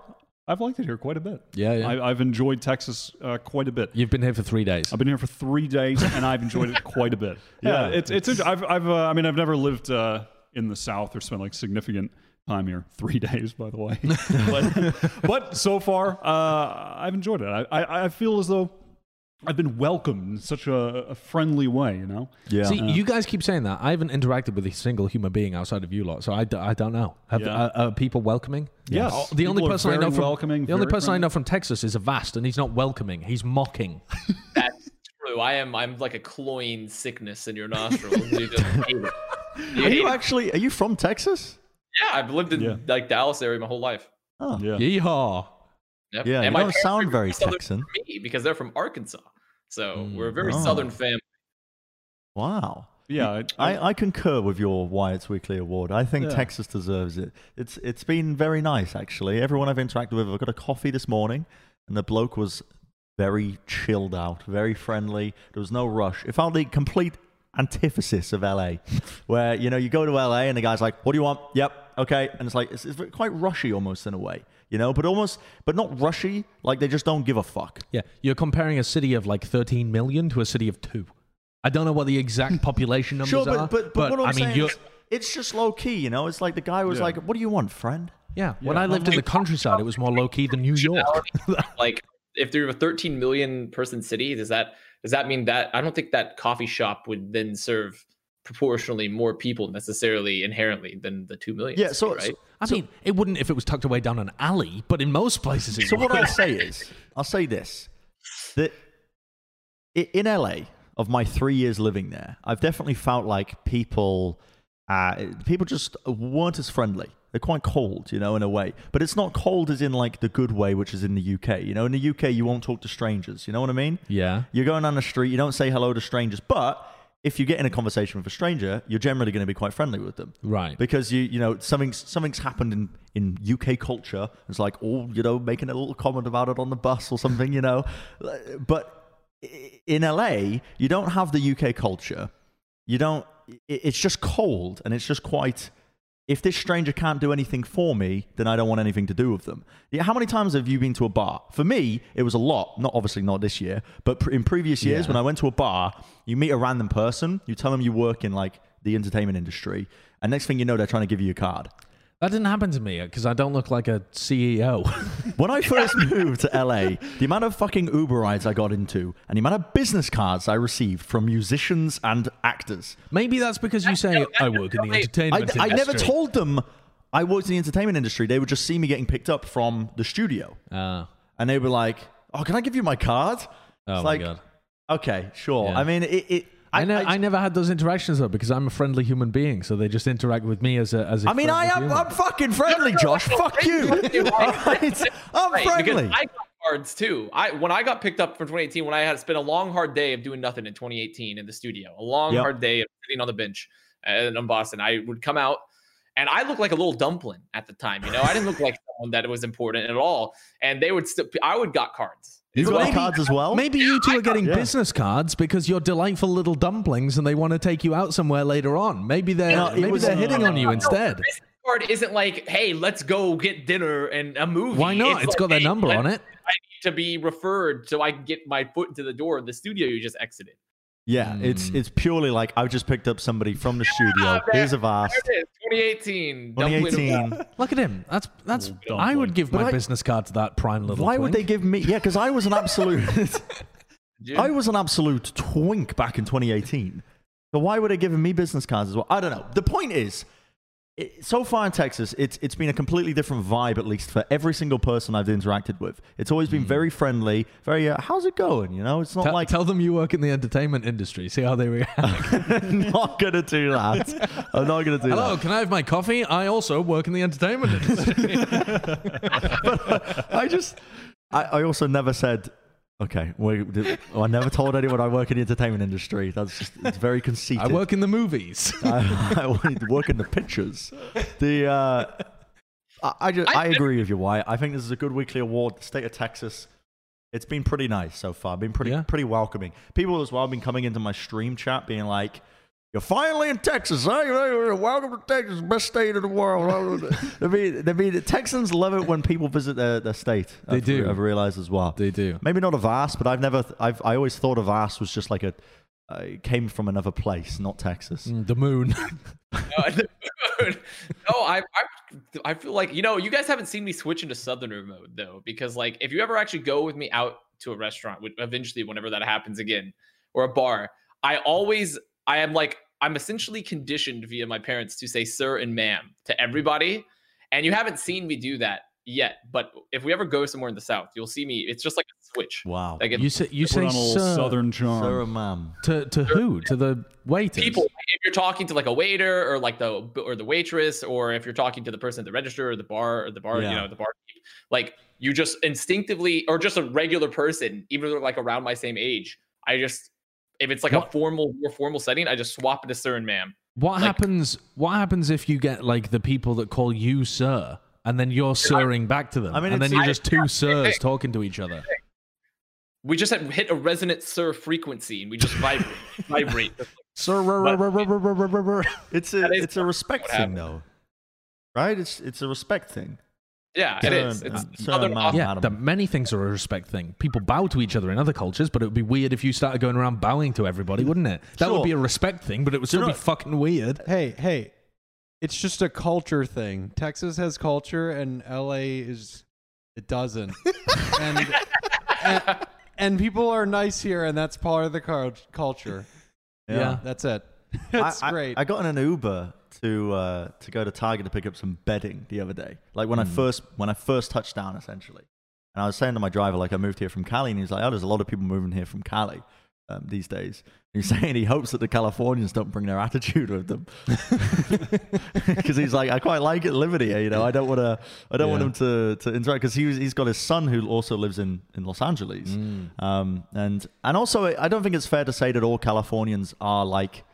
I've liked it here quite a bit. Yeah, yeah. I, I've enjoyed Texas uh, quite a bit. You've been here for three days. I've been here for three days and I've enjoyed it quite a bit. Yeah, Yeah, it's it's. I've I've uh, I mean I've never lived uh, in the South or spent like significant time here. Three days, by the way. but, but so far, uh, I've enjoyed it. I, I I feel as though I've been welcomed in such a, a friendly way. You know. yeah. See, you guys keep saying that. I haven't interacted with a single human being outside of you lot, so I, d- I don't know. Have Yeah. are, are people welcoming? Yes. Oh, the only People are person I know from the only very person I know from Texas is Avast, and he's not welcoming. He's mocking. That's true. I am. I'm like a cloying sickness in your nostrils. You just hate it. You are you actually? Are you from Texas? Yeah, I've lived in Yeah. like Dallas area my whole life. Oh. Yeah. Yeehaw! Yep. Yeah, and you my don't sound very southern Texan. Me because they're from Arkansas, so Mm. we're a very Oh. southern family. Wow. Yeah. I, I, I concur with your Wyatt's Weekly Award. I think Yeah. Texas deserves it. It's it's been very nice actually. Everyone I've interacted with, I got a coffee this morning, and the bloke was very chilled out, very friendly. There was no rush. It felt the complete antithesis of LA, where you know you go to LA and the guy's like, "What do you want?" Yep, okay, and it's like it's, it's quite rushy almost in a way, you know, but almost but not rushy. Like they just don't give a fuck. Yeah, you're comparing a city of like 13 million to a city of two. I don't know what the exact population numbers Sure, but are, but, but, what I'm I mean, saying is, it's just low key, you know. It's like the guy was Yeah. like, "What do you want, friend?" yeah. When I lived in the countryside, it was more low key than New York. like if they're a 13 million person city does that does that mean that i don't think that coffee shop would then serve proportionally more people necessarily inherently than the 2 million Yeah, so- right so- I mean, it wouldn't if it was tucked away down an alley, but in most places it So would. what I'll say is, I'll say this: that in LA, of my three years living there, I've definitely felt like people, uh, people just weren't as friendly. They're quite cold, you know, in a way. But it's not cold as in like the good way, which is in the UK. You know, in the UK, you won't talk to strangers. You know what I mean? yeah. You're going down the street, you don't say hello to strangers, but if you get in a conversation with a stranger, you're generally going to be quite friendly with them Right. because you you know something's something's happened in in UK culture. It's like oh you know making a little comment about it on the bus or something, you know. But in LA, you don't have the UK culture. You don't. It's just cold and it's just quite. If this stranger can't do anything for me, then I don't want anything to do with them. Yeah, how many times have you been to a bar? For me, it was a lot. Not obviously not this year, but pr- in previous years Yeah. when I went to a bar, you meet a random person, you tell them you work in like the entertainment industry, and next thing you know, they're trying to give you a card. That didn't happen to me because I don't look like a CEO. When I first moved to LA, the amount of fucking Uber rides I got into and the amount of business cards I received from musicians and actors. Maybe that's because you say I work in the I, entertainment I never industry." told them I worked in the entertainment industry. They would just see me getting picked up from the studio. Ah. And they were like, oh, can I give you my card? oh It's my like, god. okay, sure. Yeah. I mean, it. it I, ne- I, never had those interactions though because I'm a friendly human being, so they just interact with me as a as a. I mean, I am. human. I'm fucking friendly, Josh. Fuck you. All right? I'm Right, friendly. because I got cards too. I when I got picked up from 2018, when I had spent a long hard day of doing nothing in 2018 in the studio, a long Yep. hard day of sitting on the bench and in Boston, I would come out and I looked like a little dumpling at the time. You know, I didn't look like someone that was important at all. And they would still, I would got cards. You So got maybe- cards as well? Maybe you two are getting Yeah. business cards because you're delightful little dumplings, and they want to take you out somewhere later on. Maybe they're No, maybe was- they're hitting on you instead. business card isn't like, hey, let's go get dinner and a movie. Why not? It's like, got their hey, number on it. I need to be referred so I can get my foot into the door of the studio you just exited. Yeah, it's Hmm. it's purely like I've just picked up somebody from the studio. Here's Avast. There it is, 2018. 2018. Look at him. That's that's. Little I would give But my I- business card to that prime little. Why would they give me? Yeah, because I was an absolute. I was an absolute twink back in 2018. So why would they give me business cards as well? I don't know. The point is, it, so far in Texas, it's it's been a completely different vibe, at least for every single person I've interacted with. It's always been very friendly, very. Uh, How's it going? You know, it's not Tell, like tell them you work in the entertainment industry. See how they react. not gonna do that. I'm not gonna do Hello, that. Hello, can I have my coffee? I also work in the entertainment industry. But I just, I, I also never said, okay, I never told anyone I work in the entertainment industry. That's just, it's very conceited. I work in the movies. I, I work in the pictures. The, uh, I, I, just, I agree with you, Wyatt. I think this is a good weekly award. The state of Texas. It's been pretty nice so far. Been pretty Yeah. pretty welcoming. People as well have been coming into my stream chat being like, "You're finally in Texas, huh? You're- Welcome to Texas, best state in the world." I mean, I mean, the Texans love it when people visit their, their state. They I've, do. I've realized as well. they do. Maybe not Avast, but I've never. I've I always thought Avast was just like a. Uh, came from another place, not Texas. Mm, The moon. no, I, I I feel like you know you guys haven't seen me switch into southerner mode though because like if you ever actually go with me out to a restaurant which eventually whenever that happens again or a bar I always I am like I'm essentially conditioned via my parents to say sir and ma'am to everybody and you haven't seen me do that yet but if we ever go somewhere in the south you'll see me it's just like a switch Wow. like You say you say on a little sir southern charm. Sir and ma'am. to to who? To the waiters. people if you're talking to like a waiter or like the or the waitress or if you're talking to the person at the register or the bar or the bar Yeah. you know the bar like you just instinctively or just a regular person even if they're like around my same age i just if it's like a formal more formal setting i just swap it to sir and ma'am What like- happens? What happens if you get like the people that call you sir, and then you're sirring back to them, I mean, and then you're just two sirs talking to each other? we just had hit a resonant sir frequency and we just vibrate vibrate Sir, It's a it's a respect thing though, right? It's it's a respect thing. Yeah, it is. Turn, It's uh, Southern turn, Off- man. Yeah, Adam. the, many things are a respect thing. People bow to each other in other cultures, but it would be weird if you started going around bowing to everybody, wouldn't it? That Sure. would be a respect thing, but it would still know- be fucking weird. Hey, hey, it's just a culture thing. Texas has culture, and LA is it doesn't. and, and and people are nice here, and that's part of the cul- culture. Yeah. That's it. That's I, I- great. I, got in an Uber to uh, to go to Target to pick up some bedding the other day. Like when I first when I first touched down, essentially. And I was saying to my driver, like I moved here from Cali, and he's like, "Oh, there's a lot of people moving here from Cali um, these days." And he's saying he hopes that the Californians don't bring their attitude with them, because he's like, "I quite like it living here. You know, I don't want to, I don't want Yeah. him to to interact." Because he was, he's got his son who also lives in in Los Angeles, Mm. um, and and also I don't think it's fair to say that all Californians are like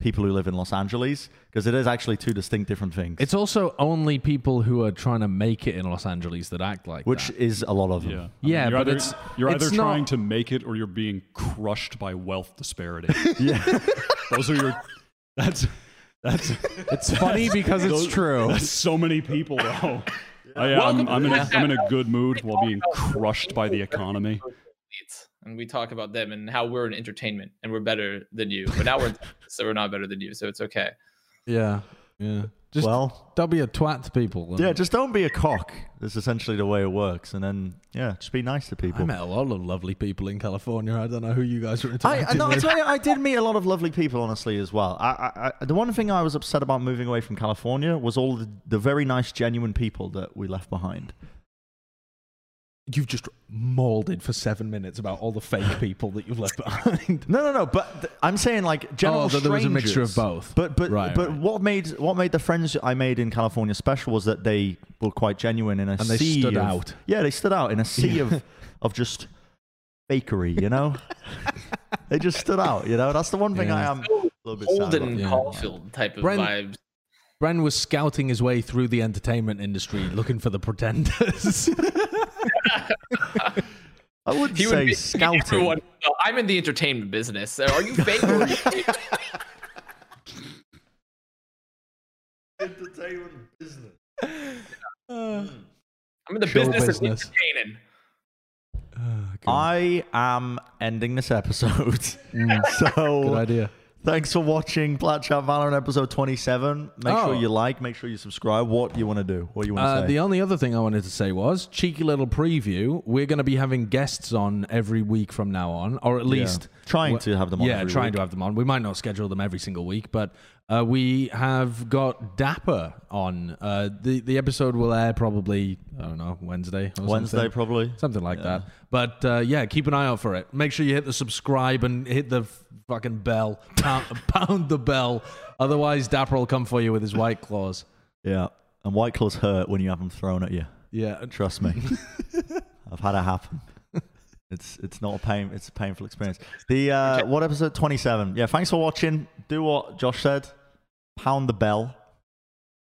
people who live in Los Angeles because it is actually two distinct different things. It's also only people who are trying to make it in Los Angeles that act like which that. is a lot of them. Yeah. I Yeah, you're but either, it's- you're it's either not- trying to make it or you're being crushed by wealth disparity. Yeah. Those are your. That's that's it's funny because it's true. that's so many people though. I, am I'm in a, I'm in a good mood while being crushed by the economy. and we talk about them and how we're in entertainment and we're better than you. But now we're in Texas, so we're not better than you, so it's okay. yeah, yeah. Just Well, don't be a twat to people. yeah, just don't be a cock. That's essentially the way it works. And then, yeah, just be nice to people. I met a lot of lovely people in California. I don't know who you guys were I, interacting I, no, I with. tell I did meet a lot of lovely people, honestly, as well. I, I, I, the one thing I was upset about moving away from California was all the, the very nice, genuine people that we left behind. You've just molded for seven minutes about all the fake people that you've left behind. No, no, no. But th- I'm saying like general Oh, that there was a mixture of both. But but Right, but right. what made what made the friends I made in California special was that they were quite genuine in a And they stood of- out. Yeah, they stood out in a sea of of just fakery. You know, they just stood out. You know, that's the one thing I am a little bit sad Holden about. Yeah. Type of Bren- vibes. Bren was scouting his way through the entertainment industry looking for the pretenders. I wouldn't He would say be scouting. everyone. "No, I'm in the entertainment business. So Are you fake? or are you fake?" Entertainment business. Uh, I'm in the Show business, business. of entertaining. I am ending this episode. Good so good idea. Thanks for watching Plat Chat Valorant episode 27. Make Oh. sure you like, make sure you subscribe. What do you want to do? What do you want to Uh, say? the only other thing I wanted to say was cheeky little preview. We're going to be having guests on every week from now on, or at least Trying to have them on Yeah, trying week. to have them on. We might not schedule them every single week, but uh, we have got dapr on. Uh, the the episode will air probably I don't know Wednesday. Or Wednesday, something. probably. Something like Yeah. that. But uh, yeah, keep an eye out for it. Make sure you hit the subscribe and hit the fucking bell. Pound, pound the bell. Otherwise, dapr will come for you with his white claws. Yeah. And White Claws hurt when you have them thrown at you. Yeah. Trust me. I've had it happen. It's it's not a pain. It's a painful experience. The uh, what episode twenty seven? Yeah. Thanks for watching. Do what Josh said. Pound the bell.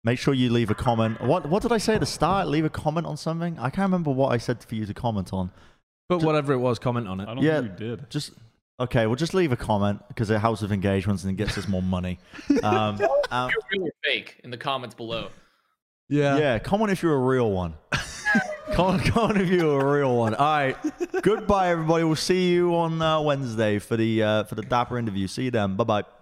Make sure you leave a comment. What what did I say at the start? Leave a comment on something. I can't remember what I said for you to comment on. But whatever it was, comment on it. I don't Yeah. think we did. Just okay. Well, just leave a comment because it helps with engagements and it gets us more money. Um, um, You're real or fake in the comments below. Yeah, yeah. comment if you're a real one. comment, comment if you're a real one. All right. Goodbye, everybody. We'll see you on uh, Wednesday for the uh, for the dapr interview. See you then. Bye bye.